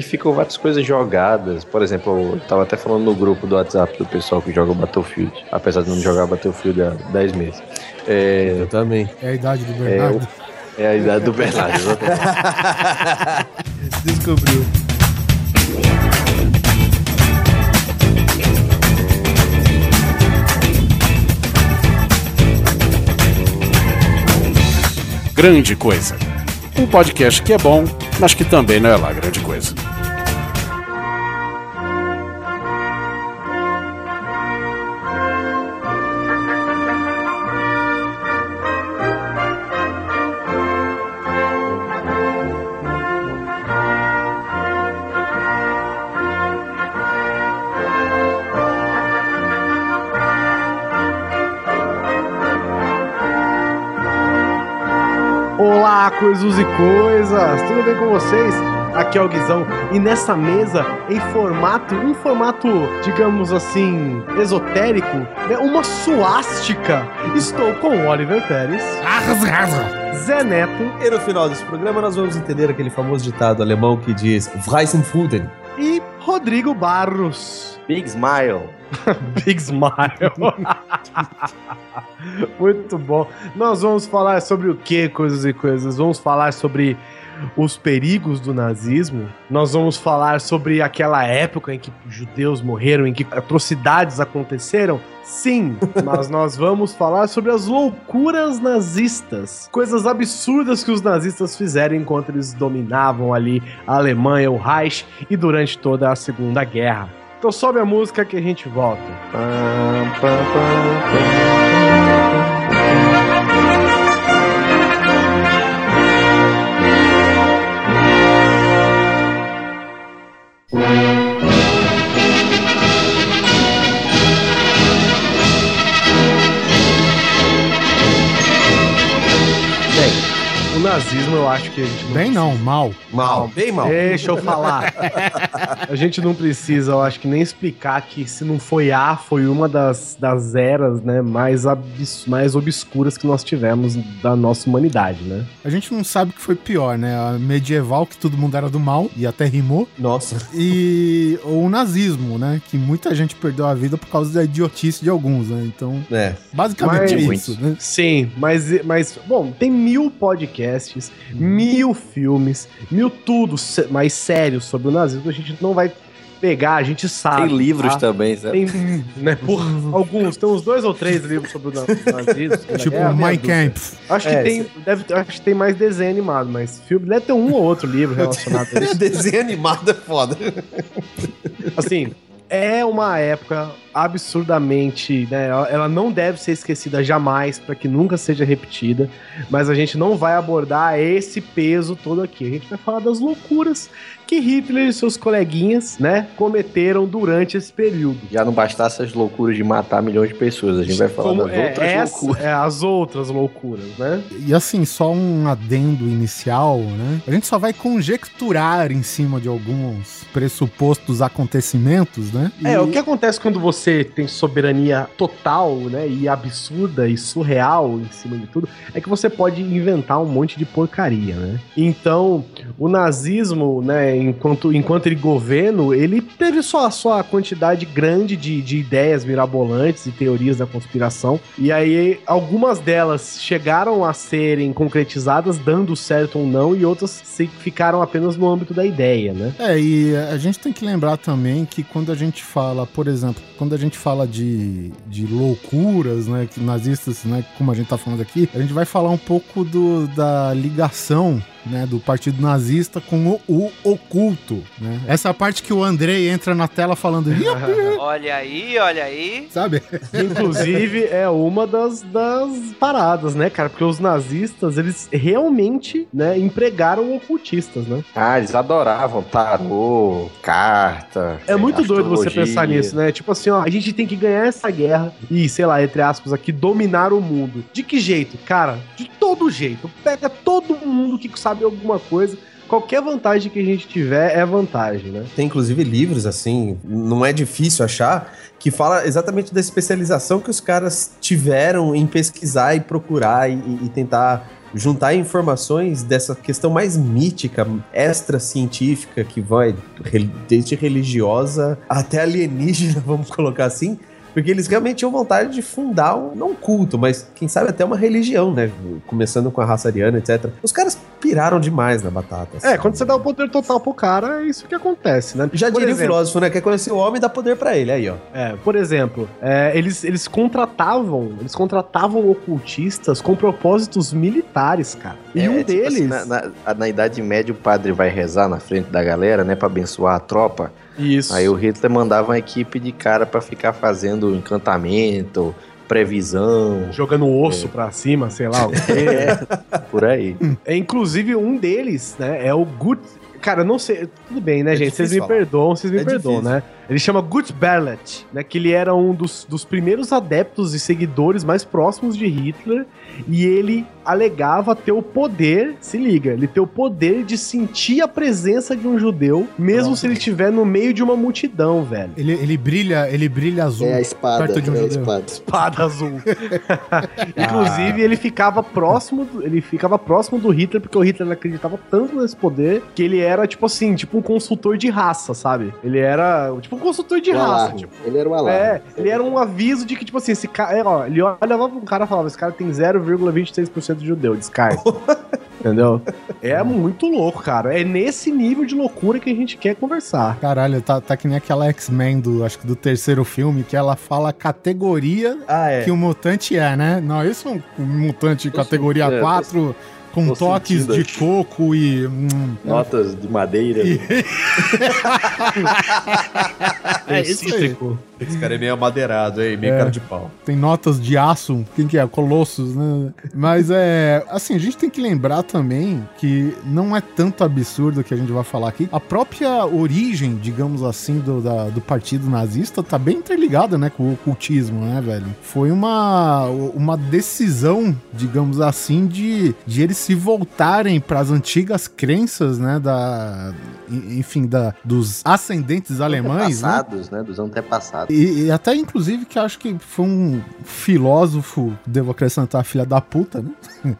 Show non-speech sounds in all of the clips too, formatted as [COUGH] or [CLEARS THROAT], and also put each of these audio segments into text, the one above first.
E ficam várias coisas jogadas. Por exemplo, eu tava até falando no grupo do WhatsApp do pessoal que joga Battlefield. Apesar de não jogar Battlefield há 10 meses. É, eu também. É a idade do Bernardo. É, é a idade do Bernardo, [LAUGHS] Descobriu. Grande Coisa. Um podcast que é bom, mas que também não é lá grande coisa. Coisas e coisas, tudo bem com vocês? Aqui é o Guizão e nessa mesa, em formato, um formato, digamos assim, esotérico, né, uma suástica, estou com Oliver Pérez, Zé Neto, e no final desse programa nós vamos entender aquele famoso ditado alemão que diz Weissenfuden e Rodrigo Barros. Big Smile. [LAUGHS] Big Smile. [LAUGHS] [LAUGHS] Muito bom. Nós vamos falar sobre o que, coisas e coisas? Vamos falar sobre os perigos do nazismo. Nós vamos falar sobre aquela época em que judeus morreram, em que atrocidades aconteceram. Sim, [LAUGHS] mas nós vamos falar sobre as loucuras nazistas, coisas absurdas que os nazistas fizeram enquanto eles dominavam ali a Alemanha, o Reich e durante toda a Segunda Guerra. Então sobe a música que a gente volta. Nazismo, eu acho que a gente. Não bem não, mal. Mal, bem mal. Deixa eu falar. [LAUGHS] a gente não precisa, eu acho que nem explicar que se não foi A, foi uma das, das eras, né, mais, abs, mais obscuras que nós tivemos da nossa humanidade, né? A gente não sabe o que foi pior, né? A medieval, que todo mundo era do mal, e até rimou. Nossa. E o nazismo, né? Que muita gente perdeu a vida por causa da idiotice de alguns, né? Então, é. basicamente mas, isso, né? Sim, mas, mas, bom, tem mil podcasts podcasts, mil filmes, mil tudo mais sério sobre o nazismo. A gente não vai pegar, a gente sabe. Tem livros tá? também, sabe? Tem, né, [LAUGHS] por alguns, tem uns dois ou três livros sobre o nazismo. tipo, é, My Camp. Acho que, é, tem, deve, acho que tem mais desenho animado, mas filme deve ter um ou outro livro [LAUGHS] relacionado a isso. desenho animado é foda. Assim, é uma época absurdamente, né? Ela não deve ser esquecida jamais para que nunca seja repetida, mas a gente não vai abordar esse peso todo aqui. A gente vai falar das loucuras que Hitler e seus coleguinhas, né, cometeram durante esse período. Já não bastasse as loucuras de matar milhões de pessoas, a gente vai falar Como, das é, outras essa, loucuras. É, as outras loucuras, né? E assim, só um adendo inicial, né? A gente só vai conjecturar em cima de alguns pressupostos acontecimentos, né? E... É, o que acontece quando você tem soberania total, né, e absurda e surreal em cima de tudo, é que você pode inventar um monte de porcaria, né? Então, o nazismo, né, enquanto, enquanto ele governo, ele teve só a sua quantidade grande de, de ideias mirabolantes e teorias da conspiração. E aí, algumas delas chegaram a serem concretizadas, dando certo ou não, e outras ficaram apenas no âmbito da ideia, né? É, e a gente tem que lembrar também que quando a gente fala, por exemplo, quando a gente fala de, de loucuras, né, nazistas, né, como a gente tá falando aqui, a gente vai falar um pouco do, da ligação né, do partido nazista com o, o oculto, né? Essa parte que o Andrei entra na tela falando [LAUGHS] Olha aí, olha aí. Sabe? Inclusive, é uma das, das paradas, né, cara? Porque os nazistas, eles realmente, né, empregaram ocultistas, né? Ah, eles adoravam tarô, carta. É muito doido você pensar nisso, né? Tipo assim, ó, a gente tem que ganhar essa guerra e, sei lá, entre aspas, aqui, dominar o mundo. De que jeito? Cara, de todo jeito. Pega todo mundo que sabe alguma coisa qualquer vantagem que a gente tiver é vantagem, né? Tem inclusive livros assim, não é difícil achar, que fala exatamente da especialização que os caras tiveram em pesquisar e procurar e, e tentar juntar informações dessa questão mais mítica, extra-científica, que vai desde religiosa até alienígena, [LAUGHS] vamos colocar assim, porque eles realmente tinham vontade de fundar um, não um culto, mas quem sabe até uma religião, né? Começando com a raça ariana, etc. Os caras piraram demais na batata. É, quando você dá o poder total pro cara, é isso que acontece, né? Já por diria exemplo, o filósofo, né? Quer conhecer o homem e dá poder para ele, aí, ó. É, por exemplo, é, eles, eles contratavam, eles contratavam ocultistas com propósitos militares, cara. E é, um tipo assim, deles... Assim, na, na, na Idade Média, o padre vai rezar na frente da galera, né? Pra abençoar a tropa. Isso. Aí o Hitler mandava uma equipe de cara para ficar fazendo encantamento, previsão. Jogando osso é. pra cima, sei lá o [LAUGHS] quê. é, por aí. É, inclusive, um deles, né, é o Good. Cara, eu não sei. Tudo bem, né, é gente? Vocês me falar. perdoam, vocês me é perdoam, difícil. né? Ele chama Gut Berlet, né? Que ele era um dos, dos primeiros adeptos e seguidores mais próximos de Hitler. E ele alegava ter o poder, se liga, ele ter o poder de sentir a presença de um judeu, mesmo Nossa. se ele estiver no meio de uma multidão, velho. Ele, ele brilha, ele brilha azul. É a espada, perto de um é judeu. espada. espada azul. [LAUGHS] Inclusive, ah. ele ficava próximo, ele ficava próximo do Hitler porque o Hitler acreditava tanto nesse poder que ele era tipo assim, tipo um consultor de raça, sabe? Ele era tipo um consultor de raça, tipo. Ele era um alarme. É, ele era um aviso de que tipo assim, esse cara, é, ó, ele olhava pra um cara e falava, esse cara tem 0,26% de judeu, descarte. [LAUGHS] Entendeu? É muito louco, cara. É nesse nível de loucura que a gente quer conversar. Caralho, tá, tá que nem aquela X-Men do, acho que do terceiro filme, que ela fala a categoria ah, é. que o mutante é, né? Não, isso é um mutante categoria é, 4 com toques de coco e. Hum, Notas de madeira. E... [LAUGHS] é isso aí. Esse cara é meio amadeirado, aí, meio é, cara de pau. Tem notas de aço, quem que é? Colossus, né? Mas é. Assim, a gente tem que lembrar também que não é tanto absurdo que a gente vai falar aqui. A própria origem, digamos assim, do, da, do partido nazista tá bem interligada, né, com o ocultismo, né, velho? Foi uma, uma decisão, digamos assim, de, de eles se voltarem para as antigas crenças, né, da. Enfim, da, dos ascendentes alemães. Né? Antepassados, né? né? Dos antepassados. E, e, até, inclusive, que acho que foi um filósofo, devo acrescentar, filha da puta, né? [LAUGHS]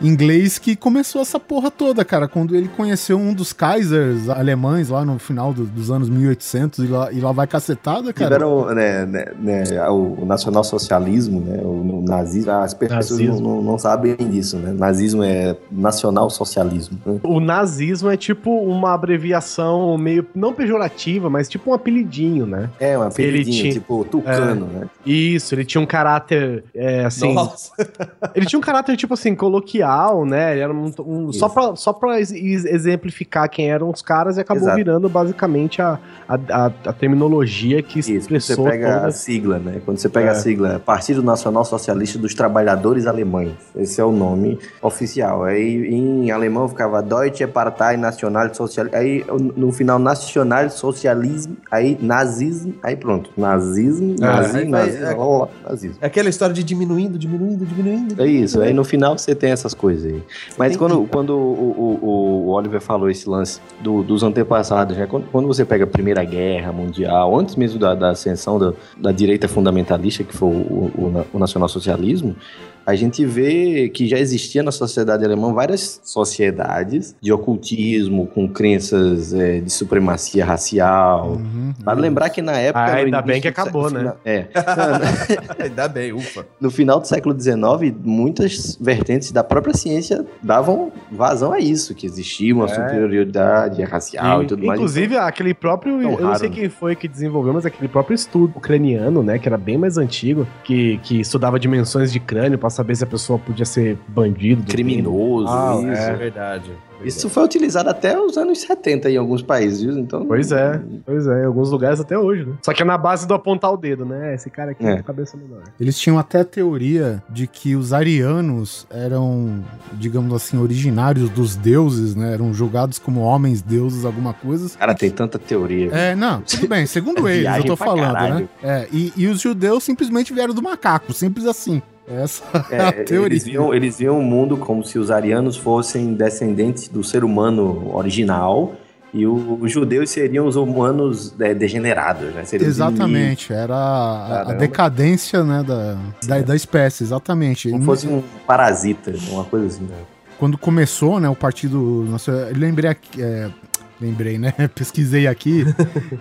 inglês que começou essa porra toda, cara. Quando ele conheceu um dos Kaisers alemães lá no final do, dos anos 1800 e lá, e lá vai cacetada, cara. Tiveram, né, né, né, o, nacionalsocialismo, né, o, o nazismo, as pessoas nazismo. Não, não, sabem disso, né? Nazismo é nacional-socialismo. Né? O nazismo é tipo uma abreviação meio, não pejorativa, mas tipo um apelidinho, né? É, um apelidinho, tinha, tipo tucano, é, né? Isso, ele tinha um caráter, é, assim... Nossa. ele tinha um caráter, tipo assim, coloquial né? Ele era um, um só pra, só pra exemplificar quem eram os caras e acabou Exato. virando basicamente a, a, a, terminologia que expressou. Isso, você pega toda... a sigla, né? Quando você pega é. a sigla Partido Nacional Socialista dos Trabalhadores Alemães. Esse é o nome oficial. Aí em alemão ficava Deutsche Partei National Social. Aí no final Nacional Socialismo, aí nazismo, aí pronto. Nazismo, ah, nazismo, nazismo, é, oh, nazismo. É aquela história de diminuindo, diminuindo, diminuindo. É isso. Aí no final você tem essas coisas aí. Mas quando, quando o, o, o, Oliver falou esse lance do, dos antepassados, né? quando, quando, você pega a Primeira Guerra Mundial, antes mesmo da, da ascensão da, da direita fundamentalista, que foi o, o, o nacionalsocialismo, a gente vê que já existia na sociedade alemã várias sociedades de ocultismo, com crenças é, de supremacia racial. Uhum, vale lembrar que na época. Ah, ainda bem que acabou, né? É. [LAUGHS] ainda bem, ufa. No final do século XIX, muitas vertentes da própria ciência davam vazão a isso, que existia uma é. superioridade racial e, e tudo mais. Inclusive, aquele próprio. eu não sei quem foi que desenvolveu, mas aquele próprio estudo ucraniano, né? Que era bem mais antigo, que, que estudava dimensões de crânio, saber se a pessoa podia ser bandido. Criminoso. Ah, isso. É verdade. Isso foi utilizado até os anos 70 em alguns países, então. Pois é, pois é, em alguns lugares até hoje, né? Só que é na base do apontar o dedo, né? Esse cara aqui é. com a cabeça menor. Eles tinham até a teoria de que os arianos eram, digamos assim, originários dos deuses, né? Eram julgados como homens deuses, alguma coisa. Cara, tem tanta teoria. É, não, tudo bem, segundo [LAUGHS] eles, eu tô falando, né? caralho. né? É, e, e os judeus simplesmente vieram do macaco, simples assim. Essa é, [LAUGHS] é a teoria. Eles viam, eles viam o mundo como se os arianos fossem descendentes do ser humano original E o- os judeus seriam os humanos é, degenerados, né? Seriam Exatamente, era a, a decadência né, da, da, da espécie, exatamente. Como fosse um parasita, uma coisa assim. né? Quando começou né, o partido. Nossa, eu lembrei aqui. é, lembrei, né? [LAUGHS] Pesquisei aqui.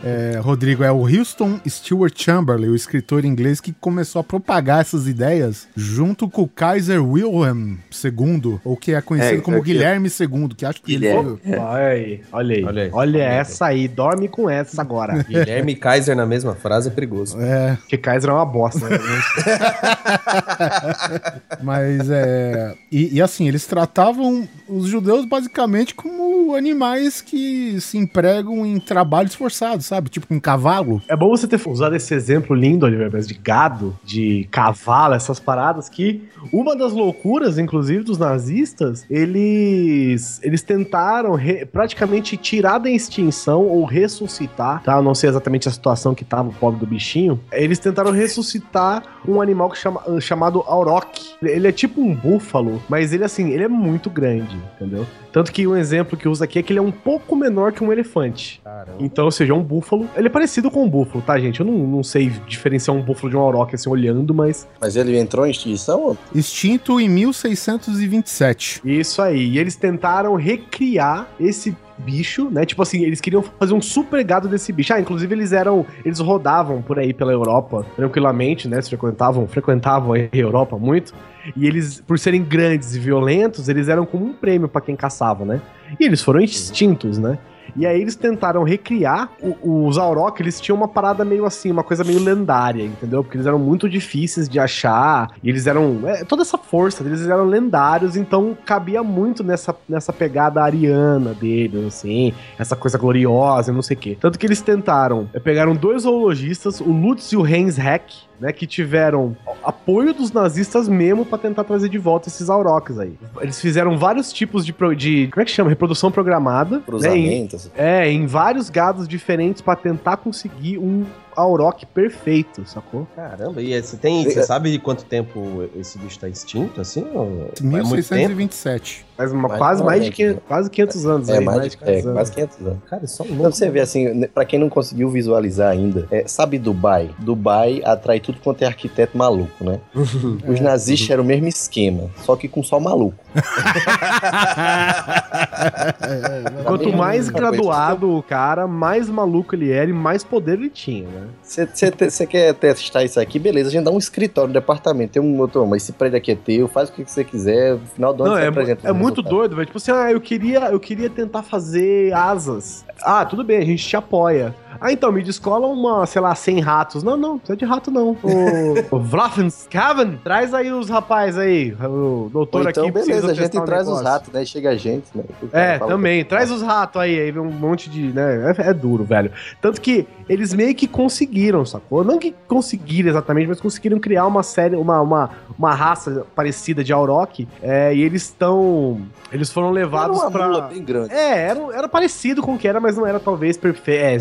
é, Rodrigo, é o Houston Stewart Chamberlain, o escritor inglês que começou a propagar essas ideias junto com o Kaiser Wilhelm II, ou que é conhecido É, como é que- Guilherme II, que acho que ele Guilherme. foi. Olha aí, olha aí. Olha Olha, aí. essa aí, dorme com essa agora. Guilherme e Kaiser na mesma frase é perigoso. É, Porque Kaiser é uma bosta. Né? [LAUGHS] Mas é. E, e assim, eles tratavam os judeus basicamente como animais que se empregam em trabalhos forçados, sabe? Tipo um cavalo. É bom você ter usado esse exemplo lindo, Oliver, mas de gado, de cavalo, essas paradas que uma das loucuras, inclusive, dos nazistas, eles eles tentaram re- praticamente tirar da extinção ou ressuscitar, tá? Eu não sei exatamente a situação que tava o pobre do bichinho. Eles tentaram ressuscitar um animal que chama, chamado auroch. Ele é tipo um búfalo, mas ele assim, ele é muito grande, entendeu? Tanto que um exemplo que usa aqui é que ele é um pouco menor que um elefante. Caramba. Então, ou seja, é um búfalo. Ele é parecido com um búfalo, tá, gente? Eu não, não sei diferenciar um búfalo de um auroch assim olhando, mas. Mas ele entrou em extinção? Extinto em 1627. Isso aí. E eles tentaram recriar esse bicho, né? Tipo assim, eles queriam fazer um super gado desse bicho. Ah, inclusive eles eram. Eles rodavam por aí pela Europa tranquilamente, né? Frequentavam, frequentavam a Europa muito. E eles, por serem grandes e violentos, eles eram como um prêmio pra quem caçava, né? E eles foram extintos, né? E aí eles tentaram recriar o- os Auroch, eles tinham uma parada meio assim, uma coisa meio lendária, entendeu? Porque eles eram muito difíceis de achar, e eles eram. é, toda essa força deles eram lendários, então cabia muito nessa, nessa pegada ariana deles, assim, essa coisa gloriosa, não sei o quê. Tanto que eles tentaram, é, pegaram dois zoologistas, o Lutz e o Heinz Heck, né, que tiveram apoio dos nazistas mesmo pra tentar trazer de volta esses aurochs aí. Eles fizeram vários tipos de, pro- de como é que chama? Reprodução programada. Né, em- é, em vários gados diferentes pra tentar conseguir um auroch perfeito, sacou? Caramba, e você tem. Você sabe de quanto tempo esse bicho tá extinto, assim? Ou- é muito tempo? 1627. Mas uma- Mas quase não, mais é de que- 500, quase 500 anos É, aí, mais de, é, 500 anos. quase 500 anos. Cara, é só um Então você vê assim, né, pra quem não conseguiu visualizar ainda, é, sabe Dubai? Dubai atrai tudo quanto é arquiteto maluco, né? [LAUGHS] Os nazistas eram o mesmo esquema, só que com só maluco. [LAUGHS] Quanto mais graduado o cara, mais maluco ele era e mais poder ele tinha, né? Você quer testar isso aqui? Beleza, a gente dá um escritório, um departamento. Tem um outro, mas esse prédio aqui é teu, faz o que você quiser. No final do ano Não, você é, apresenta é muito resultado. doido, velho. Tipo assim, ah, eu queria, eu queria tentar fazer asas. Ah, tudo bem, a gente te apoia. Ah, então, me descola uma, sei lá, 100 ratos. Não, não, não precisa de rato, não. [LAUGHS] O, o Vlafenskaven, traz aí os rapazes aí. O doutor Ou então, aqui beleza, a gente um traz os ratos, né? Chega a gente, né? É, também. Traz os ratos aí, aí vem um monte de. Né? É, é duro, velho. Tanto que eles meio que conseguiram, sacou? Não que conseguiram exatamente, mas conseguiram criar uma série, uma, uma, uma raça parecida de Auroch. É, e eles estão. Eles foram Era levados uma pra. mula bem grande. É, era, era parecido com o que era, mas não era talvez perfeito, é,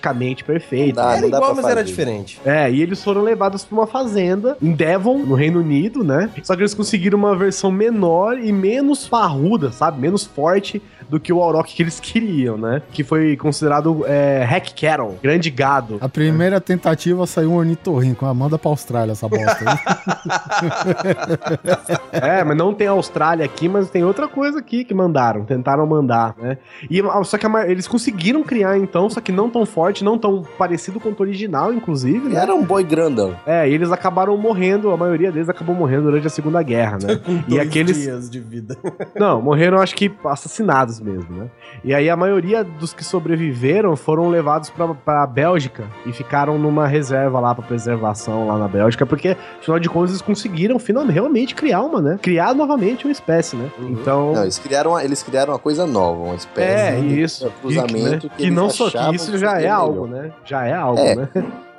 geneticamente perfeito. Não dá, Era não dá igual, pra mas era fazer. diferente. É, e eles foram levados pra uma fazenda em Devon, no Reino Unido, né? Só que eles conseguiram uma versão menor e menos parruda, sabe? Menos forte do que o Auroch que eles queriam, né? Que foi considerado é, Hack Cattle, grande gado. A primeira tentativa saiu um ornitorrinco. Ah, manda pra Austrália essa bosta aí. [LAUGHS] É, mas não tem Austrália aqui, mas tem outra coisa aqui que mandaram, tentaram mandar, né? E só que a eles conseguiram criar então, só que não tão forte, não tão parecido com o original, inclusive, né? Era um boi grandão. É, e eles acabaram morrendo, a maioria deles acabou morrendo durante a Segunda Guerra, né? [LAUGHS] e Dois aqueles dias de vida. Não, morreram acho que assassinados mesmo, né? E aí a maioria dos que sobreviveram foram levados pra, pra Bélgica e ficaram numa reserva lá pra preservação lá na Bélgica, porque afinal de contas eles conseguiram finalmente realmente criar uma, né? Criar novamente uma espécie, né? Então. Não, eles criaram, uma, eles criaram uma coisa nova, uma espécie é, de isso. cruzamento que, que, não só que isso que já é algo, melhor. né? Já é algo, É. né?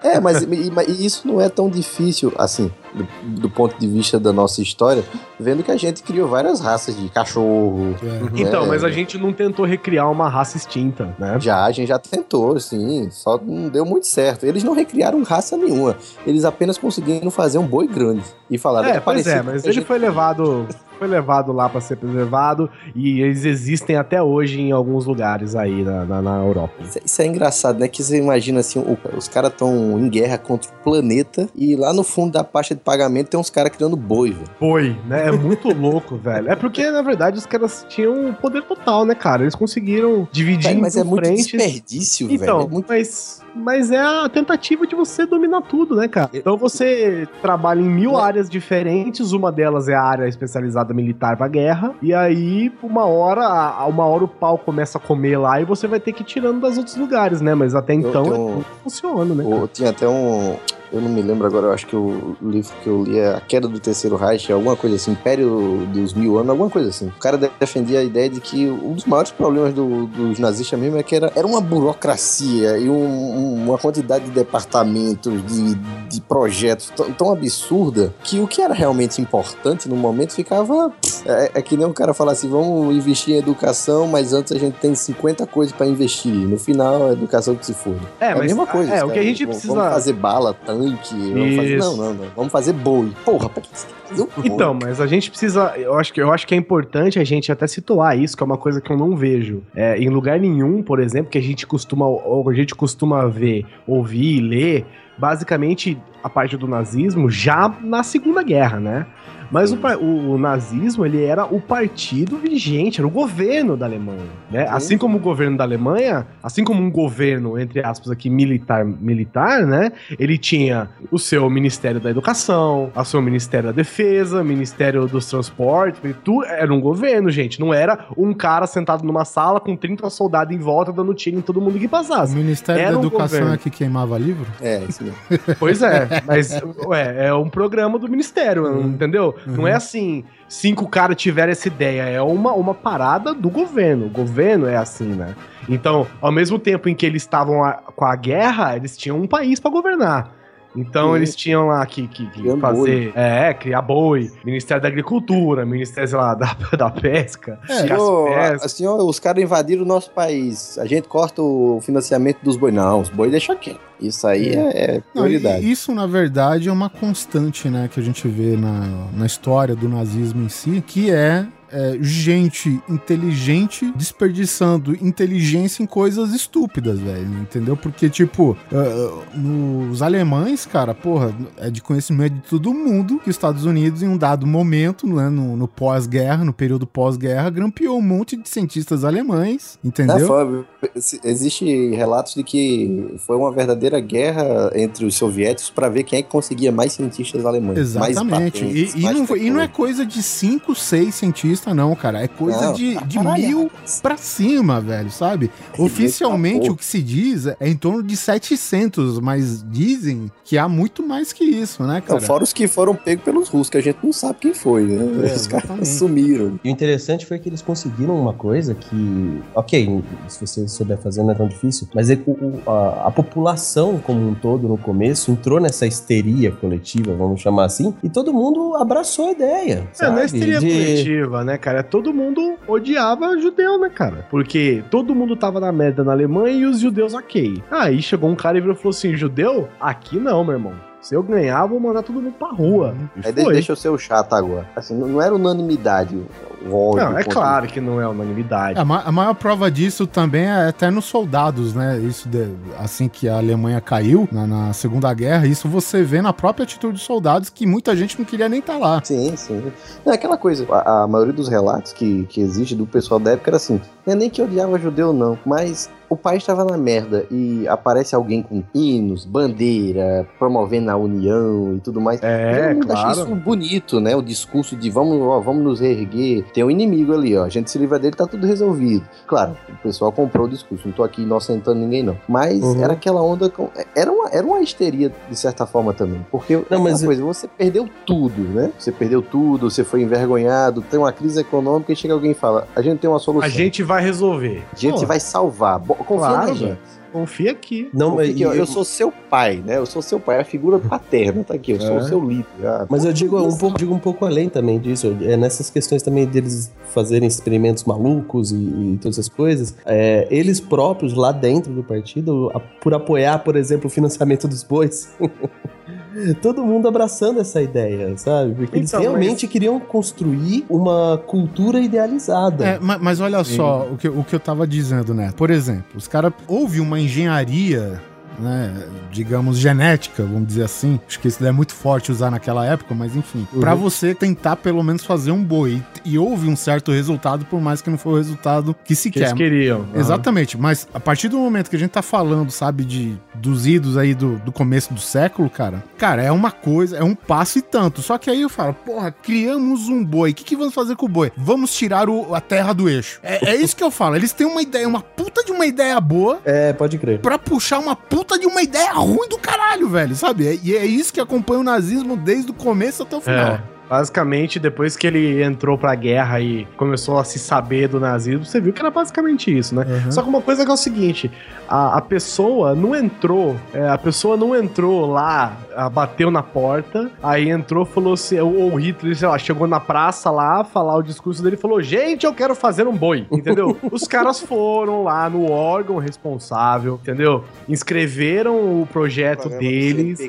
É, mas e, mas isso não é tão difícil assim. Do, do ponto de vista da nossa história, vendo que a gente criou várias raças de cachorro. É. Então, É. mas a gente não tentou recriar uma raça extinta, né? Já, a gente já tentou, sim, só não deu muito certo. Eles não recriaram raça nenhuma, eles apenas conseguiram fazer um boi grande e falaram. É, pois é, parecido mas com a ele gente- foi levado, foi levado lá pra ser preservado e eles existem até hoje em alguns lugares aí na, na, na Europa. Isso, isso é engraçado, né? Que você imagina assim, o- os caras estão em guerra contra o planeta e lá no fundo da pasta de pagamento tem uns caras criando boi, velho. Foi, né? É muito [LAUGHS] louco, velho. É porque, na verdade, os caras tinham poder total, né, cara? Eles conseguiram dividir Velho, Mas é muito desperdício, Então, velho. É muito... mas, mas é a tentativa de você dominar tudo, né, cara? Então você trabalha em mil É. áreas diferentes, uma delas é a área especializada militar pra guerra, e aí, uma hora, uma hora o pau começa a comer lá e você vai ter que ir tirando das outros lugares, né? Mas até então tenho- é tudo que funciona, né? O- tinha até um. Eu não me lembro agora, eu acho que o livro que eu li é A Queda do Terceiro Reich, alguma coisa assim, Império dos Mil Anos, alguma coisa assim. O cara defendia a ideia de que um dos maiores problemas do- dos nazistas mesmo é que era, era uma burocracia e um- um- uma quantidade de departamentos, de, de projetos tão, absurda que o que era realmente importante no momento ficava. É, é que nem o cara falar assim: vamos investir em educação, mas antes a gente tem 50 coisas pra investir. No final, a educação que se for. É, É a mesma coisa. É, o que a gente vamos- precisa. Vamos fazer bala, tanque. Vamos fazer, não, não, não. Vamos fazer boi. Porra, pra que você quer fazer um? Então, mas a gente precisa. Eu acho, que, eu acho que é importante a gente até situar isso, que é uma coisa que eu não vejo. É, em lugar nenhum, por exemplo, que a gente costuma, a gente costuma ver, ouvir e ler, basicamente a parte do nazismo já na Segunda Guerra, né? Mas o, par- o- o nazismo, ele era o partido vigente, era o governo da Alemanha, né? Sim. Assim como o governo da Alemanha, assim como um governo, entre aspas aqui, militar, militar, né? Ele tinha o seu Ministério da Educação, o seu Ministério da Defesa, Ministério dos Transportes, e tu, era um governo, gente, não era um cara sentado numa sala com 30 soldados em volta dando tiro em todo mundo que O passasse. Ministério Era da um Educação governo. é que queimava livro? É, isso mesmo. Pois é, [LAUGHS] mas ué, é um programa do Ministério, Uhum. entendeu? Não é assim, cinco caras tiveram essa ideia, é uma, uma parada do governo. O governo é assim, né? Então, ao mesmo tempo em que eles estavam a- com a guerra, eles tinham um país pra governar. Então Sim. eles tinham lá que, que, que fazer. É, criar boi, Ministério da Agricultura, Ministério, sei lá, [LAUGHS] da, da pesca. É, Senhor, pesca. assim, ó, os caras invadiram o nosso país. A gente corta o financiamento dos boi. Não, os boi deixa quieto. Isso aí é, é Não, prioridade. e isso, na verdade, é uma constante, né, que a gente vê na, na história do nazismo em si, que é, é, gente inteligente desperdiçando inteligência em coisas estúpidas, velho, entendeu? Porque, tipo, ah, nos alemães, cara, porra, é de conhecimento de todo mundo que os Estados Unidos, em um dado momento, né, no, no pós-guerra, no período pós-guerra, grampeou um monte de cientistas alemães, Né, entendeu? foi- se- existe relatos de que foi uma verdadeira guerra entre os soviéticos para ver quem é que conseguia mais cientistas alemães. Exatamente. Mais patentes, e, e não, e não é coisa de 5, 6 cientistas, não, cara. É coisa Não, de, de caralho. mil pra cima, velho, sabe? Oficialmente o que se diz é em torno de 700, mas dizem que há muito mais que isso, né, Não, cara? fora os que foram pegos pelos russos, que a gente não sabe quem foi, né? É, os caras sumiram. E o interessante foi que eles conseguiram uma coisa que, ok, se você souber fazer não é tão difícil, mas é o- a, a população como um todo no começo entrou nessa histeria coletiva, vamos chamar assim, e todo mundo abraçou a ideia. É, Sabe? não é histeria De- coletiva, né, cara? Todo mundo odiava judeu, né, cara? Porque todo mundo tava na merda na Alemanha e os judeus ok. Aí chegou um cara e virou falou assim: judeu? Aqui não, meu irmão. Se eu ganhar, vou mandar todo mundo pra rua. E foi. deixa eu ser o chato agora. Assim, não era unanimidade Não, é contra- claro que não é unanimidade. A, ma- a maior prova disso também é até nos soldados, né? Isso de- assim que a Alemanha caiu na, na Segunda Guerra, isso você vê na própria atitude dos soldados que muita gente não queria nem estar lá. Sim, sim. Não, é aquela coisa, a, a maioria dos relatos que, que existe do pessoal da época era assim, não é nem que odiava judeu não, mas o país estava na merda e aparece alguém com hinos, bandeira, promovendo a união e tudo mais. É, Todo mundo acha claro. isso bonito, né? O discurso de vamos, ó, vamos nos reerguer. Tem um inimigo ali, ó. A gente se livra dele, tá tudo resolvido. Claro, o pessoal comprou o discurso. Não tô aqui inocentando ninguém, não. Mas Uhum. era aquela onda. Com... Era, uma, era uma histeria, de certa forma, também. Porque não, mas mas coisa, você perdeu tudo, né? Você perdeu tudo, você foi envergonhado, tem uma crise econômica e chega alguém e fala: a gente tem uma solução. A gente vai resolver. A gente Pô, vai salvar. Confia Claro, na gente. Confia aqui. Não, Confia mas que eu, eu- eu sou seu pai, né? Eu sou seu pai, a figura paterna tá aqui, eu sou É. o seu líder. Ah, Mas eu digo um, pouco, digo um pouco além também disso. É nessas questões também deles fazerem experimentos malucos e, e todas essas coisas. é, eles próprios, lá dentro do partido, a- por apoiar, por exemplo, o financiamento dos bois. [LAUGHS] Todo mundo abraçando essa ideia, sabe? Porque eles Então, realmente queriam construir uma cultura idealizada. É, ma- mas, olha só o que, o que eu tava dizendo, né? Por exemplo, os caras. Houve uma engenharia. Né, digamos, genética, vamos dizer assim. Acho que isso é muito forte usar naquela época, mas enfim. Pra você tentar pelo menos fazer um boi. E houve um certo resultado, por mais que não foi o resultado que se Que quer. eles queriam. Exatamente, mas a partir do momento que a gente tá falando, sabe, de dos idos aí do, do começo do século, cara, cara, é uma coisa, é um passo e tanto. Só que aí eu falo, porra, criamos um boi, o que, que vamos fazer com o boi? Vamos tirar o- a terra do eixo. É, é isso que eu falo, eles têm uma ideia, uma puta de uma ideia boa É, pode crer. pra puxar uma puta de uma ideia ruim do caralho, velho, sabe? É- E é isso que acompanha o nazismo desde o começo até o final. É. Basicamente, depois que ele entrou pra guerra e começou a se saber do nazismo, você viu que era basicamente isso, né? Uhum. Só que uma coisa que é o seguinte: a, a pessoa não entrou, é, a pessoa não entrou lá, a, bateu na porta, aí entrou, falou assim, ou ou o Hitler, sei lá, chegou na praça lá, falar o discurso dele e falou: gente, eu quero fazer um boi, entendeu? [LAUGHS] Os caras foram lá no órgão responsável, entendeu? Inscreveram o projeto deles.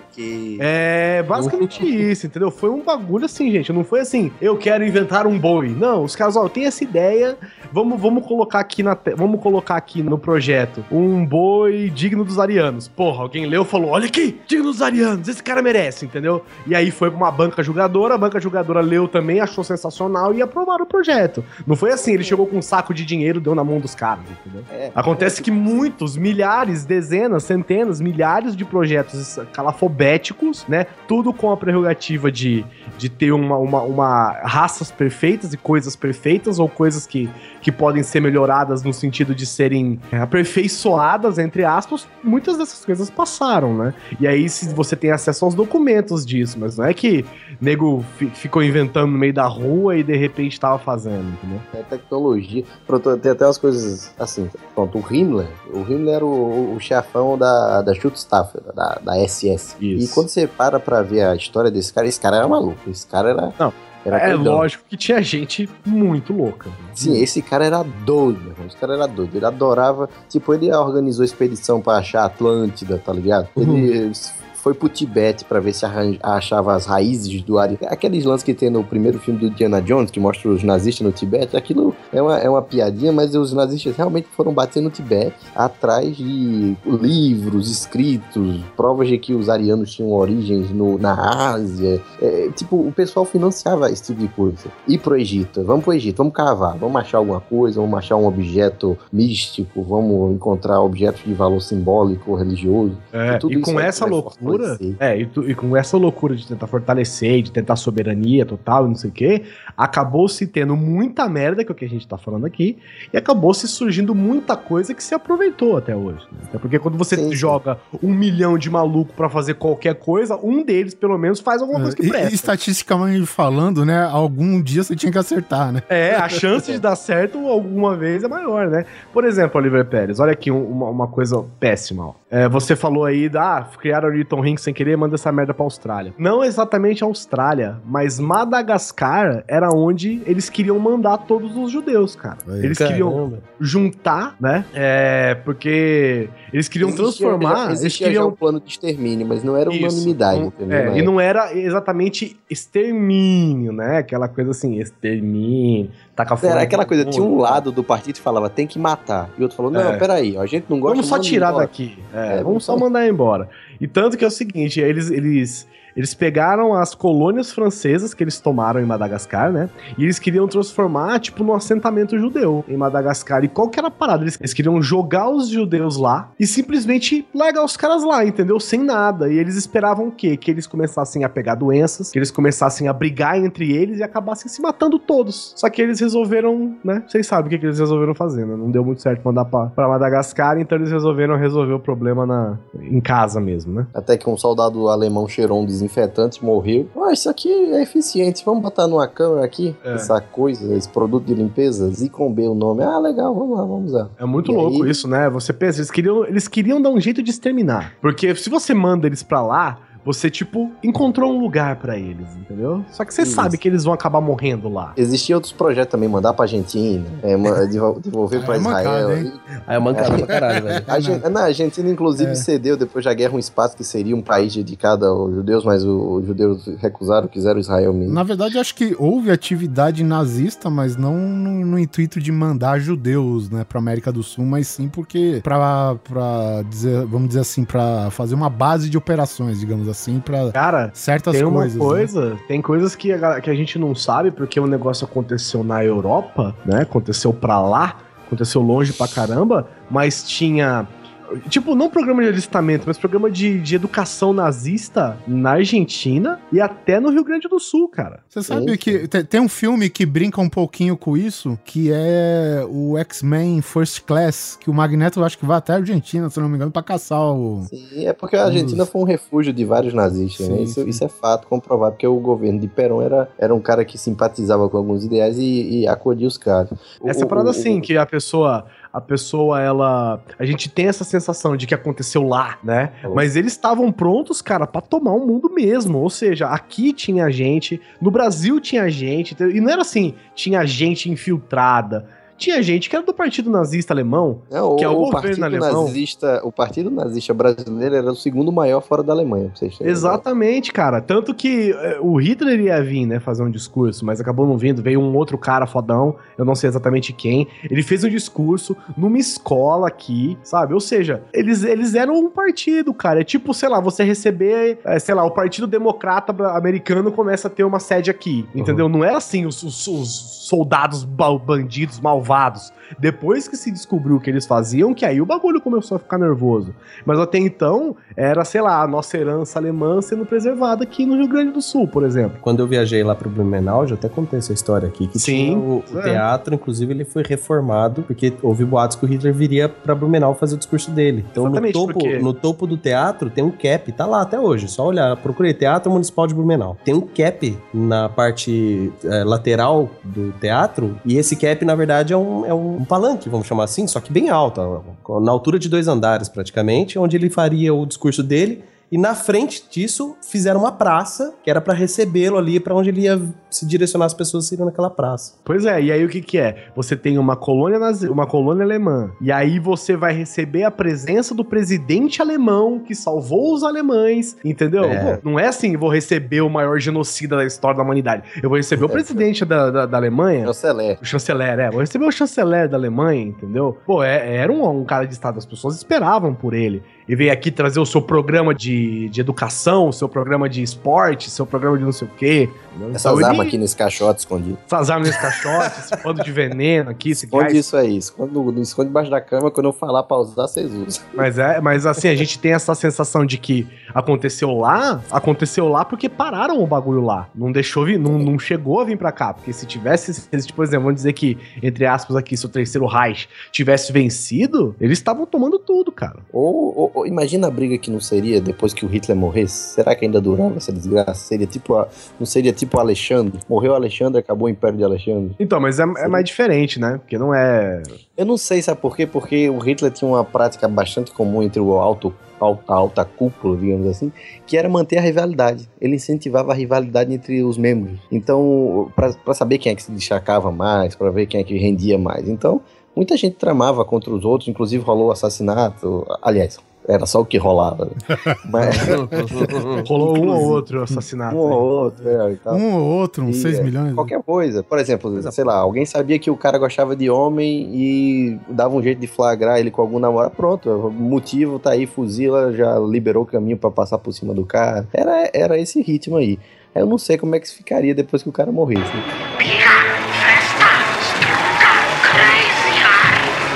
É basicamente isso, entendeu? Foi um bagulho assim, gente. Não foi assim, eu quero inventar um boi. Não, os caras, ó, tem essa ideia, vamos, vamos colocar aqui na vamos colocar aqui no projeto um boi digno dos arianos. Porra, alguém leu e falou: olha aqui, digno dos arianos, esse cara merece, entendeu? E aí foi pra uma banca julgadora, a banca julgadora leu também, achou sensacional e aprovaram o projeto. Não foi assim, ele chegou com um saco de dinheiro, deu na mão dos caras, entendeu? É. Acontece que muitos, milhares, dezenas, centenas, milhares de projetos calafobéticos, né? Tudo com a prerrogativa de, de ter uma, uma, uma raças perfeitas e coisas perfeitas, ou coisas que, que podem ser melhoradas no sentido de serem é, aperfeiçoadas, entre aspas. Muitas dessas coisas passaram, né? E aí, se você tem acesso aos documentos disso, mas não é que nego fi- ficou inventando no meio da rua e de repente tava fazendo, entendeu? É tecnologia. Pronto, tem até umas coisas assim. Pronto, o Himmler. O Himmler era o, o chefão da, da Schutzstaffel, da, da SS. Isso. E quando você para pra ver a história desse cara, esse cara era maluco. Esse cara era. Não, Era É lógico que tinha gente muito louca. Sim, esse cara era doido, meu irmão. Esse cara era doido. Ele adorava. Tipo, ele organizou expedição pra achar a Atlântida, tá ligado? Ele foi pro Tibete pra ver se achava as raízes do Ari. Aqueles lances que tem no primeiro filme do Diana Jones, que mostra os nazistas no Tibete, aquilo é uma, é uma piadinha, mas os nazistas realmente foram bater no Tibete atrás de livros, escritos, provas de que os arianos tinham origens no, na Ásia. É, tipo, o pessoal financiava esse tipo de coisa. Ir pro Egito, vamos pro Egito, vamos cavar, vamos achar alguma coisa, vamos achar um objeto místico, vamos encontrar objetos de valor simbólico, religioso. É, e isso com essa loucura, fortalecer. é, e, tu- e com essa loucura de tentar fortalecer, de tentar soberania total e não sei o quê, acabou se tendo muita merda, que é o que a gente tá falando aqui, e acabou se surgindo muita coisa que se aproveitou até hoje. né? Até porque quando você Sim, sim. joga um milhão de maluco pra fazer qualquer coisa, um deles, pelo menos, faz alguma coisa que E- e presta. estatisticamente falando, né? Algum dia você tinha que acertar, né? É, a chance de dar certo alguma vez é maior, né? Por exemplo, Oliver Pérez, olha aqui um- uma, uma coisa péssima. ó. É, você falou aí, da, ah, criaram o Newton Rink sem querer, manda essa merda pra Austrália. Não exatamente a Austrália, mas Madagascar era onde eles queriam mandar todos os judeus, cara. Aí, Eles queriam Caramba. juntar, né? É, porque eles queriam Existia- transformar, já- eles queriam um plano de extermínio, mas não era Isso. unanimidade, Não- entendeu? é, e não era exatamente extermínio, né? Aquela coisa assim, extermínio, taca fora. Era aquela coisa, tinha um mundo. lado do partido que falava tem que matar. E outro falou, não, É. peraí, a gente não gosta Vamos só tirar embora. daqui. É, É, vamos só mandar embora. E tanto que é o seguinte, eles, eles, eles pegaram as colônias francesas que eles tomaram em Madagascar, né? E eles queriam transformar, tipo, num assentamento judeu em Madagascar. E qual que era a parada? Eles, eles queriam jogar os judeus lá e simplesmente largar os caras lá, entendeu? Sem nada. E eles esperavam o quê? Que eles começassem a pegar doenças, que eles começassem a brigar entre eles e acabassem se matando todos. Só que eles resolveram, né? Vocês sabem o que, que eles resolveram fazer, né? Não deu muito certo mandar pra, pra Madagascar, então eles resolveram resolver o problema na, em casa mesmo, né? Até que um soldado alemão cheirou um desinfetante, morreu. Ah, isso aqui é eficiente, vamos botar numa câmera aqui, É. essa coisa, esse produto de limpeza, Zicom B o nome. Ah, legal, vamos lá, vamos usar. É muito E louco aí- isso, né? Você pensa, eles queriam, eles queriam dar um jeito de exterminar. Porque se você manda eles pra lá, você, tipo, encontrou um lugar pra eles, entendeu? Só que você Isso. sabe que eles vão acabar morrendo lá. Existiam outros projetos também, mandar pra Argentina, é, [LAUGHS] devolver pra é mancada, Israel. hein? Aí é mancada pra caralho, velho. [LAUGHS] A, Argen- na Argentina, inclusive, É. cedeu depois da guerra um espaço que seria um país dedicado aos judeus, mas os judeus recusaram, quiseram Israel mesmo. Na verdade, acho que houve atividade nazista, mas não no, no intuito de mandar judeus, né, pra América do Sul, mas sim porque pra, pra dizer, vamos dizer assim, pra fazer uma base de operações, digamos assim, pra Cara, certas tem uma coisas. né? coisa, tem coisas que a, que a gente não sabe porque o negócio aconteceu na Europa, né? Aconteceu pra lá, aconteceu longe pra caramba, mas tinha. Tipo, não programa de alistamento, mas programa de, de educação nazista na Argentina e até no Rio Grande do Sul, cara. Você sabe Sim, que te- tem um filme que brinca um pouquinho com isso, que é o X-Men First Class, que o Magneto eu acho que vai até a Argentina, se não me engano, pra caçar o. Sim, é porque a Argentina foi um refúgio de vários nazistas, né? Sim, Isso, sim. isso é fato, comprovado, porque o governo de Perón era, era um cara que simpatizava com alguns ideais e, e acolhia os caras. Essa O- parada o- assim, que a pessoa, a pessoa, ela. A gente tem essa sensação de que aconteceu lá, né? Mas eles estavam prontos, cara, pra tomar o mundo mesmo. Ou seja, aqui tinha gente, no Brasil tinha gente, e não era assim, tinha gente infiltrada. Tinha gente que era do Partido Nazista Alemão. Não, que é o o, governo alemão. nazista, o partido nazista brasileiro era o segundo maior fora da Alemanha, pra vocês Exatamente, cara. Tanto que eh, o Hitler ia vir, né, fazer um discurso, mas acabou não vindo. Veio um outro cara fodão, eu não sei exatamente quem. Ele fez um discurso numa escola aqui, sabe? Ou seja, eles, eles eram um partido, cara. É tipo, sei lá, você receber, eh, sei lá, o Partido Democrata Americano começa a ter uma sede aqui, entendeu? Não era assim os, os- os soldados ba- bandidos malvados. Depois que se descobriu o que eles faziam, que aí o bagulho começou a ficar nervoso. Mas até então, era, sei lá, a nossa herança alemã sendo preservada aqui no Rio Grande do Sul, por exemplo. Quando eu viajei lá pro Blumenau, já até contei essa história aqui, que Sim, o, o é. teatro, inclusive ele foi reformado, porque houve boatos que o Hitler viria pra Blumenau fazer o discurso dele. Então no topo, porque- no topo do teatro tem um cap, tá lá até hoje, só olhar, procurei Teatro Municipal de Blumenau. Tem um cap na parte eh, lateral do teatro, e esse cap, na verdade, é um, é um palanque, vamos chamar assim, só que bem alto, na altura de dois andares praticamente, onde ele faria o discurso dele, e na frente disso, fizeram uma praça, que era pra recebê-lo ali, pra onde ele ia se direcionar as pessoas seriam naquela praça. Pois é, e aí o que que é? Você tem uma colônia, nazi- uma colônia alemã, e aí você vai receber a presença do presidente alemão que salvou os alemães, entendeu? É. Pô, não é assim, vou receber o maior genocida da história da humanidade. Eu vou receber o presidente da, da, da Alemanha, Chanceler. O chanceler, é. Vou receber o chanceler da Alemanha, entendeu? Pô, é- era um, um cara de Estado, as pessoas esperavam por ele. E veio aqui trazer o seu programa de, de educação, o seu programa de esporte, seu programa de não sei o quê. Entendeu? Essas Então, armas aqui nesse caixote escondido. Essas armas nesse caixote, esse bando de veneno aqui, esse Esconde gás. isso aí, esconde, esconde debaixo da cama, quando eu falar pra usar, vocês usam. Mas é, mas assim, a gente tem essa sensação de que aconteceu lá, aconteceu lá porque pararam o bagulho lá. Não deixou vir, não, não chegou a vir pra cá. Porque se tivesse, se eles, por exemplo, vamos dizer que, entre aspas, aqui, se o terceiro Reich tivesse vencido, eles estavam tomando tudo, cara. Ou, ou- ou imagina a briga que não seria depois que o Hitler morresse. Será que ainda durava essa desgraça? Seria tipo a, não seria tipo o Alexandre? Morreu Alexandre, acabou o Império de Alexandre. Então, mas é, é mais diferente, né? Porque não é. Eu não sei, sabe por quê? Porque o Hitler tinha uma prática bastante comum entre o alto, al- a alta cúpula, digamos assim, que era manter a rivalidade. Ele incentivava a rivalidade entre os membros. Então, pra saber quem é que se destacava mais, pra ver quem é que rendia mais. Então, muita gente tramava contra os outros, inclusive rolou o assassinato. Aliás, era só o que rolava. né? [LAUGHS] Mas, [LAUGHS] Rolou um ou outro assassinato. um ou outro, é. Um ou outro, uns E, 6 é, milhões. Qualquer coisa. Por exemplo, sei lá, alguém sabia que o cara gostava de homem e dava um jeito de flagrar ele com algum namorado. Pronto, o motivo tá aí, fuzila, já liberou o caminho pra passar por cima do cara. Era, era esse ritmo aí. Eu não sei como é que ficaria depois que o cara morresse. né?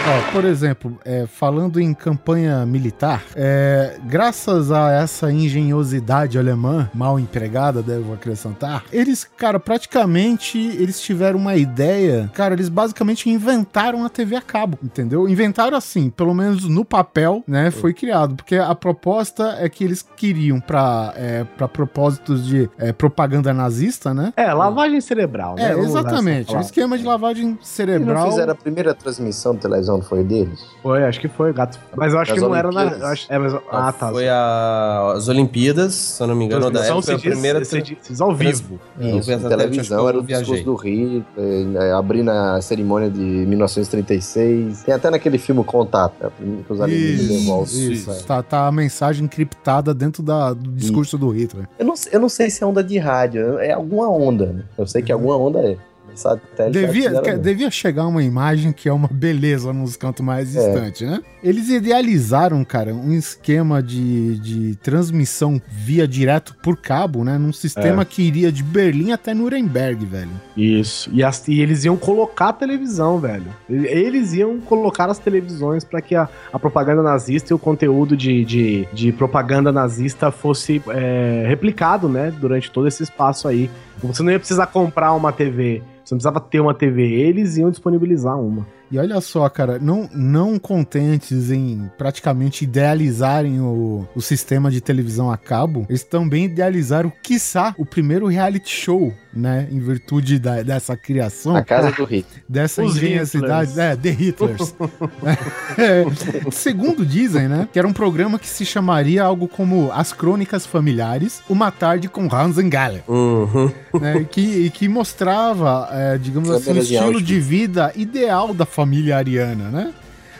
Ó, por exemplo, é, falando em campanha militar, é, graças a essa engenhosidade alemã, mal empregada, devo acrescentar, eles, cara, praticamente eles tiveram uma ideia, cara, eles basicamente inventaram a TV a cabo, entendeu? Inventaram assim, pelo menos no papel, né, foi criado, porque a proposta é que eles queriam para é, pra propósitos de é, propaganda nazista, né? É, lavagem cerebral, né? É, usar essa exatamente, um esquema de lavagem Eles cerebral. fizeram a primeira transmissão de televisão, não foi deles? Foi, acho que foi, gato. Mas eu acho Das que não era na. Olimpíadas. acho- é, mas, ah, tá. Foi a- as Olimpíadas, se eu não me engano, da época, foi a primeira diz- diz ao vivo. Isso, televisão era o discurso do Hitler, eh, abrindo a cerimônia de 1936. Tem até naquele filme Contato, né, que os alienígenas Isso, isso. Tá, tá a mensagem encriptada dentro da, do discurso do Hitler. Eu não, eu não sei se é onda de rádio, é alguma onda. né? Eu sei que alguma onda é. Satélite Devia, que- devia chegar uma imagem que é uma beleza nos cantos mais É. distantes, né? Eles idealizaram, cara, um esquema de, de transmissão via direto por cabo, né? Num sistema que iria de Berlim até Nuremberg, velho. Isso. E, as- e eles iam colocar a televisão, velho. Eles iam colocar as televisões pra que a, a propaganda nazista e o conteúdo de, de, de propaganda nazista fosse é, replicado, né? Durante todo esse espaço aí. Você não ia precisar comprar uma TV. Você não precisava ter uma TV. Eles iam disponibilizar uma. E olha só, cara, não, não contentes em praticamente idealizarem o, o sistema de televisão a cabo, eles também idealizaram, quiçá, o primeiro reality show, né? Em virtude da- dessa criação. A casa do [LAUGHS] Hitler. dessa Os engenhosidade. Hitlers. É, The Hitlers. [LAUGHS] É, segundo dizem, né? Que era um programa que se chamaria algo como As Crônicas Familiares, Uma Tarde com Hans Galler. Uhum. Né, e que, que mostrava, é, digamos assim, o Câmeras de estilo Auschwitz. de vida ideal da família ariana, né?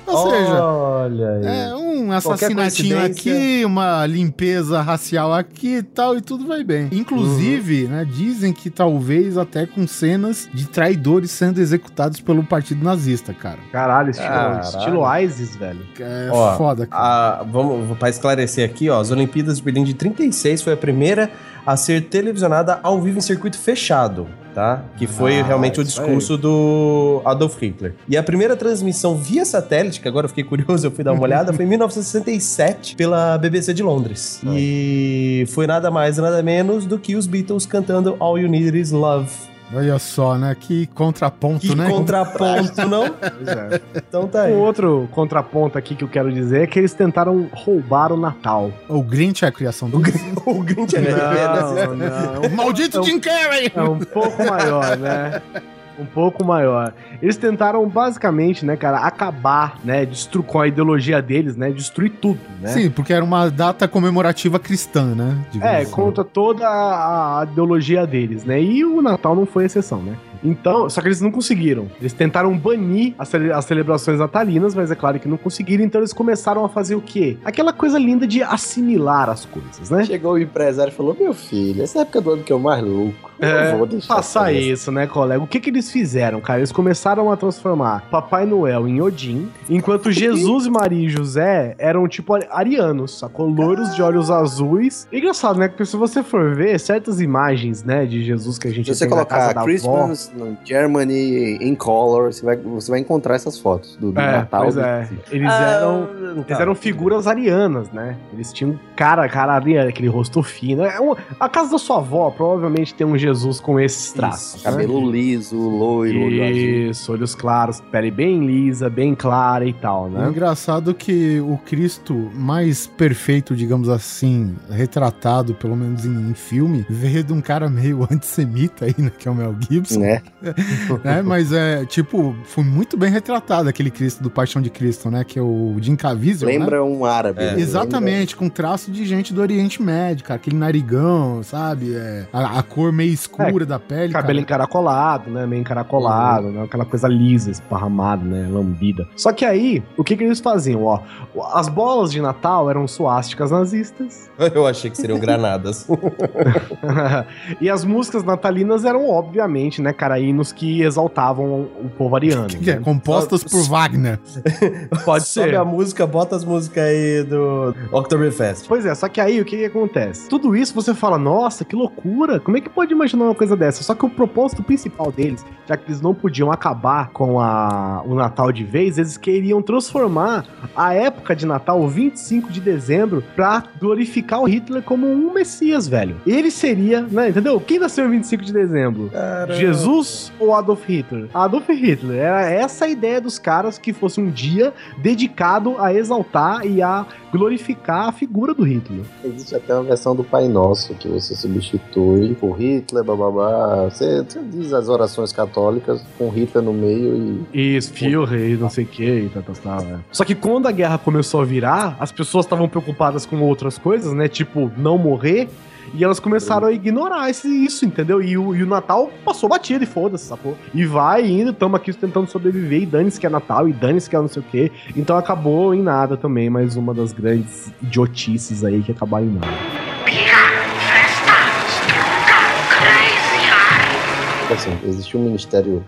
Ou seja, Olha aí. é um assassinatinho aqui, uma limpeza racial aqui e tal, e tudo vai bem. Inclusive, Uhum. né, dizem que talvez até com cenas de traidores sendo executados pelo partido nazista, cara. Caralho, estilo, Caralho. estilo ISIS, velho. É Ó, foda, cara. A, vamos para esclarecer aqui, ó, as Olimpíadas de Berlim de 36 foi a primeira a ser televisionada ao vivo em circuito fechado, tá? Que foi Ah, realmente o discurso do Adolf Hitler. E a primeira transmissão via satélite, que agora eu fiquei curioso, eu fui dar uma olhada, foi em [LAUGHS] 1967 pela BBC de Londres. E foi nada mais nada menos do que os Beatles cantando All You Need Is Love. Olha só, né? Que contraponto, Que né? contraponto, não? [LAUGHS] Pois é. Então tá aí. Um outro contraponto aqui que eu quero dizer é que eles tentaram roubar o Natal. O Grinch é a criação do... O Grinch é Não, não. [LAUGHS] O maldito Jim Carrey! É um pouco maior, né? [LAUGHS] Um pouco maior. Eles tentaram basicamente, né, cara, acabar, né, destru com a ideologia deles, né, destruir tudo, né? Sim, porque era uma data comemorativa cristã, né? É, assim. contra toda a, a ideologia deles, né? E o Natal não foi exceção, né? Então, só que eles não conseguiram. Eles tentaram banir as, cele- as celebrações natalinas, mas é claro que não conseguiram. Então eles começaram a fazer o quê? Aquela coisa linda de assimilar as coisas, né? Chegou o empresário e falou: Meu filho, essa época do ano que eu mais louco. É, vou deixar Passar isso, né, colega? O que que eles fizeram, cara? Eles começaram a transformar Papai Noel em Odin, enquanto Jesus, Maria e José eram tipo ari- arianos, sacou? Loiros de olhos azuis. E engraçado, né? Porque se você for ver certas imagens, né, de Jesus que a gente Se você tem na casa colocar Christmas no Germany in color, você vai, você vai encontrar essas fotos do, do É, Natal. pois é. Eles Ah, eram Eles eram figuras arianas, né? Eles tinham cara, cara ariana, aquele rosto fino. É um- a casa da sua avó provavelmente tem um Jesus com esses traços. né? Cabelo liso, loiro, olho. Isso, olhos claros, pele bem lisa, bem clara e tal, É né? engraçado que o Cristo mais perfeito, digamos assim, retratado, pelo menos em, em filme, veio de um cara meio [LAUGHS] antissemita aí, né? Que é o Mel Gibson. Né? [LAUGHS] né? Mas é, tipo, foi muito bem retratado aquele Cristo do Paixão de Cristo, né? Que é o Jim Caviezel, né? Lembra um árabe. É. né? Exatamente, com traço de gente do Oriente Médio, cara. Aquele narigão, sabe? É, a, a cor meio escura da pele. Cabelo cara. encaracolado, né? Meio encaracolado, né? Aquela coisa lisa, esparramada, né? Lambida. Só que aí, o que que eles faziam, ó? As bolas de Natal eram suásticas nazistas. [LAUGHS] Eu achei que seriam granadas. [LAUGHS] e as músicas natalinas eram, obviamente, né, cara, hinos que exaltavam o povo ariano. [LAUGHS] Que é, né? compostas por Wagner. Pode Sobe ser. a música, bota as músicas aí do Oktoberfest. Pois é, só que aí o que, que acontece? Tudo isso você fala, nossa, que loucura! Como é que pode imaginar uma coisa dessa. Só que o propósito principal deles, já que eles não podiam acabar com a, o Natal de vez, eles queriam transformar a época de Natal, o 25 de dezembro, pra glorificar o Hitler como um Messias, velho. Ele seria, né, entendeu? Quem nasceu em 25 de dezembro? Jesus ou Adolf Hitler? Adolf Hitler. Era essa a ideia dos caras que fosse um dia dedicado a exaltar e a glorificar a figura do Hitler. Existe até uma versão do Pai Nosso que você substitui por Hitler, bababá. Você, você diz as orações católicas com Hitler no meio e. Isso, Führer e não sei o que e tal, tal, tal, né? Só que quando a guerra começou a virar, as pessoas estavam preocupadas com outras coisas, né? Tipo, não morrer. E elas começaram a ignorar esse, isso, entendeu? E o, e o Natal passou batido e foda-se, sacou? E vai indo, tamo aqui tentando sobreviver, e dane-se que é Natal, e dane-se que é não sei o quê. Então acabou em nada também, mais uma das grandes idiotices aí que acabaram em nada. Assim, existia um ministério,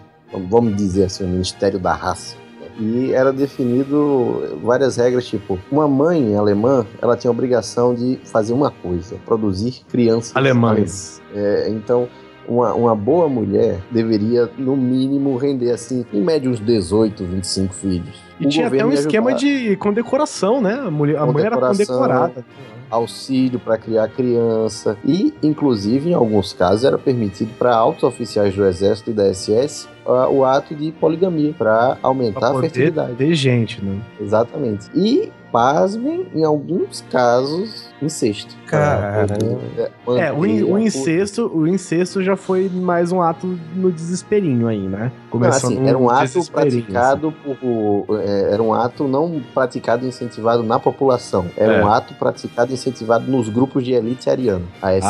vamos dizer assim, o ministério da raça. E era definido várias regras, tipo, uma mãe alemã, ela tinha a obrigação de fazer uma coisa, produzir crianças Alemães. É, então, uma, uma boa mulher deveria, no mínimo, render, assim, em média uns 18, 25 filhos. E O tinha até um esquema de condecoração, né? A mulher, a mulher era condecorada. Auxílio para criar criança e, inclusive, em alguns casos, era permitido para altos oficiais do Exército e da SS o ato de poligamia para aumentar Pra a fertilidade. ter gente, né? Exatamente. E, pasmem, em alguns casos, incesto. Cara. Pra poder, É, o, in- o a- incesto, o incesto já foi mais um ato no desesperinho aí, né? Não, assim, no era um ato desesperinho, praticado por, é, era um ato não praticado e incentivado na população. Era É. um ato praticado e incentivado nos grupos de elite ariana. A SS,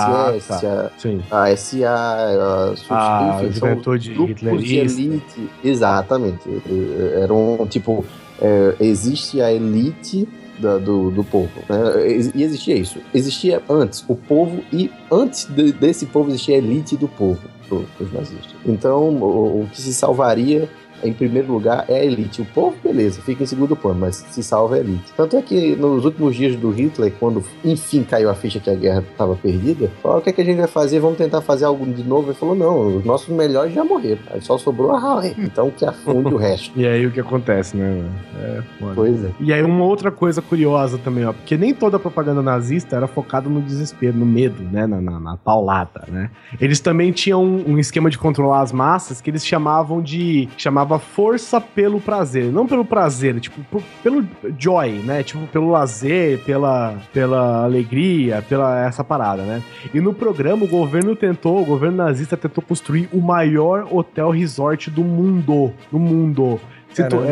Ah, tá. A, a SA, a, A são juventude grupos de hitlerista. elite. Exatamente. É, Era um tipo. É, existe a elite da- do, do povo. né? E existia isso. Existia antes o povo, e antes de- desse povo existia a elite do povo, pro- pros nazistas. Então, o, o que se salvaria. Em primeiro lugar é a elite. O povo, beleza, fica em segundo plano, mas se salva a elite. Tanto é que nos últimos dias do Hitler, quando enfim caiu a ficha que a guerra estava perdida, falou: o que, é que a gente vai fazer? Vamos tentar fazer algo de novo. Ele falou: não, os nossos melhores já morreram. Aí só sobrou a ralé. Então que afunde o resto. [LAUGHS] E aí o que acontece, né? É. Pois é. E aí uma outra coisa curiosa também, ó, porque nem toda a propaganda nazista era focada no desespero, no medo, né, na, na, na paulada, né? Eles também tinham um, um esquema de controlar as massas que eles chamavam de chamava força pelo prazer, não pelo prazer, tipo pelo joy, né? Tipo pelo lazer, pela pela alegria, pela essa parada, né? E no programa o governo tentou, o governo nazista tentou construir o maior hotel resort do mundo, do mundo.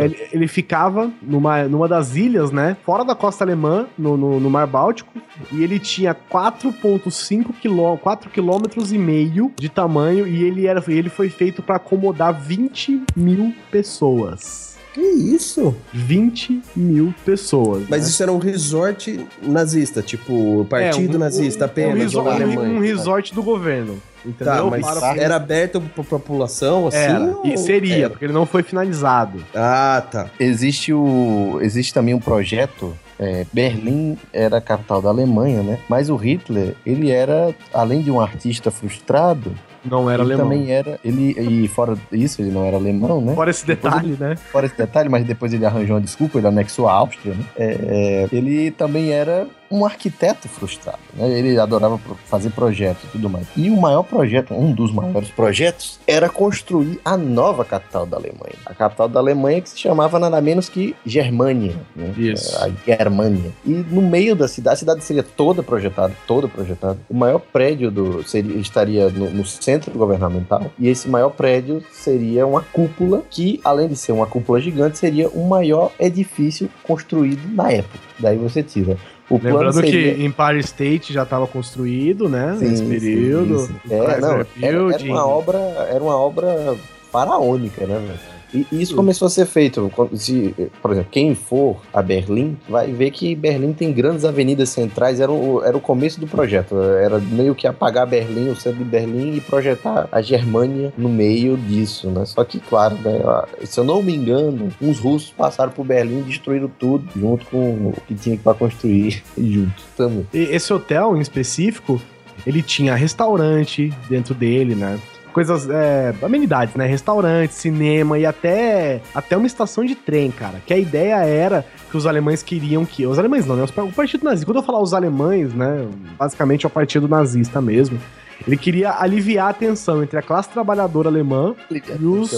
Ele, ele ficava numa, numa das ilhas, né? Fora da costa alemã, no, no, no Mar Báltico. E ele tinha 4,5 quilômetros, 4 quilômetros e meio de tamanho. E ele, era, ele foi feito para acomodar 20 mil pessoas. Que isso? 20 mil pessoas. Mas né? isso era um resort nazista, tipo, partido É, um- nazista apenas. um, ou resort, na um, Alemanha? um resort do governo. Entendeu? Tá, mas Para- era aberto pra população, assim? Era, e ou- seria, era? porque ele não foi finalizado. Ah, tá. Existe o. Existe também um projeto. é, Berlim era a capital da Alemanha, né? Mas o Hitler, ele era, além de um artista frustrado, Não era ele alemão. também era. Ele, e fora isso, ele não era alemão, né? Fora esse detalhe, né? Fora esse detalhe, mas depois ele arranjou uma desculpa, ele anexou a Áustria, né? É, é, ele também era um arquiteto frustrado, né? Ele adorava fazer projetos e tudo mais. E o maior projeto, um dos maiores projetos, era construir a nova capital da Alemanha. A capital da Alemanha que se chamava nada menos que Germânia, né? Isso. É, A Germânia. E no meio da cidade, a cidade seria toda projetada, toda projetada. O maior prédio do seria, estaria no, no centro governamental. E esse maior prédio seria uma cúpula que, além de ser uma cúpula gigante, seria o maior edifício construído na época. Daí você tira. O Lembrando seria... que Empire State já estava construído, né? Sim, nesse sim, período. isso. É, Chrysler não, era, era uma obra, era uma obra faraônica, né, velho? E isso começou a ser feito. Se, por exemplo, quem for a Berlim vai ver que Berlim tem grandes avenidas centrais. Era o, era o começo do projeto. Era meio que apagar Berlim, o centro de Berlim, e projetar a Germânia no meio disso, né? Só que, claro, né, se eu não me engano, uns russos passaram por Berlim e destruíram tudo, junto com o que tinha para construir [LAUGHS] junto também. E esse hotel em específico, ele tinha restaurante dentro dele, né? Coisas, é, amenidades, né? Restaurante, cinema e até, até uma estação de trem, cara. Que a ideia era que os alemães queriam que. Os alemães não, né? O partido nazista. Quando eu falar os alemães, né? Basicamente é o partido nazista mesmo. Ele queria aliviar a tensão entre a classe trabalhadora alemã e os,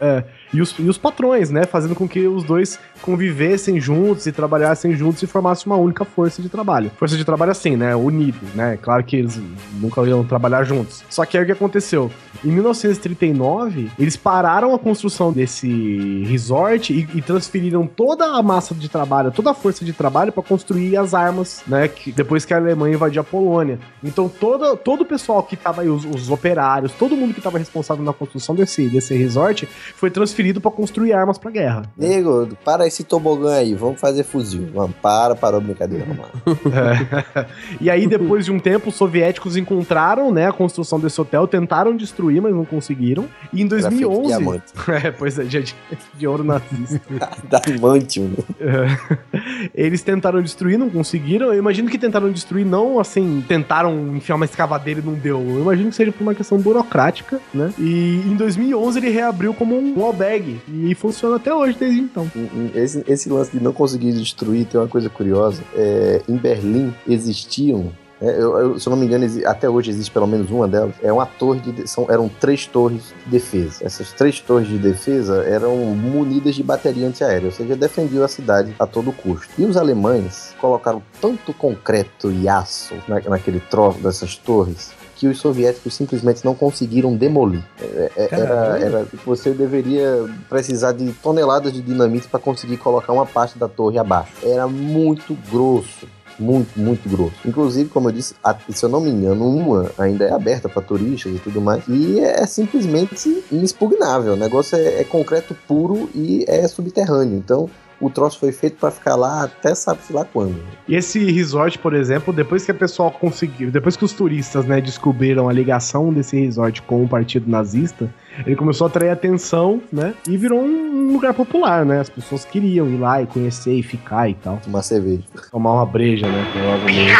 é, e os, e os patrões, né? Fazendo com que os dois convivessem juntos e trabalhassem juntos e formassem uma única força de trabalho. Força de trabalho assim, né? Unido, né? Claro que eles nunca iam trabalhar juntos. Só que aí o que aconteceu? Em 1939, eles pararam a construção desse resort e, e transferiram toda a massa de trabalho, toda a força de trabalho para construir as armas, né? Que, depois que a Alemanha invadiu a Polônia. Então todo, todo o pessoal que tava aí, os, os operários, todo mundo que estava responsável na construção desse, desse resort, foi transferido para construir armas para guerra. Nego, para esse tobogã aí, vamos fazer fuzil. Vamos, para, parou, brincadeira, [LAUGHS] mano. É. [LAUGHS] e aí, depois de um tempo, os soviéticos encontraram, né, a construção desse hotel, tentaram destruir, mas não conseguiram. E em 2011... Diamante. [LAUGHS] é, pois é, de, de ouro nazista. diamante, mano. É. Eles tentaram destruir, não conseguiram. Eu imagino que tentaram destruir, não assim, tentaram enfiar uma escavadeira e não deu. Eu imagino que seja por uma questão burocrática, né? E em 2011 ele reabriu como um albergue. E funciona até hoje, desde então. Esse, esse lance de não conseguir destruir tem uma coisa curiosa. É, em Berlim existiam é, eu, eu, se eu não me engano, até hoje existe pelo menos uma delas. É uma torre de. São, eram três torres de defesa. Essas três torres de defesa eram munidas de bateria antiaérea, ou seja, defendiam a cidade a todo custo. E os alemães colocaram tanto concreto e aço na, naquele troço dessas torres que os soviéticos simplesmente não conseguiram demolir. É, é, era, era, você deveria precisar de toneladas de dinamite para conseguir colocar uma parte da torre abaixo. Era muito grosso muito, muito grosso. Inclusive, como eu disse, a, se eu não me engano, uma ainda é aberta para turistas e tudo mais. E é, é simplesmente inexpugnável. O negócio é, é concreto puro e é subterrâneo. Então, o troço foi feito para ficar lá até sabe-se lá quando. E esse resort, por exemplo, depois que a pessoa conseguiu, depois que os turistas, né, descobriram a ligação desse resort com o partido nazista, ele começou a atrair atenção, né, e virou um lugar popular, né? As pessoas queriam ir lá e conhecer e ficar e tal. Tomar cerveja. Tomar uma breja, né, provavelmente.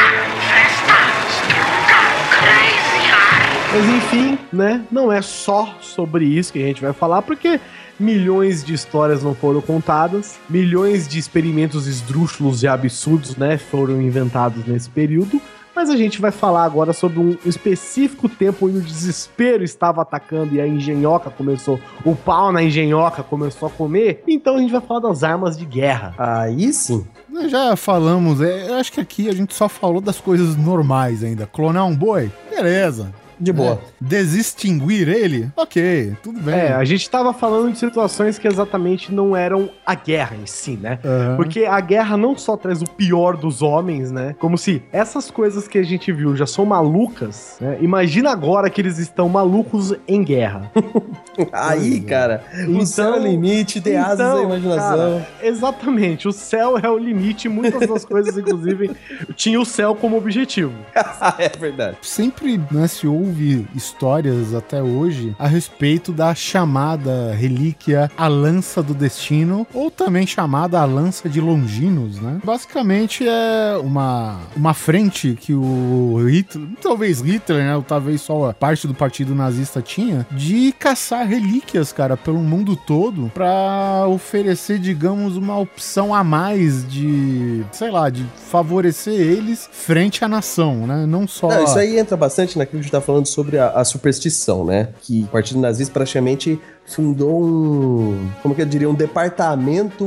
Mas enfim, né? Não é só sobre isso que a gente vai falar, porque milhões de histórias não foram contadas, milhões de experimentos esdrúxulos e absurdos, né, foram inventados nesse período. Mas a gente vai falar agora sobre um específico tempo onde o desespero estava atacando e a engenhoca começou, o pau na engenhoca começou a comer. Então a gente vai falar das armas de guerra. Aí sim. Nós já falamos, é, eu acho que aqui a gente só falou das coisas normais ainda. Clonar um boi? Beleza de boa. É. Desextinguir ele? Ok, tudo bem. É, a gente tava falando de situações que exatamente não eram a guerra em si, né? Uhum. Porque a guerra não só traz o pior dos homens, né? Como se essas coisas que a gente viu já são malucas, né? Imagina agora que eles estão malucos em guerra. [LAUGHS] Aí, cara, então, o céu é o limite, tem então, asas da imaginação. Cara, exatamente, o céu é o limite, muitas das coisas, inclusive, [LAUGHS] tinha o céu como objetivo. [LAUGHS] é verdade. Sempre né, se ouve histórias até hoje a respeito da chamada relíquia a lança do destino, ou também chamada a lança de Longinos, né? Basicamente é uma, uma frente que o Hitler, talvez Hitler, né? Ou talvez só parte do partido nazista tinha, de caçar relíquias, cara, pelo mundo todo, para oferecer, digamos, uma opção a mais de, sei lá, de favorecer eles frente à nação, né? Não só. Não, isso aí entra bastante naquilo que a gente tá falando falando sobre a, a superstição, né? Que o Partido Nazista praticamente fundou um, como que eu diria, um departamento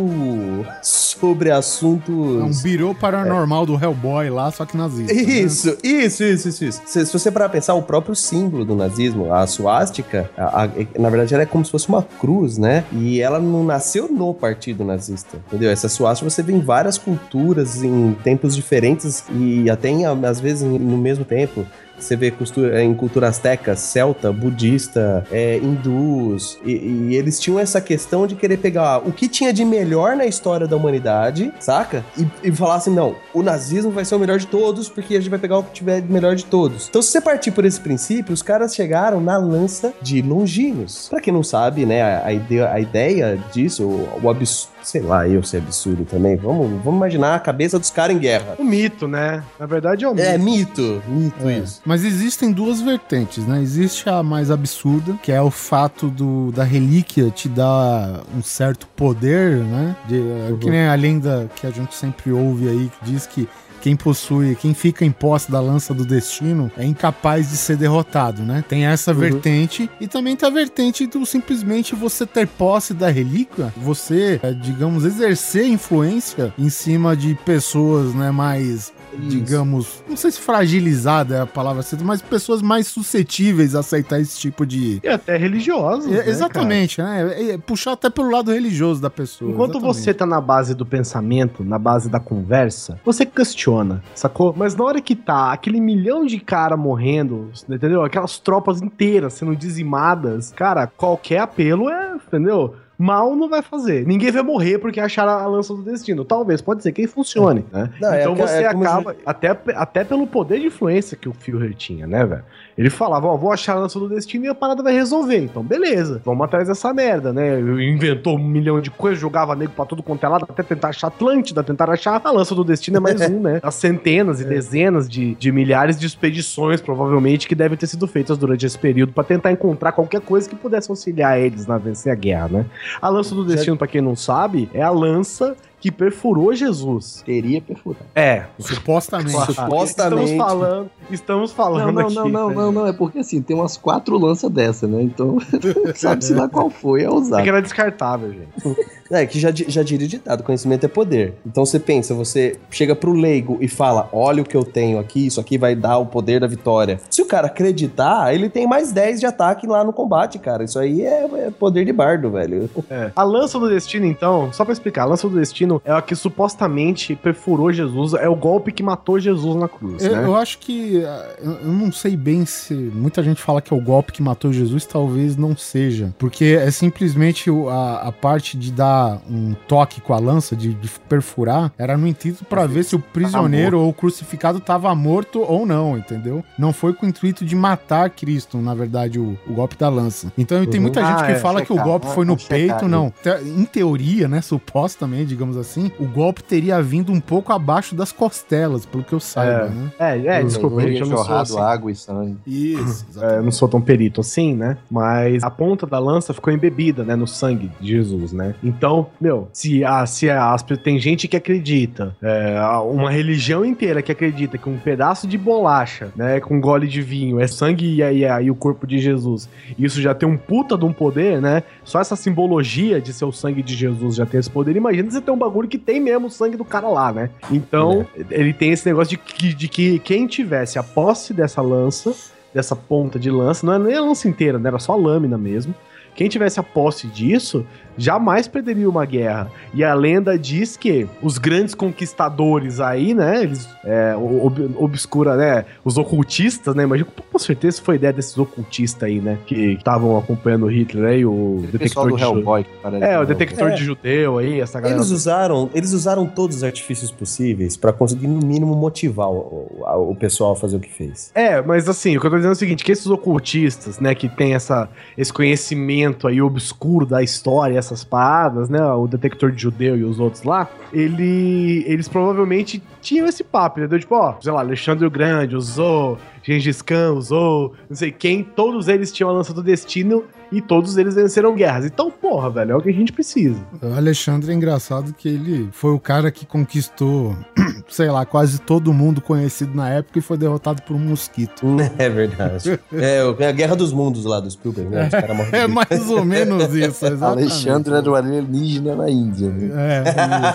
sobre assuntos... É um birô paranormal é. do Hellboy lá, só que nazista. Né? Isso, né? isso, isso, isso, isso. Se, se você parar pensar, o próprio símbolo do nazismo, a suástica, a, a, na verdade ela é como se fosse uma cruz, né? E ela não nasceu no partido nazista, entendeu? Essa suástica você vê em várias culturas, em tempos diferentes e até em, às vezes no mesmo tempo você vê costura- em cultura azteca, celta, budista, é, hindus, e, e eles tinham essa questão de querer pegar o que tinha de melhor na história da humanidade, saca? E, e falar assim, não, o nazismo vai ser o melhor de todos, porque a gente vai pegar o que tiver de melhor de todos. Então, se você partir por esse princípio, os caras chegaram na lança de Longínquos. Pra quem não sabe, né, a, a ideia, a ideia disso, o, o absurdo, sei lá, eu ser absurdo também, vamos, vamos imaginar a cabeça dos caras em guerra. O mito, né? Na verdade é o mito. É mito, mito É. isso. Mas existem duas vertentes, né? Existe a mais absurda, que é o fato do, da relíquia te dar um certo poder, né? De, Uhum. Que nem a lenda que a gente sempre ouve aí, que diz que quem possui, quem fica em posse da lança do destino é incapaz de ser derrotado, né? Tem essa Uhum. vertente e também tem a vertente do simplesmente você ter posse da relíquia, você, é, digamos, exercer influência em cima de pessoas, né, mais digamos, não sei se fragilizada é a palavra certa, mas pessoas mais suscetíveis a aceitar esse tipo de. E até religiosos. É, né, exatamente, né? É, é puxar até pelo lado religioso da pessoa. Enquanto exatamente. você tá na base do pensamento, na base da conversa, você questiona, sacou? Mas na hora que tá aquele milhão de cara morrendo, entendeu? Aquelas tropas inteiras sendo dizimadas, cara, qualquer apelo é, entendeu? Mal não vai fazer. Ninguém vai morrer porque acharam a lança do destino. Talvez, pode ser que funcione, né? Não, é então é você como acaba, até, até pelo poder de influência que o Führer tinha, né, velho? Ele falava, ó, vou achar a lança do destino e a parada vai resolver. Então, beleza, vamos atrás dessa merda, né? Inventou um milhão de coisas, jogava nego pra todo quanto é lado, até tentar achar Atlântida, tentar achar a lança do destino é mais [LAUGHS] um, né? As centenas e dezenas de, de milhares de expedições, provavelmente, que devem ter sido feitas durante esse período pra tentar encontrar qualquer coisa que pudesse auxiliar eles na vencer a guerra, né? A lança do destino, pra quem não sabe, é a lança que perfurou Jesus. Teria perfurado. É, Supostamente. Claro. Supostamente. Estamos falando, estamos falando Não, não, aqui. não, não, né? não, não. É porque assim, tem umas quatro lanças dessa, né? Então, [LAUGHS] sabe-se lá qual foi a É usar. que era descartável, gente. É, que já, já diria ditado, conhecimento é poder. Então você pensa, você chega pro leigo e fala, olha o que eu tenho aqui, isso aqui vai dar o poder da vitória. Se o cara acreditar, ele tem mais 10 de ataque lá no combate, cara. Isso aí é, é poder de bardo, velho. É. A lança do destino, então, só pra explicar, a lança do destino é a que supostamente perfurou Jesus, é o golpe que matou Jesus na cruz, Eu, né? eu acho que. ah, Eu não sei bem se. Muita gente fala que é o golpe que matou Jesus, talvez não seja. Porque é simplesmente a, a parte de dar um toque com a lança, de, de perfurar, era no intuito pra ver se o prisioneiro ou o crucificado tava morto ou não, entendeu? Não foi com o intuito de matar Cristo, na verdade, o, o golpe da lança. Então tem muita gente Ah, que é, fala que o checar, golpe né? foi no checar peito, não. Te- Em teoria, né, supostamente, digamos assim, o golpe teria vindo um pouco abaixo das costelas, pelo que eu saiba, É. né? É, é, desculpa, gente, eu não sou assim. água e sangue. Isso, [LAUGHS] É, eu não sou tão perito assim, né? Mas a ponta da lança ficou embebida, né? No sangue de Jesus, né? Então, meu, se, a, se a, tem gente que acredita, é, uma religião inteira que acredita que um pedaço de bolacha, né? Com um gole de vinho é sangue e aí, aí o corpo de Jesus, isso já tem um puta de um poder, né? Só essa simbologia de ser o sangue de Jesus já tem esse poder. Imagina você ter um bagulho que tem mesmo o sangue do cara lá, né? Então, ele tem esse negócio de que, de que quem tivesse a posse dessa lança dessa ponta de lança, não era nem a lança inteira, né? Era só a lâmina mesmo. Quem tivesse a posse disso, jamais perderia uma guerra. E a lenda diz que os grandes conquistadores aí, né? Eles é, ob- obscura, né? Os ocultistas, né? Imagina, com certeza foi ideia desses ocultistas aí, né? Que estavam acompanhando o Hitler aí, o O pessoal detector do de Hellboy. parece É, o que detector É. de judeu aí, essa galera. Eles usaram, eles usaram todos os artifícios possíveis pra conseguir, no mínimo, motivar o, o- o pessoal a fazer o que fez. É, mas assim, o que eu tô dizendo é o seguinte, que esses ocultistas, né, que tem essa, esse conhecimento aí obscuro da história, essas paradas, né, o detector de judeu e os outros lá, ele, eles provavelmente tinham esse papo, entendeu? Tipo, ó, sei lá, Alexandre o Grande usou, Gengis Khan usou, não sei quem, todos eles tinham a lança do destino e todos eles venceram guerras. Então, porra, velho, é o que a gente precisa. O Alexandre é engraçado que ele foi o cara que conquistou, [CLEARS THROAT] sei lá, quase todo mundo conhecido na época e foi derrotado por um mosquito. [LAUGHS] É verdade. é, o- é a Guerra dos Mundos lá do Spielberg, né? Os É de- mais ou menos [LAUGHS] isso, exatamente. Alexandre era o alienígena na Índia. Né?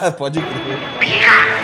É, [LAUGHS] Pode crer.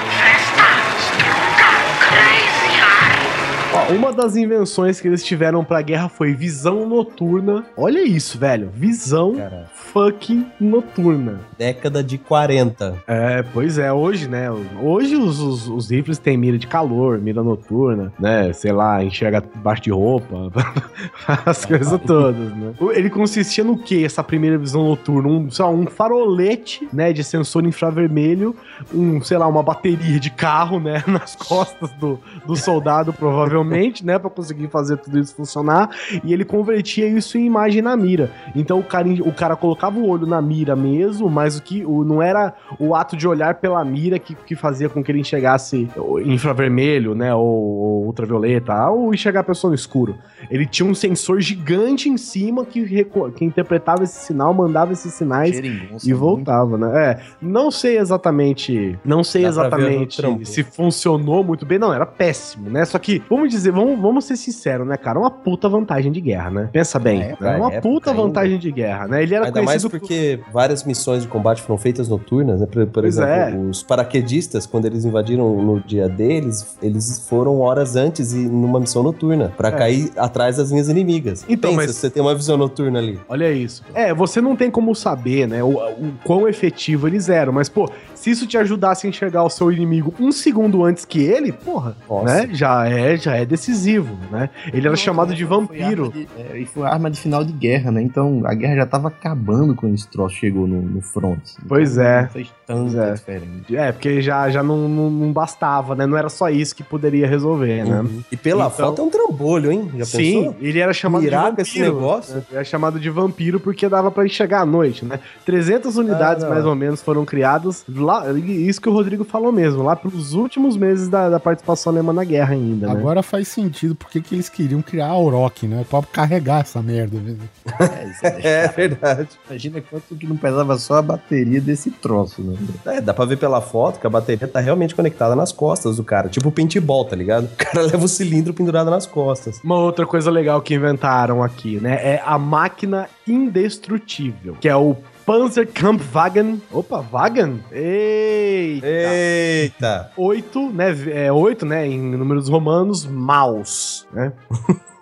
Uma das invenções que eles tiveram pra guerra foi visão noturna. Olha isso, velho. Visão Cara, fucking noturna. década de 40. É, pois é, hoje, né? Hoje os, os, os rifles têm mira de calor, mira noturna, né? Sei lá, enxerga debaixo de roupa, [LAUGHS] as coisas todas, né? Ele consistia no que, essa primeira visão noturna? Um, sei lá, um farolete, né, de sensor infravermelho, um, sei lá, uma bateria de carro, né, [LAUGHS] nas costas do, do soldado, provavelmente, né, pra conseguir fazer tudo isso funcionar, e ele convertia isso em imagem na mira. Então o cara, o cara colocava o olho na mira mesmo, mas o que o, não era o ato de olhar pela mira que, que fazia com que ele enxergasse infravermelho, né, ou, ou ultravioleta, ou enxergar a pessoa no escuro. Ele tinha um sensor gigante em cima que, que interpretava esse sinal, mandava esses sinais e voltava, né? É, não sei exatamente, não sei Dá exatamente se funcionou muito bem, não, era péssimo, né? Só que, vamos dizer, vamos, vamos ser sinceros, né, cara? Uma puta vantagem de guerra, né? Pensa bem, É, né? uma época puta ainda. vantagem de guerra, né? Ele era Ainda mais porque várias missões de combate foram feitas noturnas, né? Por, por exemplo, é. os paraquedistas, quando eles invadiram no dia deles, eles foram horas antes e numa missão noturna, pra É. cair atrás das linhas inimigas. Então, Pensa, mas- você tem uma visão noturna ali. Olha isso. É, você não tem como saber, né, o, o quão efetivo eles eram, mas, pô, se isso te ajudasse a enxergar o seu inimigo um segundo antes que ele, porra, Nossa. né, já é, já é decisivo, né? Ele era chamado de Foi vampiro. de- é, e foi arma de final de guerra, né? Então a guerra já tava acabando quando esse troço chegou no, no front. Pois Então, é. Não fez Tanta é. diferença. É, porque já, já não, não, não bastava, né? Não era só isso que poderia resolver, né? E pela Então- foto é um trambolho, hein? Já Sim, pensou? ele era chamado Mirar de com esse vampiro. negócio? né? Ele era chamado de vampiro porque dava pra enxergar à noite, né? 300 unidades Ah, mais ou menos foram criadas lá, isso que o Rodrigo falou mesmo, lá pelos últimos meses da, da participação alemã na guerra ainda, né? Agora faz sentido porque que eles queriam criar a Auroch, né? Pra carregar essa merda. né? [LAUGHS] É, isso é- [LAUGHS] É verdade. Imagina quanto que não pesava só a bateria desse troço, né? É, dá pra ver pela foto que a bateria tá realmente conectada nas costas do cara. Tipo paintball, tá ligado? O cara [LAUGHS] leva o cilindro pendurado nas costas. Uma outra coisa legal que inventaram aqui, né? É a máquina indestrutível, que é o Panzerkampfwagen. Opa, Wagen? Eita! Eita! Oito, né? É oito, né? Em números romanos, maus, né?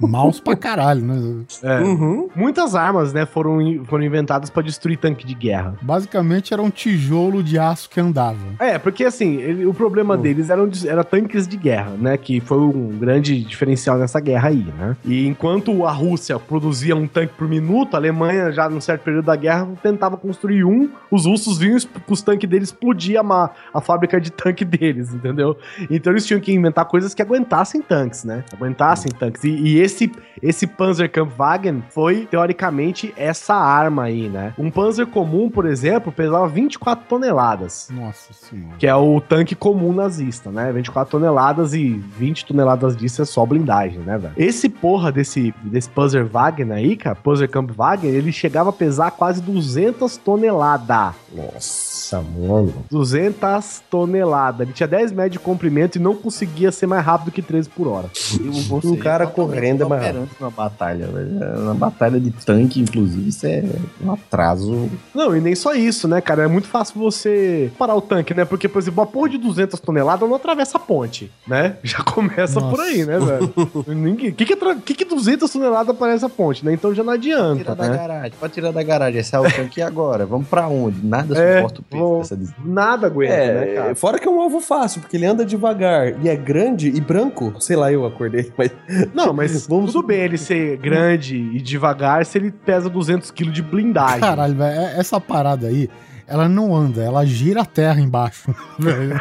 Mouse pra caralho, né? É. Uhum. Muitas armas, né, foram, foram inventadas pra destruir tanque de guerra. Basicamente era um tijolo de aço que andava. É, porque assim, ele- o problema deles eram era tanques de guerra, né? Que foi um grande diferencial nessa guerra aí, né? E enquanto a Rússia produzia um tanque por minuto, a Alemanha, já num certo período da guerra, tentava construir um, os russos vinham com os tanques deles, explodia a, a fábrica de tanque deles, [LAUGHS] entendeu? Então eles tinham que inventar coisas que aguentassem tanques, né? Aguentassem tanques. E, e esse, esse Panzerkampfwagen foi, teoricamente, essa arma aí, né? Um Panzer comum, por exemplo, pesava 24 toneladas. Nossa senhora. Que é o tanque comum nazista, né? 24 toneladas e 20 toneladas disso é só blindagem, né, velho? Esse porra desse, desse Panzerwagen aí, cara, Panzerkampfwagen, ele chegava a pesar quase 200 toneladas. Nossa, mano. 200 toneladas. Ele tinha 10 metros de comprimento e não conseguia ser mais rápido que 13 por hora. Um cara correndo é mais operante na batalha, velho. Na batalha de tanque, inclusive, isso é um atraso. Não, e nem só isso, né, cara? É muito fácil você parar o tanque, né? Porque, por exemplo, uma porra de 200 toneladas não atravessa a ponte, né? [LAUGHS] Já começa Nossa. por aí, né, velho? [LAUGHS] Ninguém... O que que, atra- que que 200 toneladas parece a ponte, né? Então já não adianta, Tirar da né? garagem, pode tirar da garagem. Esse é o tanque e agora? Vamos pra onde? Nada É, suporta o peso dessa des- Nada aguenta, né, É, cara? fora que é um alvo fácil, porque ele anda devagar e é grande e branco. Sei lá, eu acordei, [LAUGHS] mas. Não, mas [LAUGHS] Vamos- tudo bem ele ser grande e devagar se ele pesa 200 kg de blindagem. Caralho, velho, é- essa parada aí, ela não anda, ela gira a terra embaixo. [LAUGHS] velho.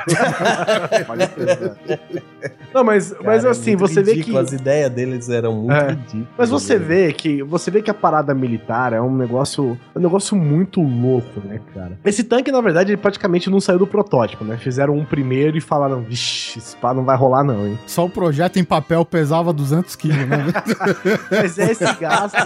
Não, mas, mas Cara, é assim, muito você vê que... As ideias deles eram muito É. ridículas. Mas você né? vê que você vê que a parada militar é um negócio, é um negócio muito louco, né, cara? Esse tanque, na verdade, ele praticamente não saiu do protótipo, né? Fizeram um primeiro e falaram, vixi, esse pá não vai rolar não, hein? Só o projeto em papel pesava 200 quilos, né? [LAUGHS] Mas é esse gasto,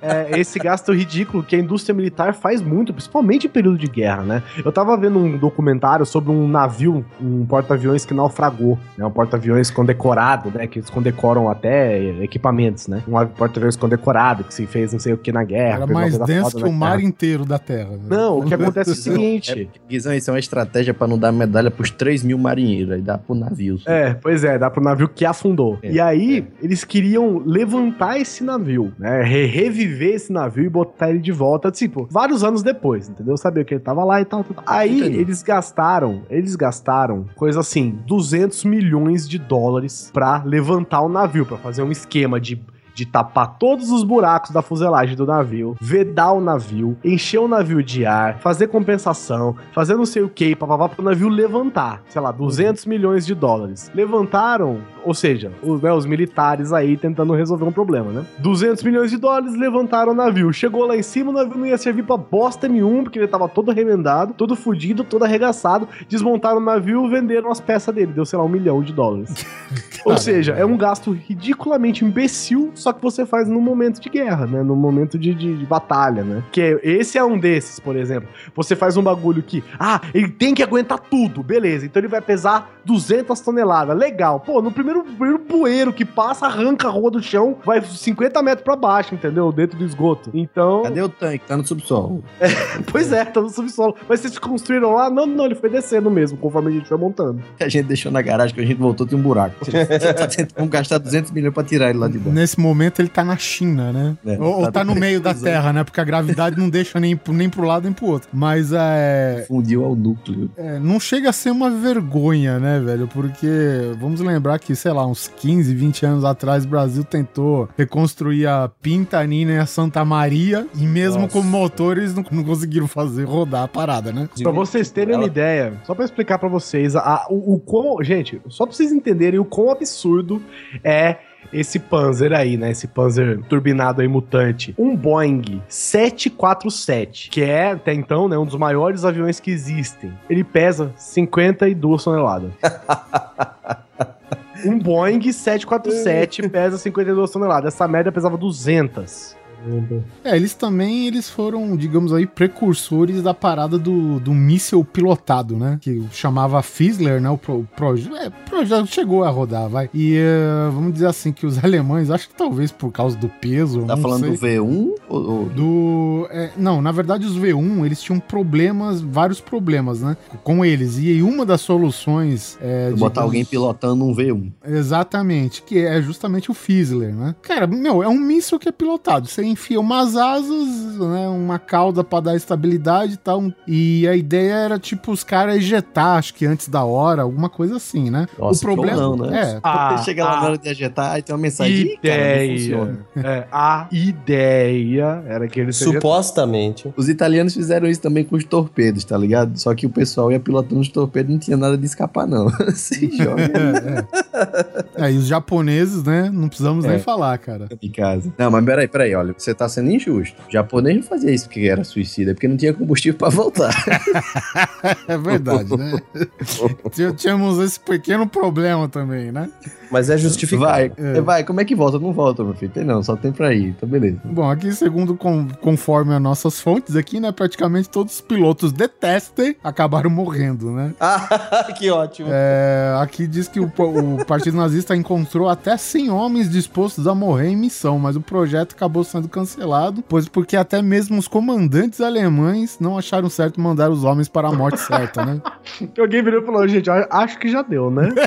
é esse gasto ridículo que a indústria militar faz muito, principalmente em período período de guerra, né? Eu tava vendo um documentário sobre um navio, um porta-aviões que naufragou, né? Um porta-aviões condecorado, né? Que eles condecoram até equipamentos, né? Um porta-aviões condecorado que se fez não sei o que na guerra. Era mais denso que o mar inteiro da Terra. né? Não, o que [LAUGHS] acontece é o seguinte. Guizão, isso é uma estratégia pra não dar medalha pros 3 mil marinheiros, aí dá pro navio. É, pois é, dá pro navio que afundou. É, e aí, eles queriam levantar esse navio, né? re- reviver esse navio e botar ele de volta, tipo, vários anos depois, entendeu? Que ele tava lá e tal. tal. Aí, Entendi. eles gastaram, eles gastaram, coisa assim, 200 milhões de dólares pra levantar o navio, pra fazer um esquema de de tapar todos os buracos da fuselagem do navio, vedar o navio, encher o navio de ar, fazer compensação, fazer não sei o que, papapá, pro navio levantar, sei lá, 200 milhões de dólares. Levantaram, ou seja, os, né, os militares aí tentando resolver um problema, né? 200 milhões de dólares, levantaram o navio. Chegou lá em cima, o navio não ia servir pra bosta nenhum, porque ele tava todo remendado, todo fudido, todo arregaçado. Desmontaram o navio, venderam as peças dele. Deu, sei lá, um milhão de dólares. [LAUGHS] Ou seja, é um gasto ridiculamente imbecil, só que você faz no momento de guerra, né? No momento de, de- de batalha, né? Que é- esse é um desses, por exemplo. Você faz um bagulho que, ah, ele tem que aguentar tudo, beleza. Então ele vai pesar 200 toneladas, legal. Pô, no primeiro, primeiro bueiro que passa, arranca a rua do chão, vai 50 metros pra baixo, entendeu? Dentro do esgoto. Então, Cadê o tanque? Tá no subsolo. [LAUGHS] pois é, tá no subsolo. Mas vocês construíram lá? Não, não, ele foi descendo mesmo, conforme a gente foi montando. [LAUGHS] A gente deixou na garagem, que a gente voltou, tem um buraco. [LAUGHS] Vamos gastar 200 milhões pra tirar ele lá de baixo. Nesse momento ele tá na China, né? É, ou, ou tá tá no meio da. Terra, né? Porque a gravidade não deixa nem, pro- nem pro lado nem pro outro. Mas é, Fundiu ao núcleo. é, não chega a ser uma vergonha, né, velho? Porque vamos lembrar que, sei lá, uns 15, 20 anos atrás, o Brasil tentou reconstruir a Pintanina e a Santa Maria. E mesmo Nossa. com motores, não, não conseguiram fazer rodar a parada, né? Pra vocês terem uma ideia, só pra explicar pra vocês, a- o, o quão. Gente, só pra vocês entenderem o quão absurdo é esse Panzer aí, né? Esse Panzer turbinado aí mutante. Um Boeing 747, que é até então, né, um dos maiores aviões que existem. Ele pesa 52 toneladas. [LAUGHS] Um Boeing 747 pesa 52 toneladas. Essa merda pesava 200. É, eles também eles foram, digamos aí, precursores da parada do, do míssil pilotado, né? Que chamava Fizzler, né? O pro, pro, é, projeto chegou a rodar, vai. E eh, vamos dizer assim que os [LAUGHS] alemães, acho que talvez por causa do peso, Tá não falando sei, do V1 ou, do. é, não, na verdade, os V1 eles tinham problemas, vários problemas, né? Com eles. E uma das soluções. É, botar digamos- alguém pilotando um V1? Exatamente, que é justamente o Fizzler, né? Cara, meu, é um míssil que é pilotado. Você enfia umas asas, né? Uma cauda pra dar estabilidade e tal. E a ideia era, tipo, os caras ejetar, acho que antes da hora, alguma coisa assim, né? Nossa, o problema ou não, né? é. Ah, chega lá ah. na hora de ejetar, aí tem uma mensagem. "Ih, cara, não Ideia. funciona." É, a ideia era que ele seja Supostamente. Os italianos fizeram isso também com os torpedos, tá ligado? Só que o pessoal ia pilotando os torpedos não tinha nada de escapar, não. Se [LAUGHS] joga [LAUGHS] É, é. É, e os japoneses, né? Não precisamos É. nem falar, cara. de casa. Não, mas peraí, peraí, olha, você tá sendo injusto. O japonês não fazia isso porque era suicida, porque não tinha combustível pra voltar. [LAUGHS] É verdade, né? Tí- [LAUGHS] Tínhamos esse pequeno problema também, né? Mas é justificado. Vai, É. vai, como é que volta? Não volta, meu filho. Tem não, só tem pra ir, tá beleza. Bom, aqui, segundo com- conforme as nossas fontes aqui, né? Praticamente todos os pilotos de teste acabaram morrendo, né? [LAUGHS] Ah, que ótimo. É, aqui diz que o, o Partido Nazista encontrou até 100 homens dispostos a morrer em missão, mas o projeto acabou sendo cancelado, pois porque até mesmo os comandantes alemães não acharam certo mandar os homens para a morte certa, né? [LAUGHS] Alguém virou e falou, gente, acho que já deu, né? [LAUGHS]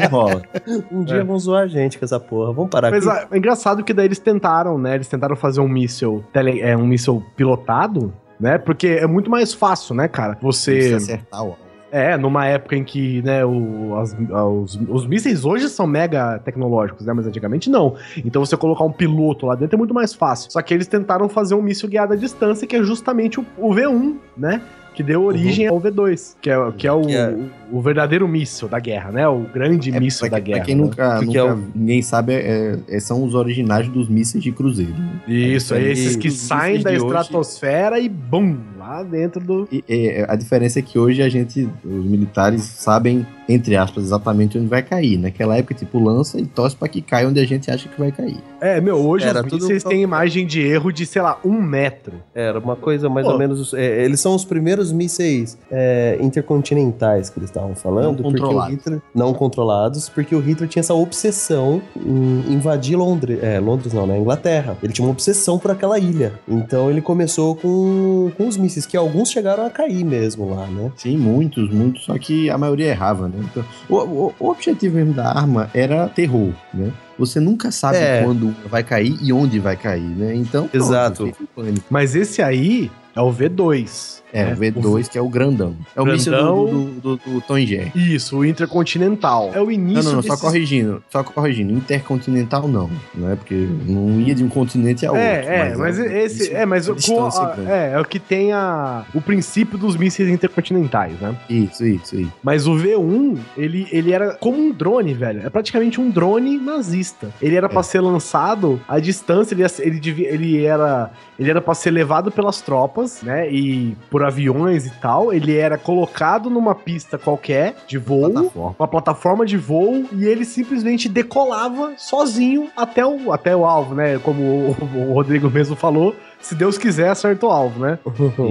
Não rola. Um dia vão zoar a gente com essa porra. Vamos parar Mas ah, é engraçado que daí eles tentaram, né? Eles tentaram fazer um míssil, tele, é, um míssil pilotado, né? Porque é muito mais fácil, né, cara? Você... Precisa acertar o É, numa época em que, né, o, as- os, os mísseis hoje são mega tecnológicos, né? Mas antigamente não. Então você colocar um piloto lá dentro é muito mais fácil. Só que eles tentaram fazer um míssil guiado à distância, que é justamente o, o V1, né? Que deu origem ao V2, que é, que é, o, Que é- o, o verdadeiro míssil da guerra, né? O grande É, míssil da guerra. pra quem né? nunca, Que nunca que é o- ninguém sabe, é- é- são os originais dos mísseis de cruzeiro. né? Isso, é esses que saem da de hoje- estratosfera e bum! Lá dentro do. E, e, a diferença é que hoje a gente, os militares, sabem, entre aspas, exatamente onde vai cair. Naquela época, tipo, lança e torce pra que caia onde a gente acha que vai cair. É, meu, hoje Era os tudo só- têm imagem de erro de, sei lá, um metro. Era uma coisa mais Pô. ou menos. é, eles são os primeiros mísseis é, intercontinentais que eles estavam falando. Não controlados. Hitler, não controlados, porque o Hitler tinha essa obsessão em invadir Londres. É, Londres não, né? Inglaterra. Ele tinha uma obsessão por aquela ilha. Então ele começou com, com os mísseis, que alguns chegaram a cair mesmo lá, né? Sim, muitos, muitos, só que a maioria errava, né? Então, o, o- o objetivo mesmo da arma era terror, né? Você nunca sabe É. quando vai cair e onde vai cair, né? Então, pronto, Exato. pânico. Mas esse aí é o V2. É, né? o V2, que é o grandão. É o míssil do, do, do, do Tom Jerry. Isso, o Intercontinental. É o Não, início não, não, só desses- corrigindo. Só corrigindo. Intercontinental não, né? Porque não ia de um continente a outro. É, é, mas, um esse. míssil É, mas com a- é, é o que tem a, o princípio dos mísseis intercontinentais, né? Isso, isso, isso. Mas o V1, ele, ele era como um drone, velho. É praticamente um drone nazista. Ele era pra ser lançado à distância, ele, ele, devia, ele era ele era pra ser levado pelas tropas, né? E por aviões e tal. Ele era colocado numa pista qualquer de voo. Plataforma. Uma plataforma de voo e ele simplesmente decolava sozinho até o, até o alvo, né? Como o, [LAUGHS] o Rodrigo mesmo falou, se Deus quiser, acerta o alvo, né? [LAUGHS]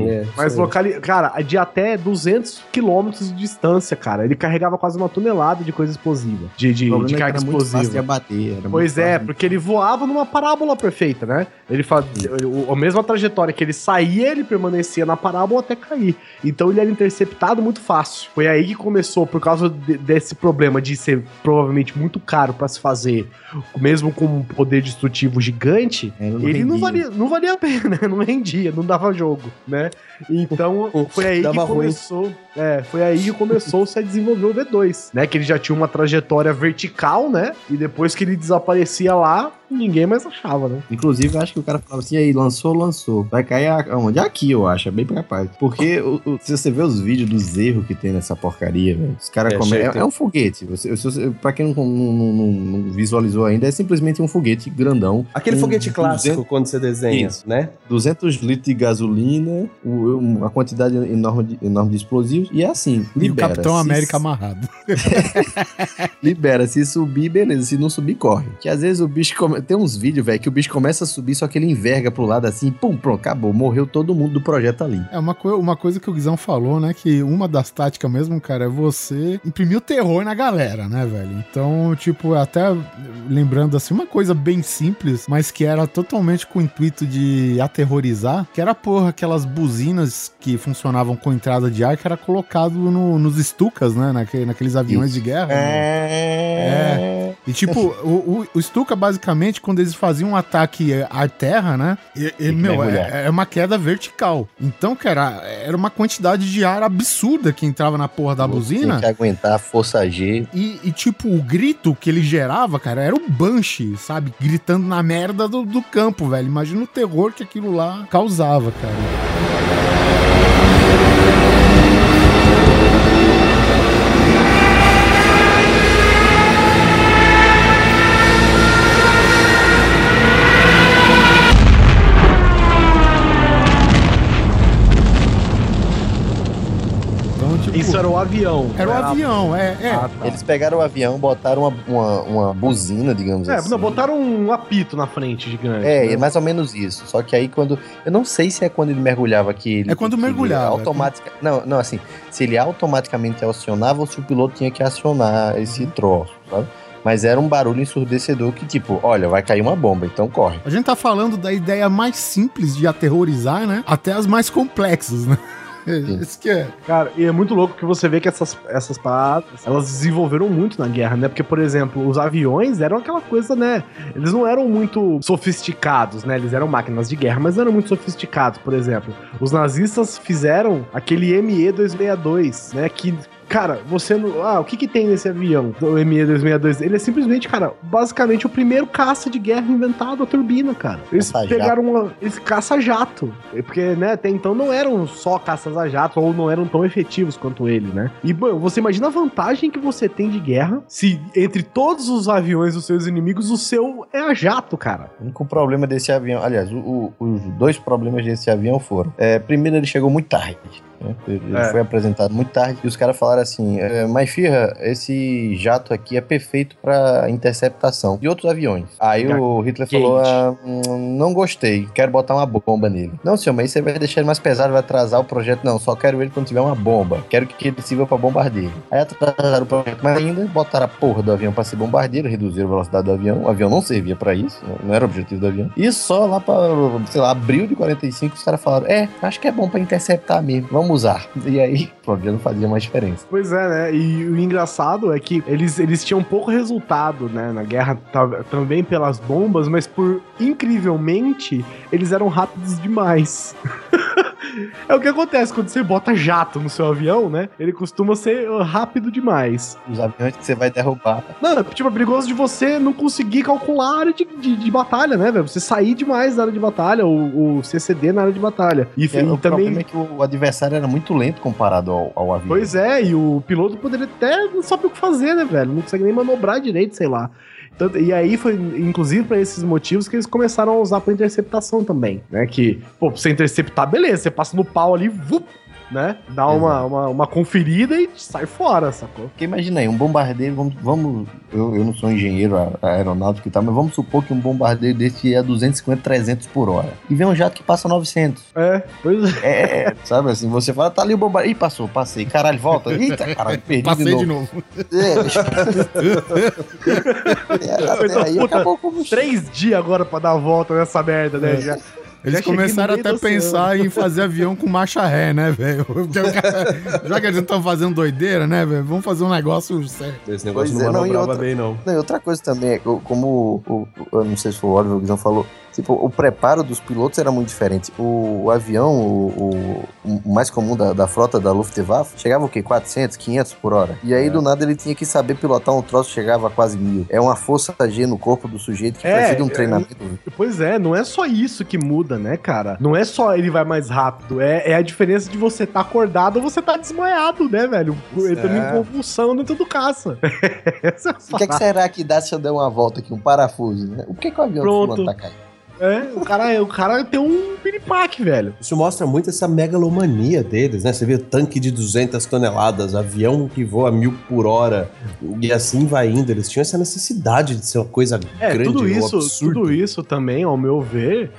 É, Mas locali... cara, de até 200 quilômetros de distância, cara. Ele carregava quase uma tonelada de coisa explosiva. De, de, de é carga era muito fácil de explosiva. abater. Pois é, fácil. porque ele voava numa parábola perfeita, né? Ele fazia o- a mesma trajetória que ele saía, ele permanecia na parábola até cair. Então ele era interceptado muito fácil. Foi aí que começou, por causa de- desse problema de ser provavelmente muito caro pra se fazer, mesmo com um poder destrutivo gigante, Era, ele não valia, não valia a pena, [LAUGHS] não rendia, não dava jogo, né? Então foi aí que Dava ruim. É, foi aí que começou-se a desenvolver o V2, né? Que ele já tinha uma trajetória vertical, né? E depois que ele desaparecia lá, ninguém mais achava, né? Inclusive, eu acho que o cara falava assim, aí, lançou, lançou. Vai cair aonde? Aqui, eu acho, é bem capaz. Porque o- o- se você vê os vídeos dos erros que tem nessa porcaria, velho, os caras É, comem... É, é um foguete. Você, se você- pra quem não, não- não- não visualizou ainda, é simplesmente um foguete grandão. Aquele com foguete clássico 200 quando você desenha, Isso. né? 200 litros de gasolina, uma quantidade enorme de, enorme de explosivos, e é assim, E o libera. Capitão Se- América amarrado. [LAUGHS] Libera, se subir, beleza. Se não subir, corre. Que às vezes o bicho. Come... Tem uns vídeos, velho, que o bicho começa a subir, só que ele enverga pro lado assim, pum, pronto, acabou. Morreu todo mundo do projeto ali. É uma, coi- uma coisa que o Guizão falou, né? Que uma das táticas mesmo, cara, é você imprimir o terror na galera, né, velho? Então, tipo, até lembrando assim, uma coisa bem simples, mas que era totalmente com o intuito de aterrorizar, que era, porra, aquelas buzinas que funcionavam com entrada de ar, que era colocado no- nos estucas, né? Naque- naqueles aviões de guerra. né? É. E tipo, o, o, o Stuka, basicamente, quando eles faziam um ataque é, ar-terra, né? E, e, meu, é, é uma queda vertical. Então, cara, era uma quantidade de ar absurda que entrava na porra da Tinha buzina. que aguentar a força G. E, e, tipo, o grito que ele gerava, cara, era o Banshee, sabe? Gritando na merda do, do campo, velho. Imagina o terror que aquilo lá causava, cara. Era avião. era o avião, é, é. Ah, tá. Eles pegaram o avião, botaram uma, uma, uma buzina, digamos É, assim. não, botaram um apito na frente gigante. É, né? é mais ou menos isso. Só que aí quando. Eu não sei se é quando ele mergulhava que ele. É quando mergulhava, Automática, Não, não, assim. Se ele automaticamente acionava ou se o piloto tinha que acionar esse troço, sabe? Mas era um barulho ensurdecedor que, tipo, olha, vai cair uma bomba, então corre. A gente tá falando da ideia mais simples de aterrorizar, né? Até as mais complexas, né? [LAUGHS] Isso que é. Cara, e é muito louco que você vê que essas, essas paradas, elas desenvolveram muito na guerra, né? Porque, por exemplo, os aviões eram aquela coisa, né? Eles não eram muito sofisticados, né? Eles eram máquinas de guerra, mas não eram muito sofisticados, por exemplo. Os nazistas fizeram aquele ME-262, né? Que cara, você não. Ah, o que que tem nesse avião, do ME-262? Ele é simplesmente, cara, basicamente o primeiro caça de guerra inventado a turbina, cara. Eles Caça-jato. pegaram uma. Esse caça-jato. É Porque, né, até então não eram só caças a jato, ou não eram tão efetivos quanto ele, né? E, bom, você imagina a vantagem que você tem de guerra se entre todos os aviões dos seus inimigos, o seu é a jato, cara. O único problema desse avião, aliás, o- o- os dois problemas desse avião foram: é, primeiro, ele chegou muito tarde. Né? Ele É. foi apresentado muito tarde e os caras falaram assim: é, mas Firra, esse jato aqui é perfeito para interceptação de outros aviões. Aí o Hitler falou: ah, hum, não gostei, quero botar uma bomba nele. Não, senhor, mas aí vai deixar ele mais pesado, vai atrasar o projeto. Não, só quero ele quando tiver uma bomba. Quero que ele sirva para bombardeio. Aí atrasaram o projeto mais ainda, botaram a porra do avião para ser bombardeiro, reduziram a velocidade do avião. O avião não servia para isso, não era o objetivo do avião. E só lá para, sei lá, abril de 45, os caras falaram: é, acho que é bom para interceptar mesmo, vamos usar. E aí, [LAUGHS] pronto, já não fazia mais diferença. Pois é, né? E o engraçado é que eles, eles tinham pouco resultado, né? Na guerra ta- também pelas bombas, mas por incrivelmente eles eram rápidos demais. [LAUGHS] é o que acontece quando você bota jato no seu avião, né? Ele costuma ser uh, rápido demais. Os aviões que você vai derrubar. Não, é, tipo, é perigoso de você não conseguir calcular a área de, de, de batalha, né, velho? Você sair demais da área de batalha, ou, exceder na área de batalha. E, E e o também. problema é que o adversário era muito lento comparado ao, ao avião. Pois é, e o piloto poderia até não saber o que fazer, né, velho? Não consegue nem manobrar direito, sei lá. E aí foi, inclusive, pra esses motivos que eles começaram a usar pra interceptação também, né? Que, pô, pra você interceptar, beleza, você passa no pau ali, vup, né? Dá uma, uma, uma conferida e sai fora, sacou? Porque imagina aí, um bombardeiro, vamos, vamos eu, eu não sou engenheiro aeronáutico e tal, mas vamos supor que um bombardeiro desse ia a 250, 300 por hora. E vem um jato que passa 900. É, pois é. É, sabe assim, você fala, tá ali o bombardeiro. Ih, passou, passei. Caralho, volta. Eita, caralho, perdi Passei de novo. de novo. É, Então, [LAUGHS] aí puta, acabou o combustível. Três dias agora pra dar a volta nessa merda, né? É. Já, Eles Já começaram até a pensar em [LAUGHS] fazer avião com marcha ré, né, velho? [LAUGHS] Já que eles estão fazendo doideira, né, velho? Vamos fazer um negócio certo. Esse negócio Pois não é, não, outra- bem, não. Não, e outra coisa também, é que como o, o- eu não sei se foi o Oliver o Guizão falou, tipo, o preparo dos pilotos era muito diferente. O, o avião, o, o- o mais comum da, da frota da Luftwaffe, chegava o quê? 400, 500 por hora. E aí, É. do nada, ele tinha que saber pilotar um troço chegava a quase mil. É uma força G no corpo do sujeito que É, precisa de um é, treinamento. Pois é, não é só isso que muda, né, cara? Não é só ele vai mais rápido, é, é a diferença de você tá acordado ou você tá desmaiado, né, velho? Entrando É. em convulsão dentro do caça. [LAUGHS] Essa é O que, é que será que dá se eu der uma volta aqui, um parafuso, né? O que, que o avião Pronto. fulano tá caindo? É, o cara, o cara tem um piripaque, velho. Isso mostra muito essa megalomania deles, né? Você vê tanque de 200 toneladas, avião que voa mil por hora, e assim vai indo. Eles tinham essa necessidade de ser uma coisa É, grande, tudo isso, absurdo. tudo isso também, ao meu ver,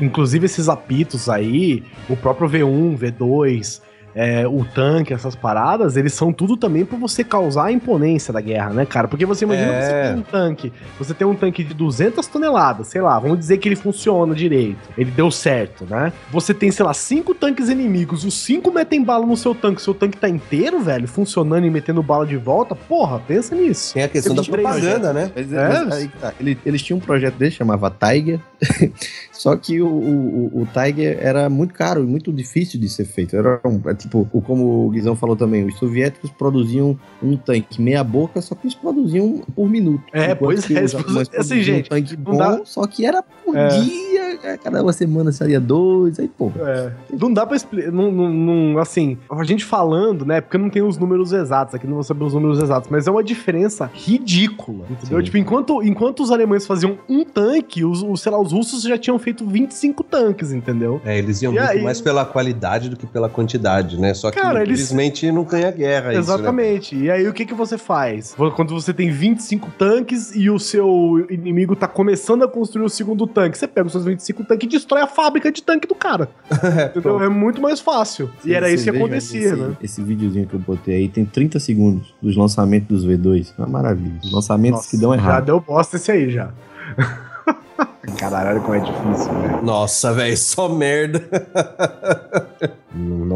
inclusive esses apitos aí, o próprio V1, V2, é, o tanque, essas paradas, eles são tudo também pra você causar a imponência da guerra, né, cara? Porque você imagina É. que você tem um tanque, você tem um tanque de 200 toneladas, sei lá, vamos dizer que ele funciona direito, ele deu certo, né? Você tem, sei lá, cinco tanques inimigos, os cinco metem bala no seu tanque, seu tanque tá inteiro, velho, funcionando e metendo bala de volta, porra, pensa nisso. Tem a questão da propaganda, né? Mas, É, mas aí que tá. Ele- eles tinham um projeto dele, chamava Tiger, [LAUGHS] só que o, o, o Tiger era muito caro e muito difícil de ser feito. Era um, é tipo, o- como o Guizão falou também, os soviéticos produziam um tanque meia boca, só que eles produziam por minuto. É, Enquanto pois que é, os [LAUGHS] assim, gente, um tanque bom, dá- só que era por É. dia, a cada uma semana saía dois, aí pô. É. Não dá pra explicar. Não, não, não- assim, a gente falando, né? Porque eu não tenho os números exatos, aqui não vou saber os números exatos, mas é uma diferença ridícula. Entendeu? Sim. Tipo, enquanto, enquanto os alemães faziam um tanque, os, os, sei lá, os russos já tinham feito 25 tanques, entendeu? É, eles iam E muito aí- mais pela qualidade do que pela quantidade, né? Só que Cara, eles- infelizmente não ganha guerra isso, né? Exatamente. E aí o que, que você faz? Quando você tem 25 tanques e o seu inimigo tá começando a construir o segundo tanque, você pega os seus 25 tanques e destrói a fábrica de tanque do cara. [LAUGHS] entendeu? É muito mais fácil. E era isso que veja acontecia, esse, né? Esse videozinho que eu botei aí tem 30 segundos dos lançamentos dos V2. Uma maravilha. Os lançamentos Nossa, que dão Já errado. deu bosta esse aí já. [LAUGHS] [LAUGHS] Caralho, olha como é difícil, velho. Nossa, velho, só merda.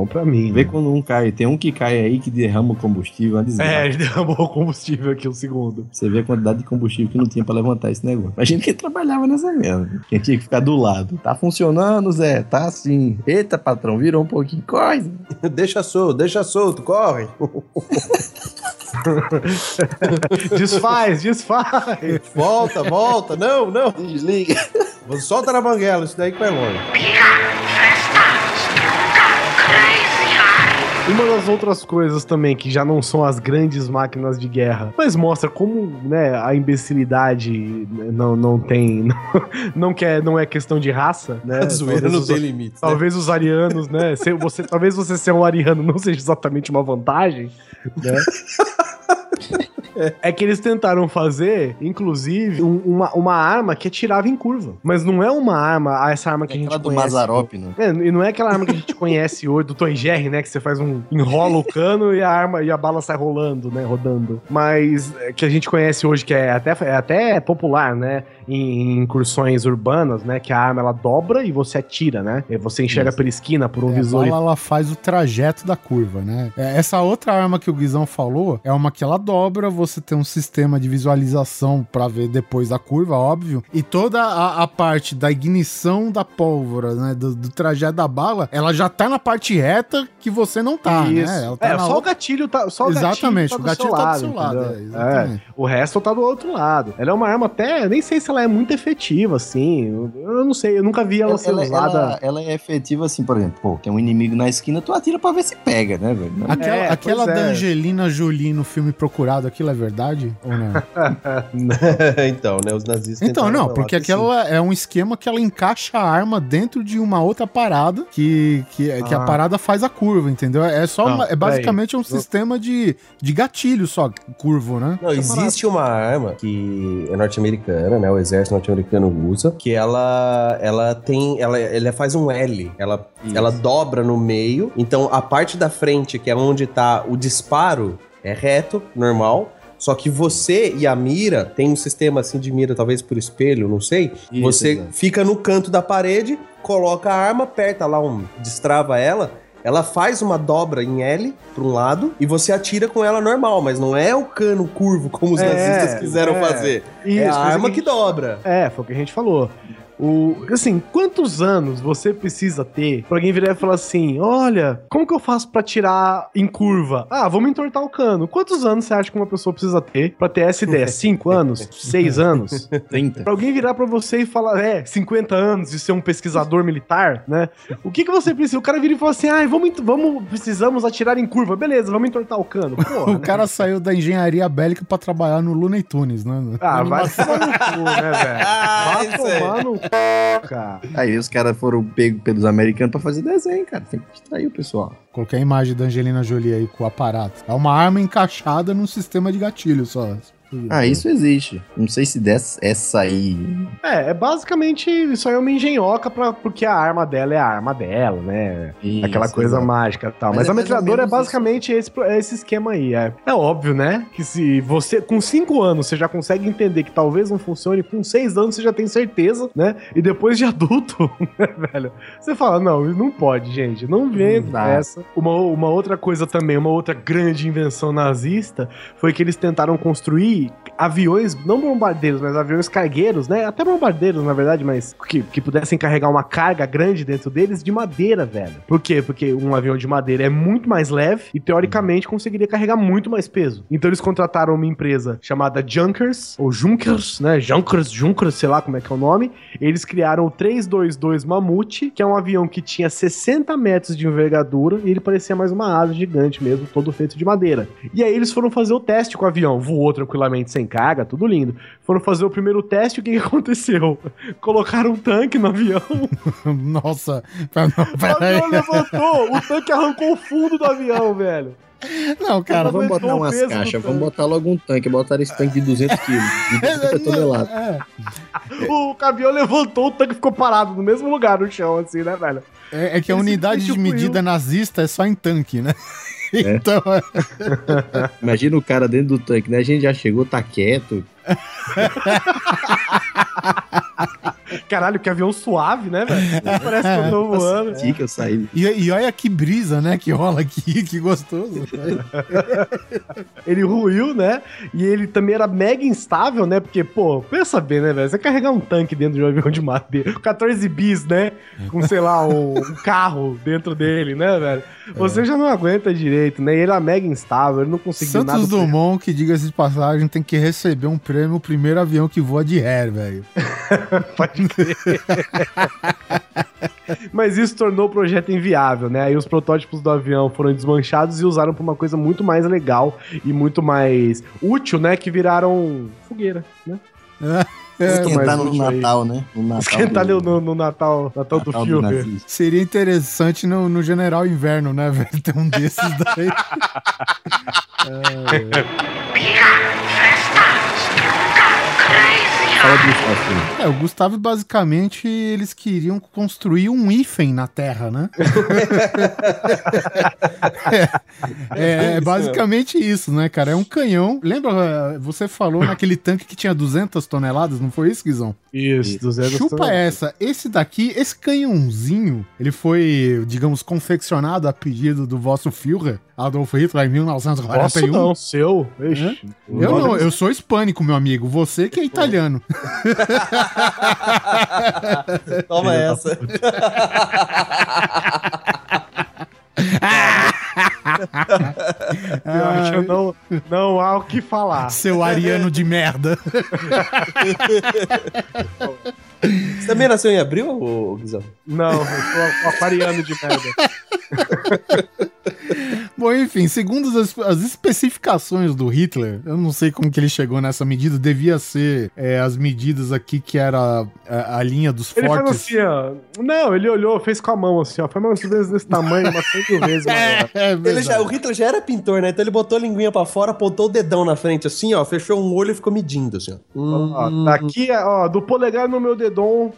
Não pra mim. Vê quando um cai. Tem um que cai aí que derrama o combustível, desgraça. É, ele derramou o combustível aqui um segundo. Você vê a quantidade de combustível que não tinha pra levantar esse negócio. A gente que trabalhava nessa merda. Quem tinha que ficar do lado. Tá funcionando, Zé? Tá assim. Eita, patrão, virou um pouquinho. Corre. [LAUGHS] deixa solto, deixa solto, corre. [LAUGHS] Desfaz, desfaz. Volta, volta. Não, não. Desliga. [LAUGHS] Solta na banguela, isso daí que vai longe. Uma das outras coisas também que já não são as grandes máquinas de guerra, mas mostra como né, a imbecilidade não, não tem. [LAUGHS] Não, não, quer, não é questão de raça, né? [LAUGHS] A zoeira Talvez não os- tem limite. né? Talvez os arianos, né? ser- você, talvez você ser um ariano não seja exatamente uma vantagem, né? É que eles tentaram fazer, inclusive, um- uma, uma arma que atirava em curva. Mas não é uma arma, ah, essa arma que a gente Aquela do conhece. Mazarop, né? É, e não é aquela arma que a gente conhece hoje do Tom Jerry, né? Que você faz um. enrola o cano e a arma e a bala sai rolando, né? Rodando. Mas é, que a gente conhece hoje, que é até, é até popular, né? Em, em incursões urbanas, né? Que a arma ela dobra e você atira, né? E você enxerga pela esquina por um É, a visor. bala ela faz o trajeto da curva, né? É, Essa outra arma que o Guizão falou é uma que ela dobra, você tem um sistema de visualização pra ver depois da curva, óbvio, e toda a, a parte da ignição da pólvora, né, do, do trajeto da bala, ela já tá na parte reta que você não tá, Isso. né? Ela tá é, na só o gatilho tá. Só o Exatamente, o do gatilho seu tá do seu lado, entendeu? é, exatamente. É, o resto tá do outro lado. Ela é uma arma até. Nem sei se ela é muito efetiva, assim. Eu, eu não sei, eu nunca vi ela, Ela, ser ela- usada. ela- ela é efetiva assim, por exemplo, pô, tem um inimigo na esquina, tu atira pra ver se pega, né, velho? Aquela, É, aquela da é. Angelina Jolie no filme Procurado, aquilo é verdade ou não? [LAUGHS] então, né? Os nazistas. Então, não, porque que sim. aquela é um esquema que ela encaixa a arma dentro de uma outra parada que, que, que a Ah. parada faz a curva, entendeu? É só Não, uma- é basicamente um peraí. sistema de, de gatilho só, curvo, né? Não, existe uma arma que é norte-americana, né? O exército norte-americano usa, que ela ela tem, ela, ela faz um L, ela, ela dobra no meio. Então a parte da frente, que é onde tá o disparo, é reto, normal. Só que você e a mira tem um sistema assim de mira, talvez por espelho, não sei. Isso, você exato. fica no canto da parede, coloca a arma, aperta lá um, destrava ela. Ela faz uma dobra em L para um lado e você atira com ela normal, mas não é o cano curvo como os É, nazistas quiseram é. fazer. Isso, é a arma que gente- dobra. É, foi o que a gente falou. O, assim, quantos anos você precisa ter pra alguém virar e falar assim: olha, como que eu faço pra tirar em curva? Ah, vamos entortar o cano. Quantos anos você acha que uma pessoa precisa ter pra ter essa ideia? [LAUGHS] Cinco anos? Seis anos? 30. Pra alguém virar pra você e falar, é, 50 anos de ser um pesquisador militar, né? O que que você precisa? O cara vira e fala assim, ai, vamos, ent- vamos, precisamos atirar em curva. Beleza, vamos entortar o cano. [LAUGHS] Porra, O né? cara saiu da engenharia bélica pra trabalhar no Looney Tunes, né? Ah, vai tomar no cu, né, velho? [LAUGHS] Ah, Vai tomar no. Aí os caras foram pegos pelos americanos pra fazer desenho, cara. Tem que distrair o pessoal. Coloquei a imagem da Angelina Jolie aí com o aparato. É uma arma encaixada num sistema de gatilho só. Ah, isso existe. Não sei se dessa essa aí. É, é basicamente isso aí é uma engenhoca pra, porque a arma dela é a arma dela, né? Isso, Aquela coisa exato. mágica e tal. Mas Mas, é a metralhadora é basicamente esse, pro- esse esquema aí. É. é óbvio, né? Que se você, com 5 anos, você já consegue entender que talvez não funcione, com 6 anos você já tem certeza, né? E depois de adulto, [LAUGHS] né, velho? Você fala, não, não pode, gente. Não vem essa. Uma, uma outra coisa também, uma outra grande invenção nazista foi que eles tentaram construir aviões, não bombardeiros, mas aviões cargueiros, né? Até bombardeiros, na verdade, mas que, que pudessem carregar uma carga grande dentro deles de madeira, velho. Por quê? Porque um avião de madeira é muito mais leve e, teoricamente, conseguiria carregar muito mais peso. Então, eles contrataram uma empresa chamada Junkers, ou Junkers, né? Junkers, Junkers, sei lá como é que é o nome. Eles criaram o 322 Mamute, que é um avião que tinha 60 metros de envergadura e ele parecia mais uma asa gigante mesmo, todo feito de madeira. E aí eles foram fazer o teste com o avião, voou tranquilamente sem carga, tudo lindo. Foram fazer o primeiro teste, o que, aconteceu? [LAUGHS] Colocaram um tanque no avião, [LAUGHS] Nossa, não, o peraí. avião levantou, o tanque arrancou o fundo do avião, velho. Não, cara, vamos botar o umas caixas, vamos botar logo um tanque. Botaram esse tanque de 200 quilos, de 50 [LAUGHS] toneladas. É, O avião levantou, o tanque ficou parado no mesmo lugar no chão, assim, né, velho? é, é que a unidade de medida nazista é só em tanque, né? [LAUGHS] Então, é- [LAUGHS] Imagina o cara dentro do tanque, né? A gente já chegou, tá quieto. [LAUGHS] Caralho, que avião suave, né, velho? Parece que eu tô voando. Que eu saí. E, e olha que brisa, né, que rola aqui, [LAUGHS] que gostoso. Ele ruiu, né? E ele também era mega instável, né? Porque, pô, pensa bem, né, velho? Você carregar um tanque dentro de um avião de madeira, [LAUGHS] 14 bis, né? Com, sei lá, um, um carro dentro dele, né, velho? Você já não aguenta direito, né? E ele era mega instável, ele não conseguiu nada. Santos Dumont, que diga-se de passagem, tem que receber um prêmio, o primeiro avião que voa de air, velho. Pode. [LAUGHS] [LAUGHS] Mas isso tornou o projeto inviável, né? Aí os protótipos do avião foram desmanchados e usaram pra uma coisa muito mais legal e muito mais útil, né? Que viraram fogueira, né? Esquentar mais no aí. Natal, né? No Natal Esquentar do- no, no Natal, Natal do Natal do filme. nazismo. Seria interessante no, no General Inverno, né, [LAUGHS] velho? Ter um desses daí. [LAUGHS] Fala assim. É, o Gustavo, basicamente, eles queriam construir um hífen na Terra, né? [LAUGHS] é, é basicamente isso, né, cara? É um canhão. Lembra, eh, você falou naquele tanque que tinha 200 toneladas, não foi isso, Guizão? Isso, 200 Chupa toneladas. essa. Esse daqui, esse canhãozinho, ele foi, digamos, confeccionado a pedido do vosso Führer, Adolf Hitler, em Nossa, 1941. não, seu. Ixi. Eu não, eu sou hispânico, meu amigo. Você que é italiano. [LAUGHS] Toma essa. [LAUGHS] Eu acho que não, não há o que falar. Seu ariano de merda. [LAUGHS] Você também nasceu em abril, ô, Guizão? Não, eu sou aquariano de merda. Bom, enfim, segundo as, as especificações do Hitler, eu não sei como que ele chegou nessa medida, devia ser é, as medidas aqui que era a, a linha dos Ele fortes. assim, ó. Não, ele olhou, fez com a mão assim, ó. Foi mais ou menos desse tamanho, umas 100 mil vezes [LAUGHS] maior. É, Ele já, o Hitler já era pintor, né? Então ele botou a linguinha pra fora, apontou o dedão na frente, assim, ó, fechou um olho e ficou medindo, assim, ó. Hum, Ó, daqui, ó, do polegar no meu dedão,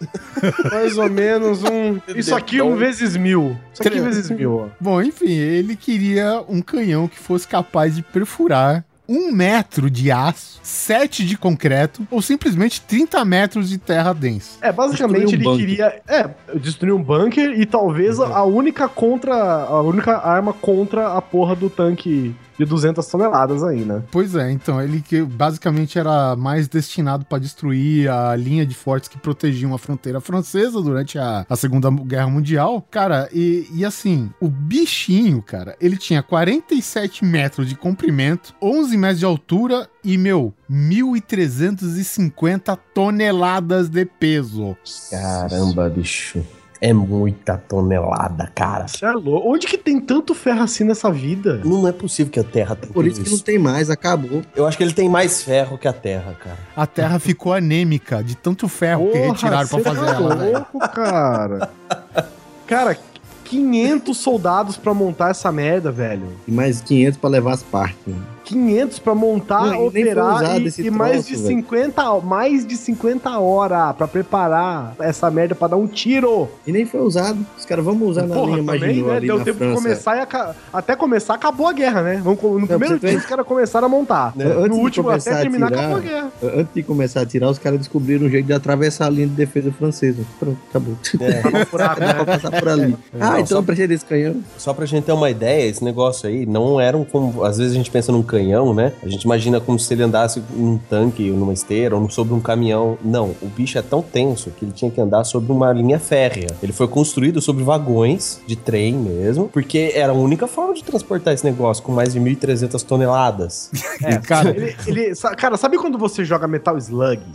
mais ou menos um. [LAUGHS] Isso aqui um vezes mil. Isso aqui vezes mil, ó. Bom, enfim, ele queria um canhão que fosse capaz de perfurar um metro de aço, sete de concreto ou simplesmente 30 metros de terra densa. É, basicamente Destruir um ele bunker. queria é, destruir um bunker e talvez a- a única contra. A única arma contra a porra do tanque de 200 toneladas aí, né? Pois é, então ele que basicamente era mais destinado para destruir a linha de fortes que protegiam a fronteira francesa durante a, a Segunda Guerra Mundial. Cara, e, e assim, o bichinho, cara, ele tinha 47 metros de comprimento, 11 metros de altura e, meu, 1.350 toneladas de peso. Caramba, bicho. É muita tonelada, cara. Você é louco. Onde que tem tanto ferro assim nessa vida? Não é possível que a Terra tenha Por tudo isso que não tem mais, acabou. Eu acho que ele tem mais ferro que a Terra, cara. A terra ficou anêmica de tanto ferro que retiraram pra fazer tá ela, louco, cara. [LAUGHS] Cara, 500 soldados pra montar essa merda, velho. E mais 500 pra levar as partes. né? 500 pra montar, Não, e operar e, e mais de velho. 50, mais de 50 horas pra preparar essa merda pra dar um tiro. E nem foi usado. Os caras vamos usar na linha Maginot ali Deu na tempo de França. começar e aca- até começar acabou a guerra, né? Vamos, no primeiro você dia os caras começaram a montar. Né? Antes No de último começar até a terminar tirar- acabou a guerra. Antes de começar a tirar, os caras descobriram um jeito de atravessar a linha de defesa francesa. Pronto, acabou. É. [LAUGHS] Né? passar por ali. ah, Não, então só- eu precisei desse canhão. Só pra gente ter uma ideia, esse negócio aí não era um como. Às vezes a gente pensa num canhão, né? A gente imagina como se ele andasse num tanque, ou numa esteira, ou sobre um caminhão. Não, o bicho é tão tenso que ele tinha que andar sobre uma linha férrea. Ele foi construído sobre vagões de trem mesmo, porque era a única forma de transportar esse negócio com mais de 1.300 toneladas. É, [LAUGHS] Cara, ele, ele- cara, sabe quando você joga Metal Slug [LAUGHS]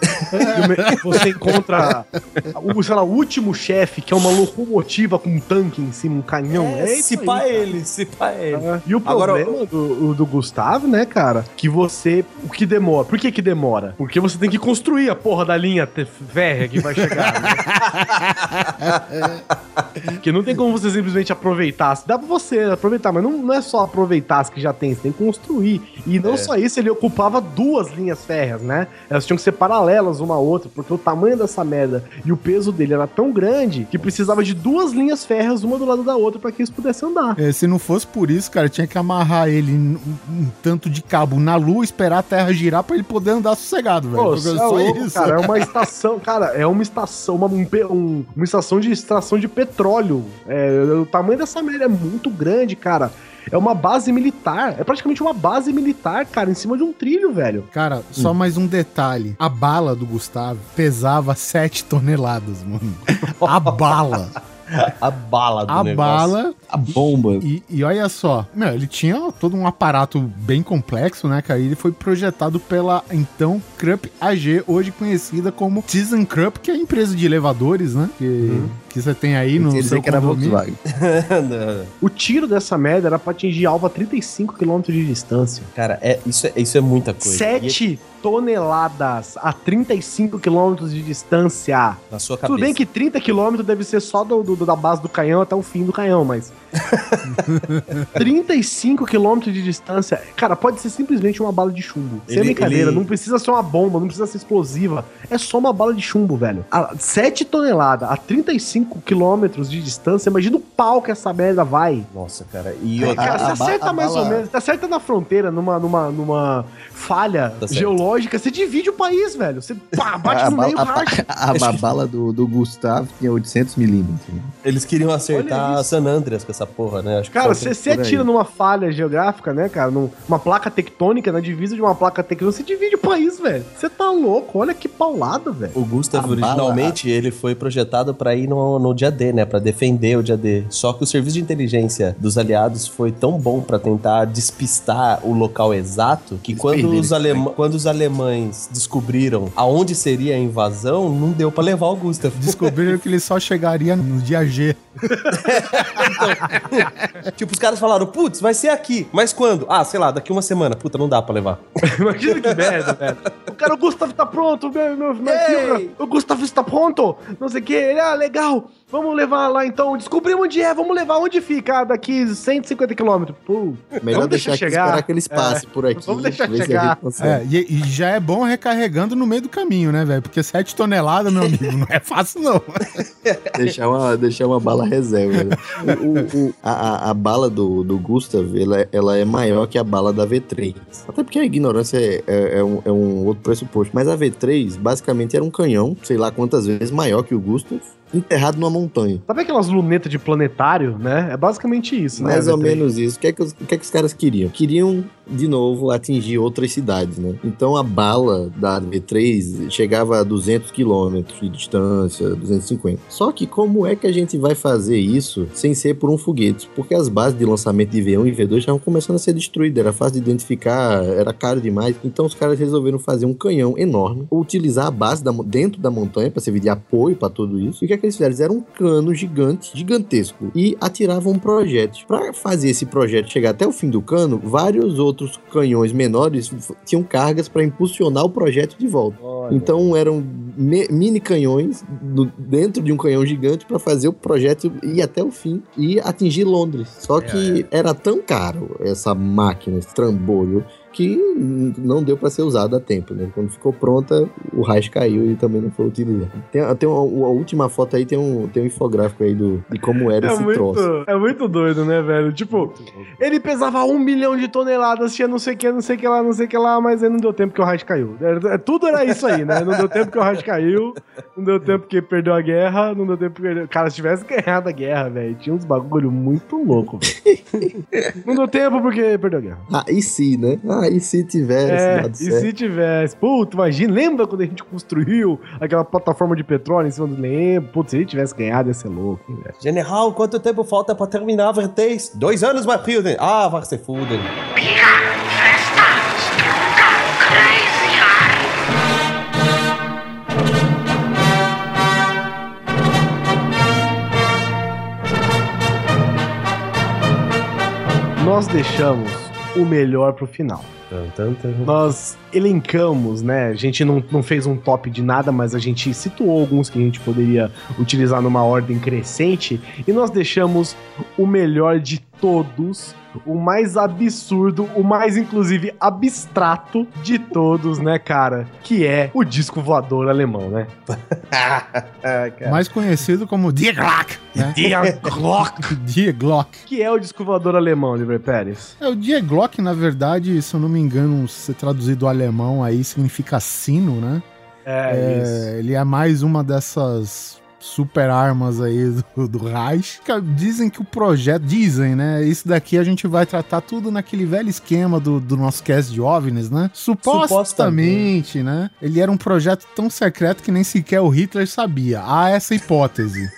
e você encontra o, sei lá, o último chefe, que é uma locomotiva com um tanque em cima, um canhão? É, isso se pá ele, se pá ele. E o Agora, problema do, do Gustavo, né, cara, que você. O que demora? Por que que demora? Porque você tem que construir a porra da linha férrea que vai chegar. né? [LAUGHS] que não tem como você simplesmente aproveitar. Dá pra você aproveitar, mas não, não é só aproveitar as que já tem, você tem que construir. E não É. só isso, ele ocupava duas linhas férreas, né? Elas tinham que ser paralelas uma à outra, porque o tamanho dessa merda e o peso dele era tão grande que precisava de duas linhas férreas, uma do lado da outra, pra que eles pudessem andar. É, se não fosse por isso, cara, tinha que amarrar ele um, um tanto de cabo na lua, esperar a Terra girar pra ele poder andar sossegado, velho. Pô, é só louco, isso. cara. É uma [LAUGHS] estação, cara, é uma estação, uma, um um- uma estação de extração de petróleo. É, o tamanho dessa merda é muito grande, cara. É uma base militar. É praticamente uma base militar, cara, em cima de um trilho, velho. Cara, só mais um detalhe. A bala do Gustavo pesava 7 toneladas, mano. A bala. [LAUGHS] [LAUGHS] A bala do A negócio. bala. A bomba. E, e olha só, meu, ele tinha todo um aparato bem complexo, né, cara? E ele foi projetado pela, então, Krupp AG, hoje conhecida como ThyssenKrupp, que é a empresa de elevadores, né? Que, que você tem aí no seu que era. Volkswagen. [LAUGHS] O tiro dessa merda era pra atingir alvo a 35 km de distância. Cara, é, isso, é, isso é muita coisa. E 7 toneladas a 35 km de distância. na sua cabeça. Tudo bem que 30 km deve ser só do, do- da base do canhão até o fim do canhão, mas. [LAUGHS] 35 km de distância. Cara, pode ser simplesmente uma bala de chumbo. Sem Ele- brincadeira, ele- não precisa ser uma bomba, não precisa ser explosiva. É só uma bala de chumbo, velho. A 7 toneladas a 35 km de distância, imagina o pau que essa merda vai. Nossa, cara. E É, outra, Cara, a você acerta a mais bala- ou menos. Você acerta na fronteira, numa, numa, numa falha Tá geológica, você divide o país, velho. Você pá, bate a, no meio a, racha. a- a bala do, do Gustavo tinha 800 milímetros. Né? eles queriam acertar. San Andreas com essa porra, né? Acho que Cara, foi- você se atira numa falha geográfica, né, cara? Num- Numa placa tectônica, na divisa de uma placa tectônica, você divide o país, velho. Você tá louco, olha que paulada, velho. O Gustav, A originalmente, ele foi projetado pra ir no, no dia D, né? Pra defender o dia D. Só que o serviço de inteligência dos aliados foi tão bom pra tentar despistar o local exato que quando os, alema- quando os alemães descobriram aonde seria a invasão, não deu pra levar o Gustav. Descobriram que ele só chegaria no dia G. [LAUGHS] tipo, os caras falaram, putz, vai ser aqui. Mas quando? Ah, sei lá, daqui uma semana. Puta, não dá pra levar. [LAUGHS] Imagina que merda, velho. O cara, o Gustavo tá pronto, meu, meu, meu o Gustavo está pronto. Não sei o que. Ele, ah, legal. Vamos levar lá então. Descobrimos onde é, vamos levar onde fica. Ah, daqui 150 quilômetros. Pô, Melhor vamos deixar deixar chegar. esperar que eles passem por aqui. vamos deixar chegar. É, e, e já é bom recarregando no meio do caminho, né, velho? Porque 7 toneladas, meu amigo, não é fácil, não. [LAUGHS] Deixar uma, deixar uma bala reserva. né? O- o- a, a- a bala do, do Gustav, ela, é- ela é maior que a bala da V3. Até porque a ignorância é, é- é um, é um outro pressuposto. Mas a V3, basicamente, era um canhão, sei lá quantas vezes maior que o Gustav, enterrado numa montanha. Sabe aquelas lunetas de planetário, né? É basicamente isso, né? Mais ou V3? menos isso. O que, é que, os, o que é que os caras queriam? Queriam, de novo, atingir outras cidades, né? Então a bala da V3 chegava a 200 quilômetros de distância, 250. Só que como é que a gente vai fazer isso sem ser por um foguete? Porque as bases de lançamento de V1 e V2 estavam começando a ser destruídas, era fácil de identificar, era caro demais. Então os caras resolveram fazer um canhão enorme, utilizar a base da dentro da montanha para servir de apoio para tudo isso. E o que é que eles fizeram? Eles eram um cano gigante, gigantesco, e atiravam projéteis. Para fazer esse projeto chegar até o fim do cano, vários outros canhões menores tinham cargas para impulsionar o projeto de volta. Então eram mini canhões dentro de um canhão gigante para fazer o projeto ir até o fim e atingir Londres. Só que era tão caro essa máquina, esse trambolho, que não deu para ser usado a tempo, né? Quando ficou pronta, o raio caiu e também não foi utilizado. Tem, tem uma, a última foto aí, tem um, tem um infográfico aí do, de como era É esse muito, troço. é muito doido, né, velho? Tipo, ele pesava um milhão de toneladas, tinha não sei o que, não sei o que lá, não sei o que lá, mas aí não deu tempo que o raio caiu. É, é, tudo era isso aí, né? Não deu tempo que o raio caiu, não deu tempo que perdeu a guerra, não deu tempo que perdeu... Cara, se tivesse ganhado a guerra, velho, tinha uns bagulho muito louco, velho. [LAUGHS] não deu tempo porque perdeu a guerra. Ah, e se, né? Ah, e se tivesse É, dado e certo? se tivesse? Puta, imagina, lembra quando a gente construiu aquela plataforma de petróleo em cima do lembro? Putz, se ele tivesse ganhado, ia ser louco, hein, velho. General, quanto tempo falta pra terminar a V3? Dois anos, friend. Ah, vai se fudem. Nós deixamos o melhor pro final. Nós elencamos, né? A gente não, não fez um top de nada, mas a gente situou alguns que a gente poderia utilizar numa ordem crescente e nós deixamos o melhor de todos, o mais absurdo, o mais inclusive abstrato de todos, né, cara? Que é o disco voador alemão, né? [LAUGHS] Ah, cara. Mais conhecido como Die Glock, né? [LAUGHS] Die Glock. Die Glock. Que é o disco voador alemão, Liber Pérez? É, o Die Glock, na verdade, se eu não me engano, se traduzido do alemão aí, significa sino, né? É, isso. É, ele é mais uma dessas super armas aí do, do Reich. Dizem que o projeto, dizem, né? Isso daqui a gente vai tratar tudo naquele velho esquema do, do nosso cast de OVNIs, né? Supostamente, né? Ele era um projeto tão secreto que nem sequer o Hitler sabia. Há essa hipótese.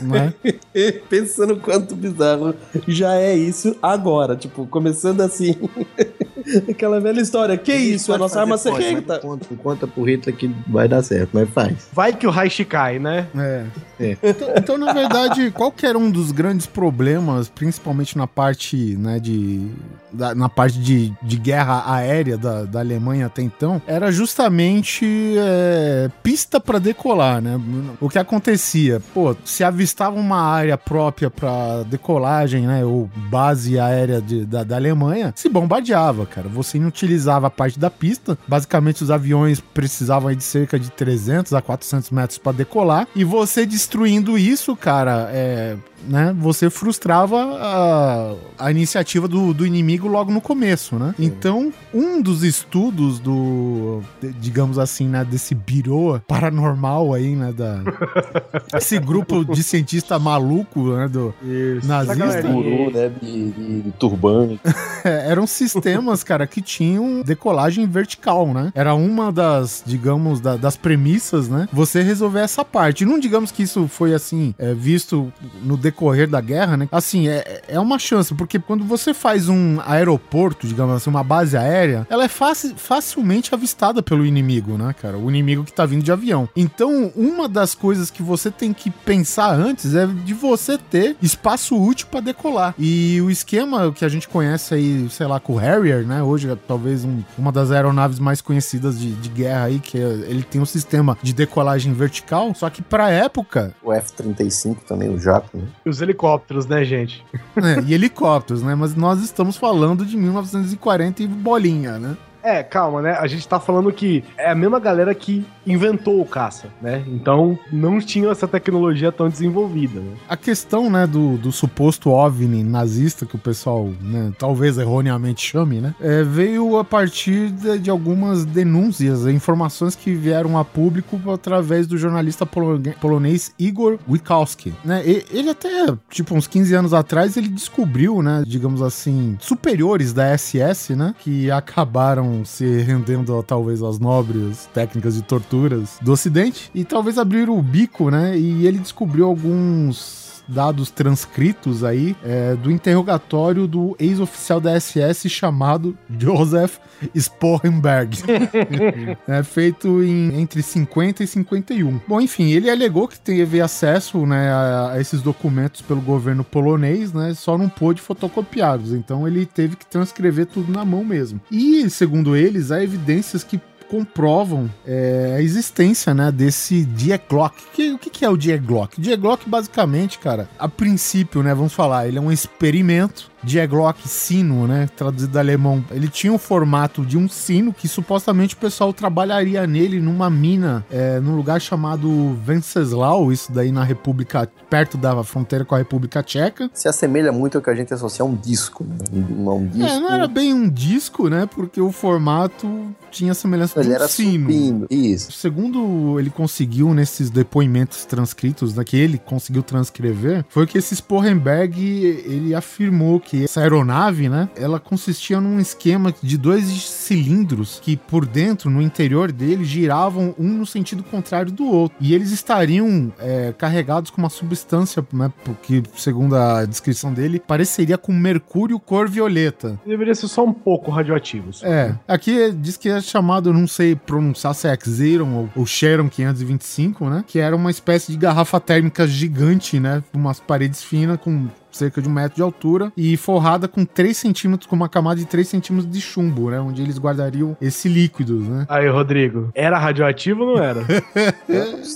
Né? [LAUGHS] Pensando quanto bizarro já é isso agora, tipo, começando assim. [LAUGHS] Aquela velha história. Que isso? A nossa arma secreta. Conta, conta pro Hitler que vai dar certo, mas faz. Vai que o Reich cai, né? É. É. Então, então, na verdade, [LAUGHS] qualquer um dos grandes problemas, principalmente na parte, né, de. da- na parte de, de guerra aérea da, da Alemanha até então, era justamente é, pista para decolar, né? O que acontecia? Pô, se avistava uma área própria para decolagem, né? Ou base aérea de- da, da Alemanha, se bombardeava, cara. Você inutilizava a parte da pista. Basicamente, os aviões precisavam de cerca de 300 a 400 metros para decolar. E você destruindo isso, cara, é, né? Você frustrava a, a iniciativa do, do inimigo logo no começo, né? Então, um dos estudos do, digamos assim, né, desse birô paranormal aí, né, da [LAUGHS] esse grupo de cientista maluco, né, do Isso. nazista, Guru, né? De, de, de turbante. [LAUGHS] eram sistemas, cara, que tinham decolagem vertical, né? Era uma das, digamos, da- das premissas, né? Você resolver essa parte. Não digamos que isso foi, assim, é, visto no decorrer da guerra, né? Assim, é, é uma chance, porque quando você faz um aeroporto, digamos assim, uma base aérea, ela é faci- facilmente avistada pelo inimigo, né, cara? O inimigo que tá vindo de avião. Então, uma das coisas que você tem que pensar antes é de você ter espaço útil para decolar. E o esquema que a gente conhece aí, sei lá, com o Harrier, né? Hoje é talvez um- uma das aeronaves mais conhecidas de, de guerra aí, que é- ele tem um sistema de decolagem vertical, só que pra época, O F-35 também, o jato, né? Os helicópteros, né, gente? né, e helicópteros, né? Mas nós estamos falando de 1940 e bolinha, né? É, calma, né? A gente tá falando que é a mesma galera que inventou o caça, né? Então não tinha essa tecnologia tão desenvolvida, né? A questão, né, do, do suposto OVNI nazista, que o pessoal, né, talvez erroneamente chame, né, é, veio a partir de, de algumas denúncias, informações que vieram a público através do jornalista polone- polonês Igor Wikowski, né, e- ele até, tipo, uns 15 anos atrás, ele descobriu, né, digamos assim, superiores da SS, né, que acabaram se rendendo, talvez, às nobres técnicas de torturas do Ocidente, e talvez abriram o bico, né, e ele descobriu alguns dados transcritos aí é, do interrogatório do ex-oficial da SS chamado Joseph Sporenberg. [LAUGHS] é feito em, entre 50 e 51. Bom, enfim, ele alegou que teve acesso né, a, a esses documentos pelo governo polonês, né? Só não pôde fotocopiá-los. Então ele teve que transcrever tudo na mão mesmo. E, segundo eles, há evidências que comprovam é, a existência, né, desse Die Glock. Que, o que, que é o Die Glock? Die Glock, basicamente, cara, a princípio, né, vamos falar, ele é um experimento Die Glock sino, né, traduzido do alemão. Ele tinha o formato de um sino que supostamente o pessoal trabalharia nele numa mina, é, num lugar chamado Venceslau, isso daí na República, perto da fronteira com a República Tcheca. Se assemelha muito ao que a gente associa a um disco, né? Um, um disco. É, não era bem um disco, né, porque o formato tinha semelhança Ele de um era sino. supino. Isso. Segundo ele conseguiu nesses depoimentos transcritos, né, que ele conseguiu transcrever, foi que esse Sporenberg, ele afirmou que essa aeronave, né, ela consistia num esquema de dois cilindros que por dentro, no interior dele, giravam um no sentido contrário do outro. E eles estariam é, carregados com uma substância, né, porque segundo a descrição dele, pareceria com mercúrio cor violeta. Deveria ser só um pouco radioativos. É, aqui diz que é chamado, não sei pronunciar se é Xeron ou, ou Sharon 525, né? Que era uma espécie de garrafa térmica gigante, né? Com umas paredes finas com cerca de um metro de altura, e forrada com 3 centímetros, com uma camada de 3 centímetros de chumbo, né? Onde eles guardariam esse líquido, né? Aí, Rodrigo, era radioativo ou não era? [LAUGHS]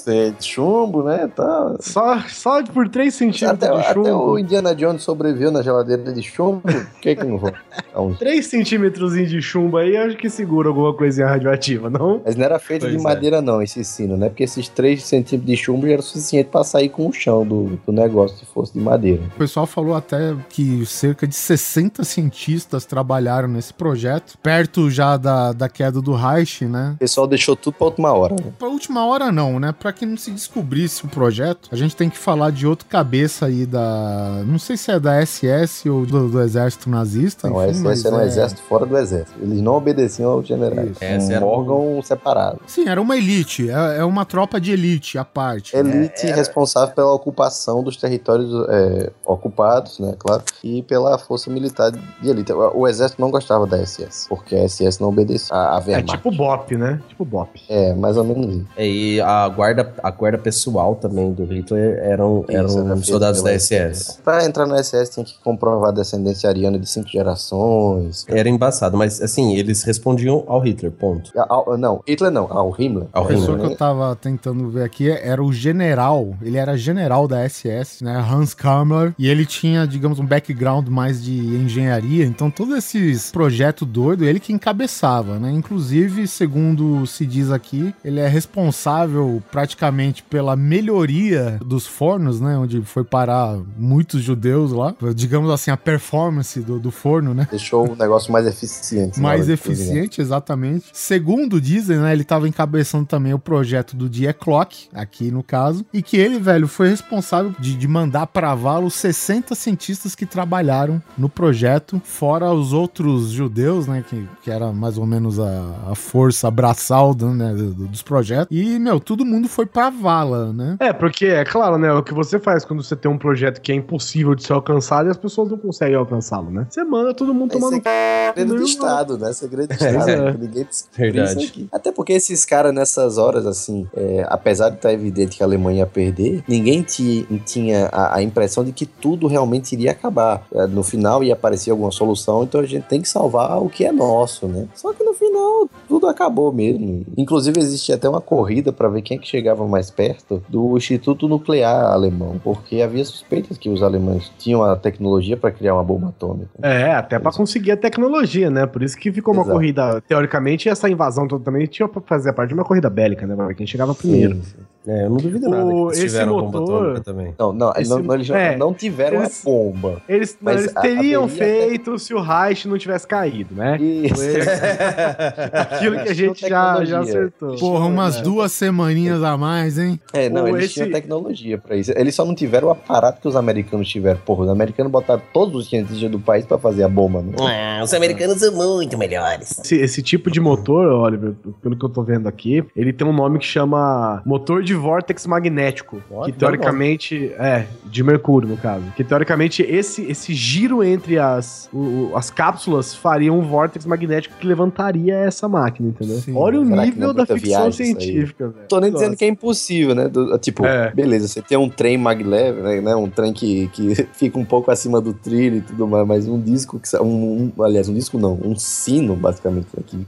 É, chumbo, né? Tá. só, só por 3 centímetros Até, de até o chumbo. Indiana Jones sobreviveu na geladeira de chumbo. Por que que não vou? Então, 3 centímetros de chumbo aí, acho que segura alguma coisinha radioativa, não? Mas não era feito Pois de é. madeira, não, esse sino, né? Porque esses 3 centímetros de chumbo já era suficiente pra sair com o chão do, do negócio, se fosse de madeira. O pessoal falou até que cerca de 60 cientistas trabalharam nesse projeto, perto já da, da queda do Reich, né? O pessoal deixou tudo pra última hora, né? Pra última hora não, né? Pra que não se descobrisse o projeto, a gente tem que falar de outro cabeça aí da... Não sei se é da SS ou do, do exército nazista, Não, enfim, mas esse era um é- exército fora do exército. Eles não obedeciam aos generais. Isso. Um era um- órgão separado. Sim, era uma elite, é, é uma tropa de elite à parte. Elite responsável pela ocupação dos territórios é, ocupados, né, claro, e pela força militar de elite. O, exército não gostava da SS, porque a SS não obedecia a, a É Wehrmacht. tipo BOP, né? Tipo BOP. É, mais ou menos isso. É, E a guarda, a guarda pessoal também do Hitler eram, Isso, eram era soldados da SS. Pra entrar na SS tinha que comprovar a descendência ariana de cinco gerações. Era embaçado, mas assim, eles respondiam ao Hitler, ponto. Ao- não, Hitler não, ao Himmler. Ao A pessoa Himmler. que eu tava tentando ver aqui era o general, ele era general da SS, né, Hans Kammler, e ele tinha, digamos, um background mais de engenharia, então todos esses projetos doidos, ele que encabeçava, né, inclusive, segundo se diz aqui, ele é responsável praticamente pela melhoria dos fornos, né, onde foi parar muitos judeus lá, digamos assim, a performance do, do forno, né, Deixou o negócio mais eficiente. na mais eficiente, exatamente. Segundo dizem, né, ele estava encabeçando também o projeto do Die Clock, aqui no caso, e que ele, velho, foi responsável de, de mandar para vala os 60 cientistas que trabalharam no projeto, fora os outros judeus, né, que, que era mais ou menos a, a força braçal do- né, do- dos projetos. E, meu, todo mundo foi pra vala, né? É, porque é claro, né? O que você faz quando você tem um projeto que é impossível de ser alcançado e as pessoas não conseguem alcançá-lo, né? Você manda todo mundo isso é segredo do Não, Estado, né? Segredo do É, Estado. é. que Ninguém descobriu Verdade. isso aqui. Até porque esses caras, nessas horas, assim, é, apesar de estar evidente que a Alemanha ia perder, ninguém ti- tinha a, a impressão de que tudo realmente iria acabar. É, No final ia aparecer alguma solução, então a gente tem que salvar o que é nosso, né? Só que no final tudo acabou mesmo. Inclusive existia até uma corrida para ver quem é que chegava mais perto do Instituto Nuclear alemão, porque havia suspeitas que os alemães tinham a tecnologia para criar uma bomba atômica. É, até pra conseguir a tecnologia, né? Por isso que ficou uma Exato. corrida. Teoricamente, essa invasão toda também tinha pra fazer parte de uma corrida bélica, né? Quem chegava primeiro. Sim, sim. É, eu não duvido nada O- que eles esse tiveram bomba motor- atômica também. Não, não, Esse- não, não, eles não- é, não tiveram eles- a bomba. Eles, Mas eles a- teriam haveria até- feito se o Reich não tivesse caído, né? Isso. [LAUGHS] Aquilo que a gente tinham já, já acertou. Porra, umas É. duas semaninhas a mais, hein? É, não, eles esse- tinham tecnologia pra isso. Eles só não tiveram o aparato que os americanos tiveram. Porra, os americanos botaram todos os cientistas do país pra fazer a bomba, né? Ah, os americanos são muito melhores. Esse, esse tipo de motor, Oliver, pelo que eu tô vendo aqui, ele tem um nome que chama motor de vórtex magnético. Ó, que teoricamente. É, de mercúrio, no caso. Que teoricamente esse, esse giro entre as, o- as cápsulas faria um vórtex magnético que levantaria essa máquina, entendeu? Sim. Olha o Será nível da ficção científica, velho. Tô nem dizendo Nossa. que é impossível, né? Do- tipo, É. beleza, você tem um trem maglev, né, né? Um trem que, que [LAUGHS] fica um pouco acima do trilho e tudo mais, mas um disco que um, um- aliás, um disco não, um sino, basicamente, né, que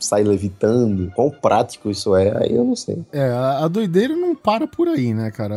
sai levitando. Quão prático isso é, aí eu não sei. É, a, a doideira não para por aí, né, cara?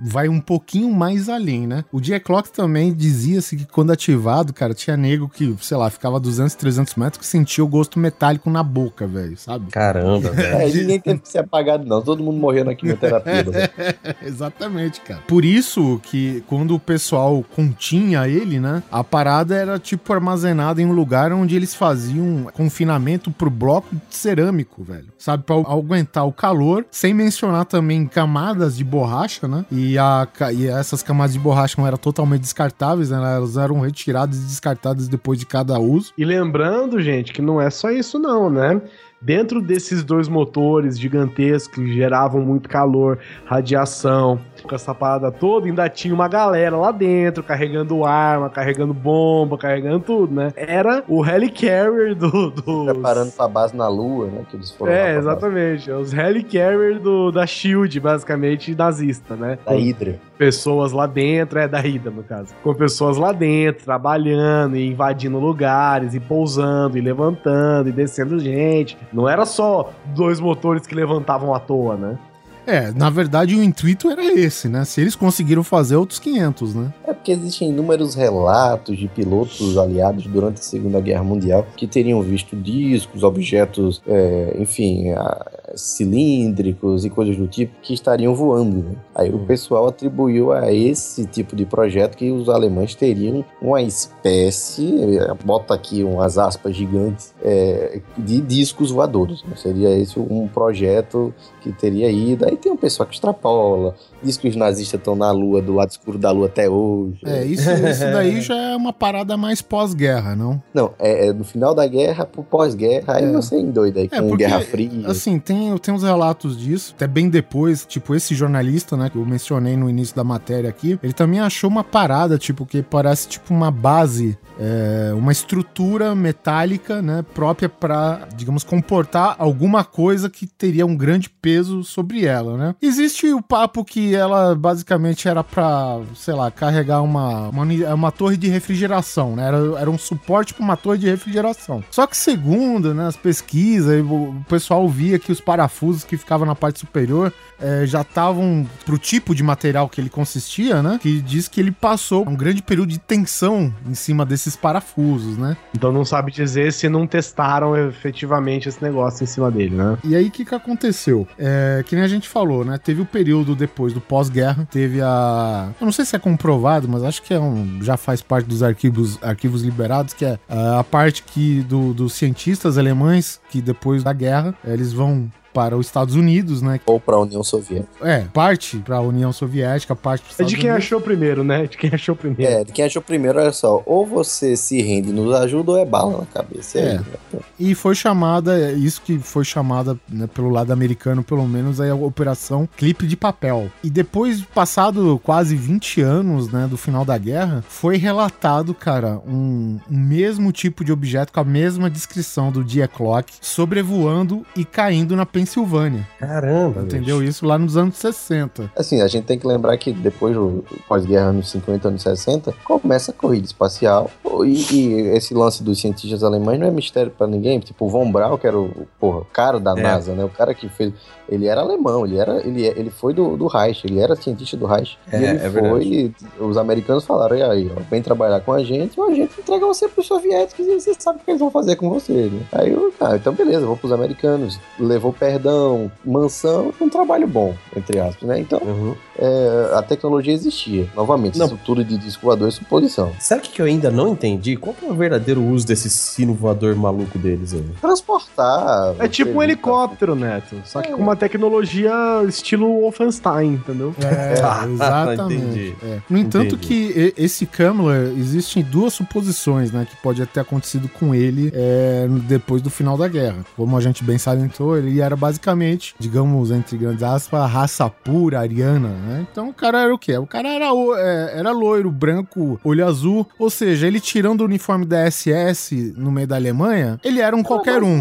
Vai um pouquinho mais além, né? O Die Clock também dizia-se que quando ativado, cara, tinha nego que, sei lá, ficava a 200, 300 metros que sentia o gosto metálico na boca, velho, sabe? Caramba, [LAUGHS] velho. É, ninguém teve que ser apagado, não. Todo mundo morreu na quimioterapia. né? [LAUGHS] Exatamente, cara. Por isso que quando o pessoal continha ele, né, a parada era tipo armazenada em um lugar onde eles faziam confinamento pro bloco cerâmico, velho. Sabe, pra aguentar o calor, sem mencionar também camadas de borracha, né? E, a, e essas camadas de borracha não eram totalmente descartáveis, né? Elas eram retiradas e descartadas depois de cada uso. E lembrando, gente, que não é só isso, não, né? dentro desses dois motores gigantescos que geravam muito calor, radiação, com essa parada toda, ainda tinha uma galera lá dentro carregando arma, carregando bomba, carregando tudo, né? Era o Helicarrier do. do... Preparando pra base na Lua, né? Que eles foram É, exatamente. Os Helicarrier do, da Shield, basicamente, nazista, né? Da Hydra. pessoas lá dentro, é da Rida no caso, com pessoas lá dentro, trabalhando e invadindo lugares, e pousando, e levantando, e descendo gente. Não era só dois motores que levantavam à toa, né? É, na verdade o intuito era esse, né? Se eles conseguiram fazer outros 500, né? É porque existem inúmeros relatos de pilotos aliados durante a Segunda Guerra Mundial que teriam visto discos, objetos, é, enfim, a- cilíndricos e coisas do tipo que estariam voando. né? Aí o pessoal atribuiu a esse tipo de projeto que os alemães teriam uma espécie, é, bota aqui umas aspas gigantes, é, de discos voadores. né? Seria esse um projeto que teria ido. Aí tem um pessoal que extrapola, diz que os nazistas estão na lua, do lado escuro da lua até hoje. É, isso, isso daí [LAUGHS] já é uma parada mais pós-guerra, não? Não, é, é no final da guerra pro pós-guerra, aí É. você endoida aí É, com porque, Guerra Fria. Assim, tem, tem uns relatos disso, até bem depois, tipo, esse jornalista, né, que eu mencionei no início da matéria aqui, ele também achou uma parada, tipo, que parece tipo uma base, é, uma estrutura metálica, né, própria pra, digamos, comportar alguma coisa que teria um grande peso sobre ela, né? Existe o papo que ela basicamente era pra, sei lá, carregar uma, uma, uma torre de refrigeração, né? Era, era um suporte pra uma torre de refrigeração. Só que segundo, né, as pesquisas, o pessoal via que os parafusos que ficavam na parte superior eh, já estavam pro tipo de material que ele consistia, né? Que diz que ele passou um grande período de tensão em cima desses parafusos, né? Então não sabe dizer se não testaram efetivamente esse negócio em cima dele, né? E aí, o que, que aconteceu? É, que nem a gente falou, né? Teve o período depois do pós-guerra, teve a. Eu não sei se é comprovado, mas acho que é um, já faz parte dos arquivos, arquivos liberados, que é a parte que do- dos cientistas alemães que depois da guerra eles vão para os Estados Unidos, né? Ou pra União Soviética. É, parte para a União Soviética, parte para os É de quem Unidos. achou primeiro, né? De quem achou primeiro. É, de quem achou primeiro, olha só, ou você se rende e nos ajuda ou é bala na cabeça. É. né? E foi chamada, isso que foi chamada né, pelo lado americano, pelo menos, aí a Operação Clipe de Papel. E depois, passado quase 20 anos, né, do final da guerra, foi relatado, cara, um, um mesmo tipo de objeto com a mesma descrição do dia clock sobrevoando e caindo na Pensilvânia. Caramba, Entendeu isso lá nos anos 60. Assim, a gente tem que lembrar que depois do pós-guerra, anos 50, anos 60, começa a corrida espacial. E, e esse lance dos cientistas alemães não é mistério pra ninguém. Tipo, o Von Braun, que era o, porra, o cara da É. NASA, né? O cara que fez. Ele era alemão, ele, era, ele, ele foi do, do Reich, ele era cientista do Reich. É, e ele é foi. E os americanos falaram: e aí, ó, vem trabalhar com a gente, ou a gente entrega você pros soviéticos e você sabe o que eles vão fazer com você. Né? Aí eu, ah, então beleza, vou pros americanos. Levou perdão, mansão, um trabalho bom, entre aspas, né? Então Uhum. é, a tecnologia existia. Novamente, Não. estrutura de disco voador é suposição. Sabe o que eu ainda não entendi? Qual que é o verdadeiro uso desse sino voador maluco deles aí? Transportar. É tipo um helicóptero, Neto. Só que com uma tecnologia estilo Wolfenstein, entendeu? É, [LAUGHS] Ah, exatamente. entendi. É. No entanto, Entendi. que esse Kamler, existem duas suposições, né, que pode ter acontecido com ele é, depois do final da guerra. Como a gente bem salientou, ele era basicamente, digamos, entre grandes aspas, a raça pura ariana, né? Então o cara era o quê? O cara era, é, era loiro, branco, olho azul, ou seja, ele tirando o uniforme da SS no meio da Alemanha, ele era um qualquer um.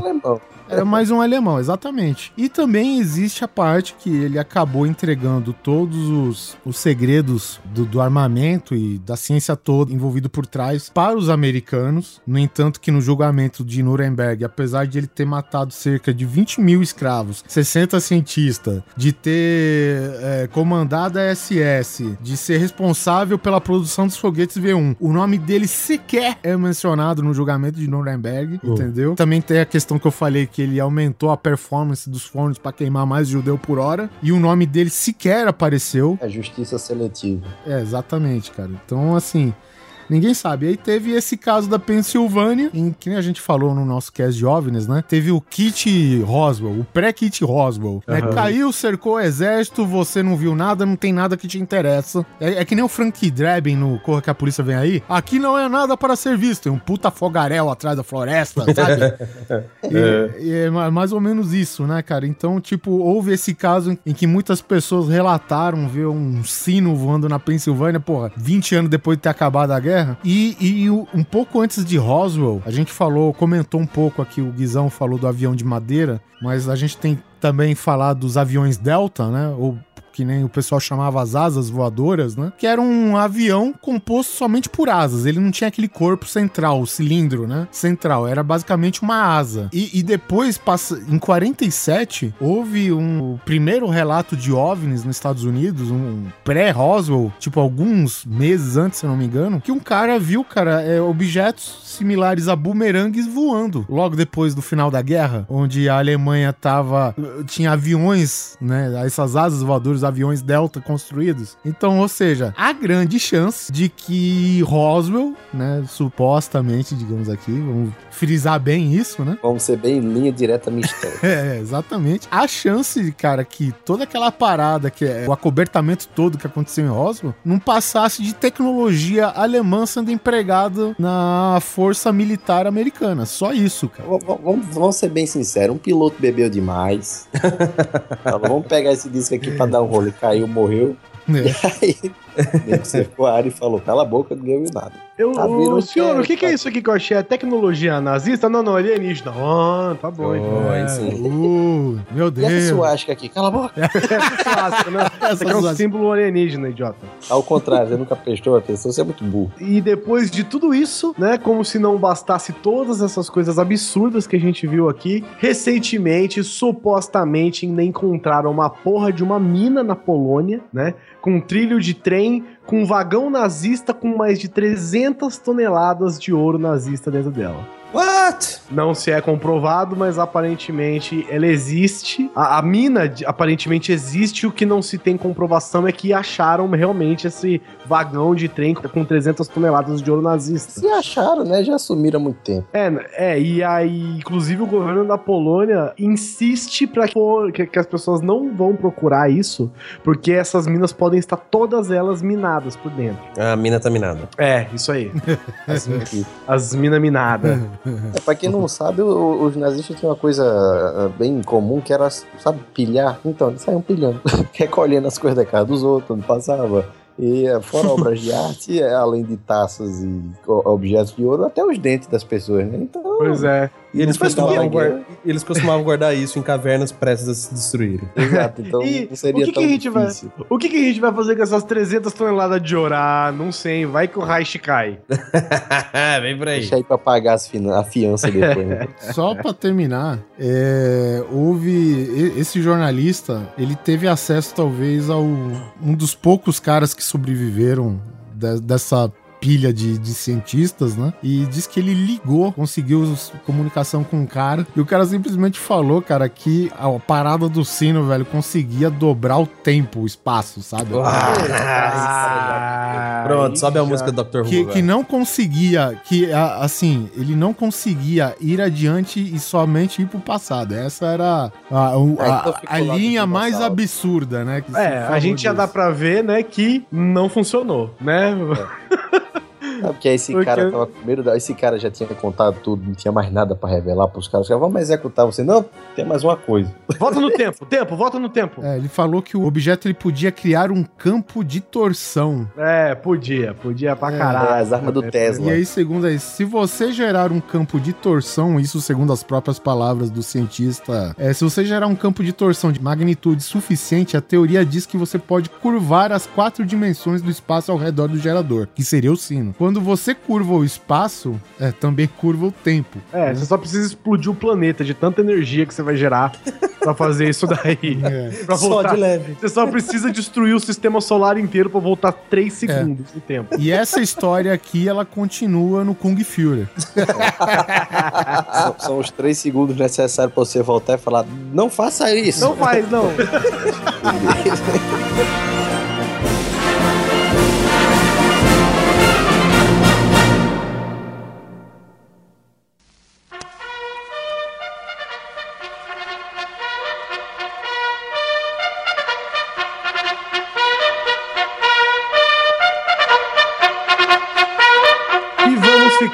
Era mais um alemão, exatamente. E também existe a parte que ele acabou entregando todos os, os segredos do, do armamento e da ciência toda envolvido por trás para os americanos. No entanto, que no julgamento de Nuremberg, apesar de ele ter matado cerca de 20 mil escravos, 60 cientistas, de ter é, comandado a SS, de ser responsável pela produção dos foguetes V1, o nome dele sequer é mencionado no julgamento de Nuremberg, entendeu? Também tem a questão que eu falei que ele aumentou a performance dos fornos para queimar mais judeu por hora e o nome dele sequer apareceu. É justiça seletiva. É, exatamente, cara. Então, assim, Ninguém sabe. Aí teve esse caso da Pensilvânia, em que a gente falou no nosso cast de OVNIs, né? Teve o kit Roswell, o pré-kit Roswell. né? Aham. Caiu, cercou o exército, você não viu nada, não tem nada que te interessa. É, é que nem o Frank Drebin no Corra que a Polícia Vem Aí. Aqui não é nada para ser visto. Tem um puta fogaréu atrás da floresta, sabe? [LAUGHS] E- e é ma- mais ou menos isso, né, cara? Então, tipo, houve esse caso em- em que muitas pessoas relataram ver um sino voando na Pensilvânia, porra, 20 anos depois de ter acabado a guerra. E, e um pouco antes de Roswell, a gente falou, comentou um pouco aqui, o Guizão falou do avião de madeira, mas a gente tem também falar dos aviões Delta, né? Ou que nem o pessoal chamava as asas voadoras, né? Que era um avião composto somente por asas. Ele não tinha aquele corpo central, o cilindro, né? Central. Era basicamente uma asa. E, e depois, passa, em 47, houve um primeiro relato de OVNIs nos Estados Unidos, um pré-Roswell, tipo alguns meses antes, se eu não me engano, que um cara viu, cara, é, objetos similares a bumerangues voando. Logo depois do final da guerra, onde a Alemanha tava. tinha aviões, né? Essas asas voadoras, aviões Delta construídos. Então, ou seja, há grande chance de que Roswell, né? Supostamente, digamos aqui, vamos frisar bem isso, né? Vamos ser bem linha direta mistério. [LAUGHS] É, exatamente. A chance, cara, que toda aquela parada, que é o acobertamento todo que aconteceu em Roswell, não passasse de tecnologia alemã sendo empregada na força militar americana. Só isso, cara. Vamos, vamos ser bem sinceros, um piloto bebeu demais. [LAUGHS] Vamos pegar esse disco aqui pra dar um rolê. Caiu, morreu. É. [LAUGHS] Aí, ele cercou a área e falou, cala a boca, ninguém viu nada. Eu, Tá virando ô, senhor, o que, que é cara. isso aqui que eu achei? É tecnologia nazista? Não, não, alienígena. Ah, tá bom. então. Oh, sim. Uh, meu E essa Deus. suástica aqui, cala a boca. [LAUGHS] Clássico, né? [LAUGHS] Isso aqui é um símbolo alienígena, idiota. Ao contrário, você nunca prestou atenção, você é muito burro. E depois de tudo isso, né, como se não bastasse todas essas coisas absurdas que a gente viu aqui, recentemente, supostamente, ainda encontraram uma porra de uma mina na Polônia, né, com um trilho de trem, com um vagão nazista com mais de 300 toneladas de ouro nazista dentro dela. What? Não se é comprovado, mas aparentemente ela existe. A, a mina aparentemente existe. O que não se tem comprovação é que acharam realmente esse vagão de trem com 300 toneladas de ouro nazista. Se acharam, né? Já assumiram há muito tempo. É, é, e aí, inclusive, o governo da Polônia insiste para que, que as pessoas não vão procurar isso, porque essas minas podem estar todas elas minadas por dentro. A mina tá minada. É, isso aí. As, as minas minadas. É, pra quem não sabe, o- os nazistas tinham uma coisa ah, bem comum que era, sabe, pilhar. Então, eles saíam pilhando, [LAUGHS] recolhendo as coisas da casa dos outros, onde passava. E eh, fora [LAUGHS] obras de arte, eh, além de taças e objetos de ouro, até os dentes das pessoas, né? Então, Pois é. E eles costumavam, eles costumavam guardar isso em cavernas prestes a se destruírem. [LAUGHS] exato. Então, [LAUGHS] E não seria o que que tão a gente vai- difícil. O que, que a gente vai fazer com essas 300 toneladas de ouro? Ah, não sei, vai que o Reich cai. [LAUGHS] Vem por aí. Deixa aí pra pagar as finan- a fiança depois, né? Só pra terminar, é, houve esse jornalista, ele teve acesso talvez ao um dos poucos caras que sobreviveram de- dessa pilha de, de cientistas, né? E diz que ele ligou, conseguiu comunicação com o cara e o cara simplesmente falou, cara, que a parada do sino, velho, conseguia dobrar o tempo, o espaço, sabe? Ah, Pronto, sobe a música do Dr. Who. que, não conseguia, que a- assim, ele não conseguia ir adiante e somente ir pro passado. Essa era a, o- É, a- então a linha mais absurda, né? É, a gente já dá pra ver, né, que não funcionou, né? [LAUGHS] Sabe que aí esse Porque- cara tava com medo, da- esse cara já tinha contado tudo, não tinha mais nada pra revelar pros caras. Os caras, vamos executar você. Não, tem mais uma coisa. Volta no tempo, tempo, volta no tempo. É, ele falou que o objeto ele podia criar um campo de torção. É, podia, podia pra É, caralho. é, as armas do Tesla. E aí, segundo aí, se você gerar um campo de torção, isso segundo as próprias palavras do cientista, é, se você gerar um campo de torção de magnitude suficiente, a teoria diz que você pode curvar as quatro dimensões do espaço ao redor do gerador, que seria o sino. Quando você curva o espaço, é, também curva o tempo. É, você só precisa explodir o planeta de tanta energia que você vai gerar pra fazer isso daí. [LAUGHS] É. pra Só de leve. Você só precisa destruir o sistema solar inteiro pra voltar 3 segundos no tempo. E essa história aqui, ela continua no Kung Fury. São, são os três segundos necessários pra você voltar e falar: não faça isso. Não faz, não. [LAUGHS]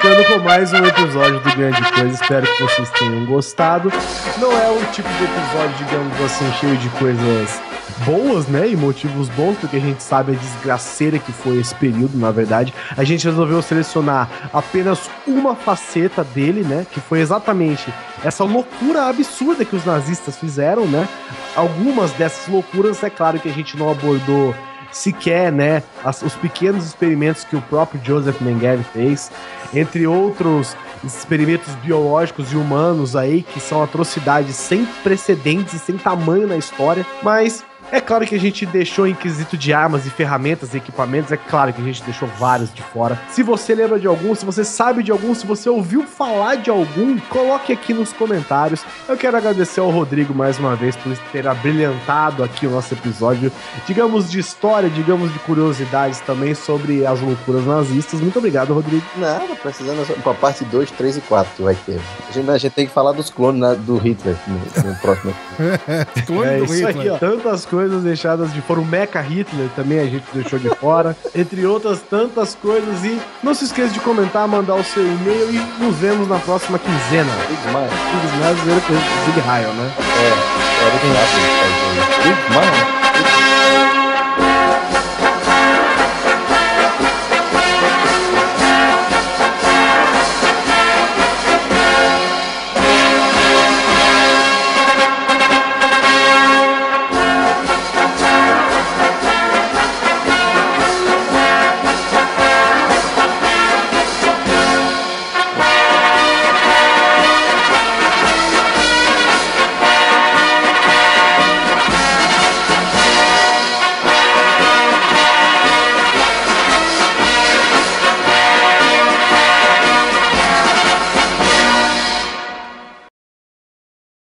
ficando com mais um episódio do Grande Coisa. Espero que vocês tenham gostado. Não é um tipo de episódio, digamos assim, cheio de coisas boas, né? E motivos bons, porque a gente sabe a desgraceira que foi esse período, na verdade. A gente resolveu selecionar apenas uma faceta dele, né? Que foi exatamente essa loucura absurda que os nazistas fizeram, né? Algumas dessas loucuras, é claro que a gente não abordou sequer, né, as- os pequenos experimentos que o próprio Joseph Mengele fez, entre outros experimentos biológicos e humanos aí que são atrocidades sem precedentes e sem tamanho na história, mas é claro que a gente deixou em quesito de armas e ferramentas e equipamentos, é claro que a gente deixou vários de fora. Se você lembra de algum, se você sabe de algum, se você ouviu falar de algum, coloque aqui nos comentários. Eu quero agradecer ao Rodrigo mais uma vez por ter abrilhantado aqui o nosso episódio, digamos de história, digamos de curiosidades também sobre as loucuras nazistas. Muito obrigado, Rodrigo. Nada, precisando só- com a parte 2, 3 e 4 que vai ter. A gente, a gente tem que falar dos clones né, do Hitler no, no próximo. [LAUGHS] Clone É do isso aí, Hitler. ó. Tantas coisas deixadas de fora. O Mecha Hitler também a gente deixou de fora. Entre outras tantas coisas. E não se esqueça de comentar, mandar o seu e-mail e nos vemos na próxima quinzena. Big Smile. Big Smash, Big Raio, né? É, era o que Big Smile.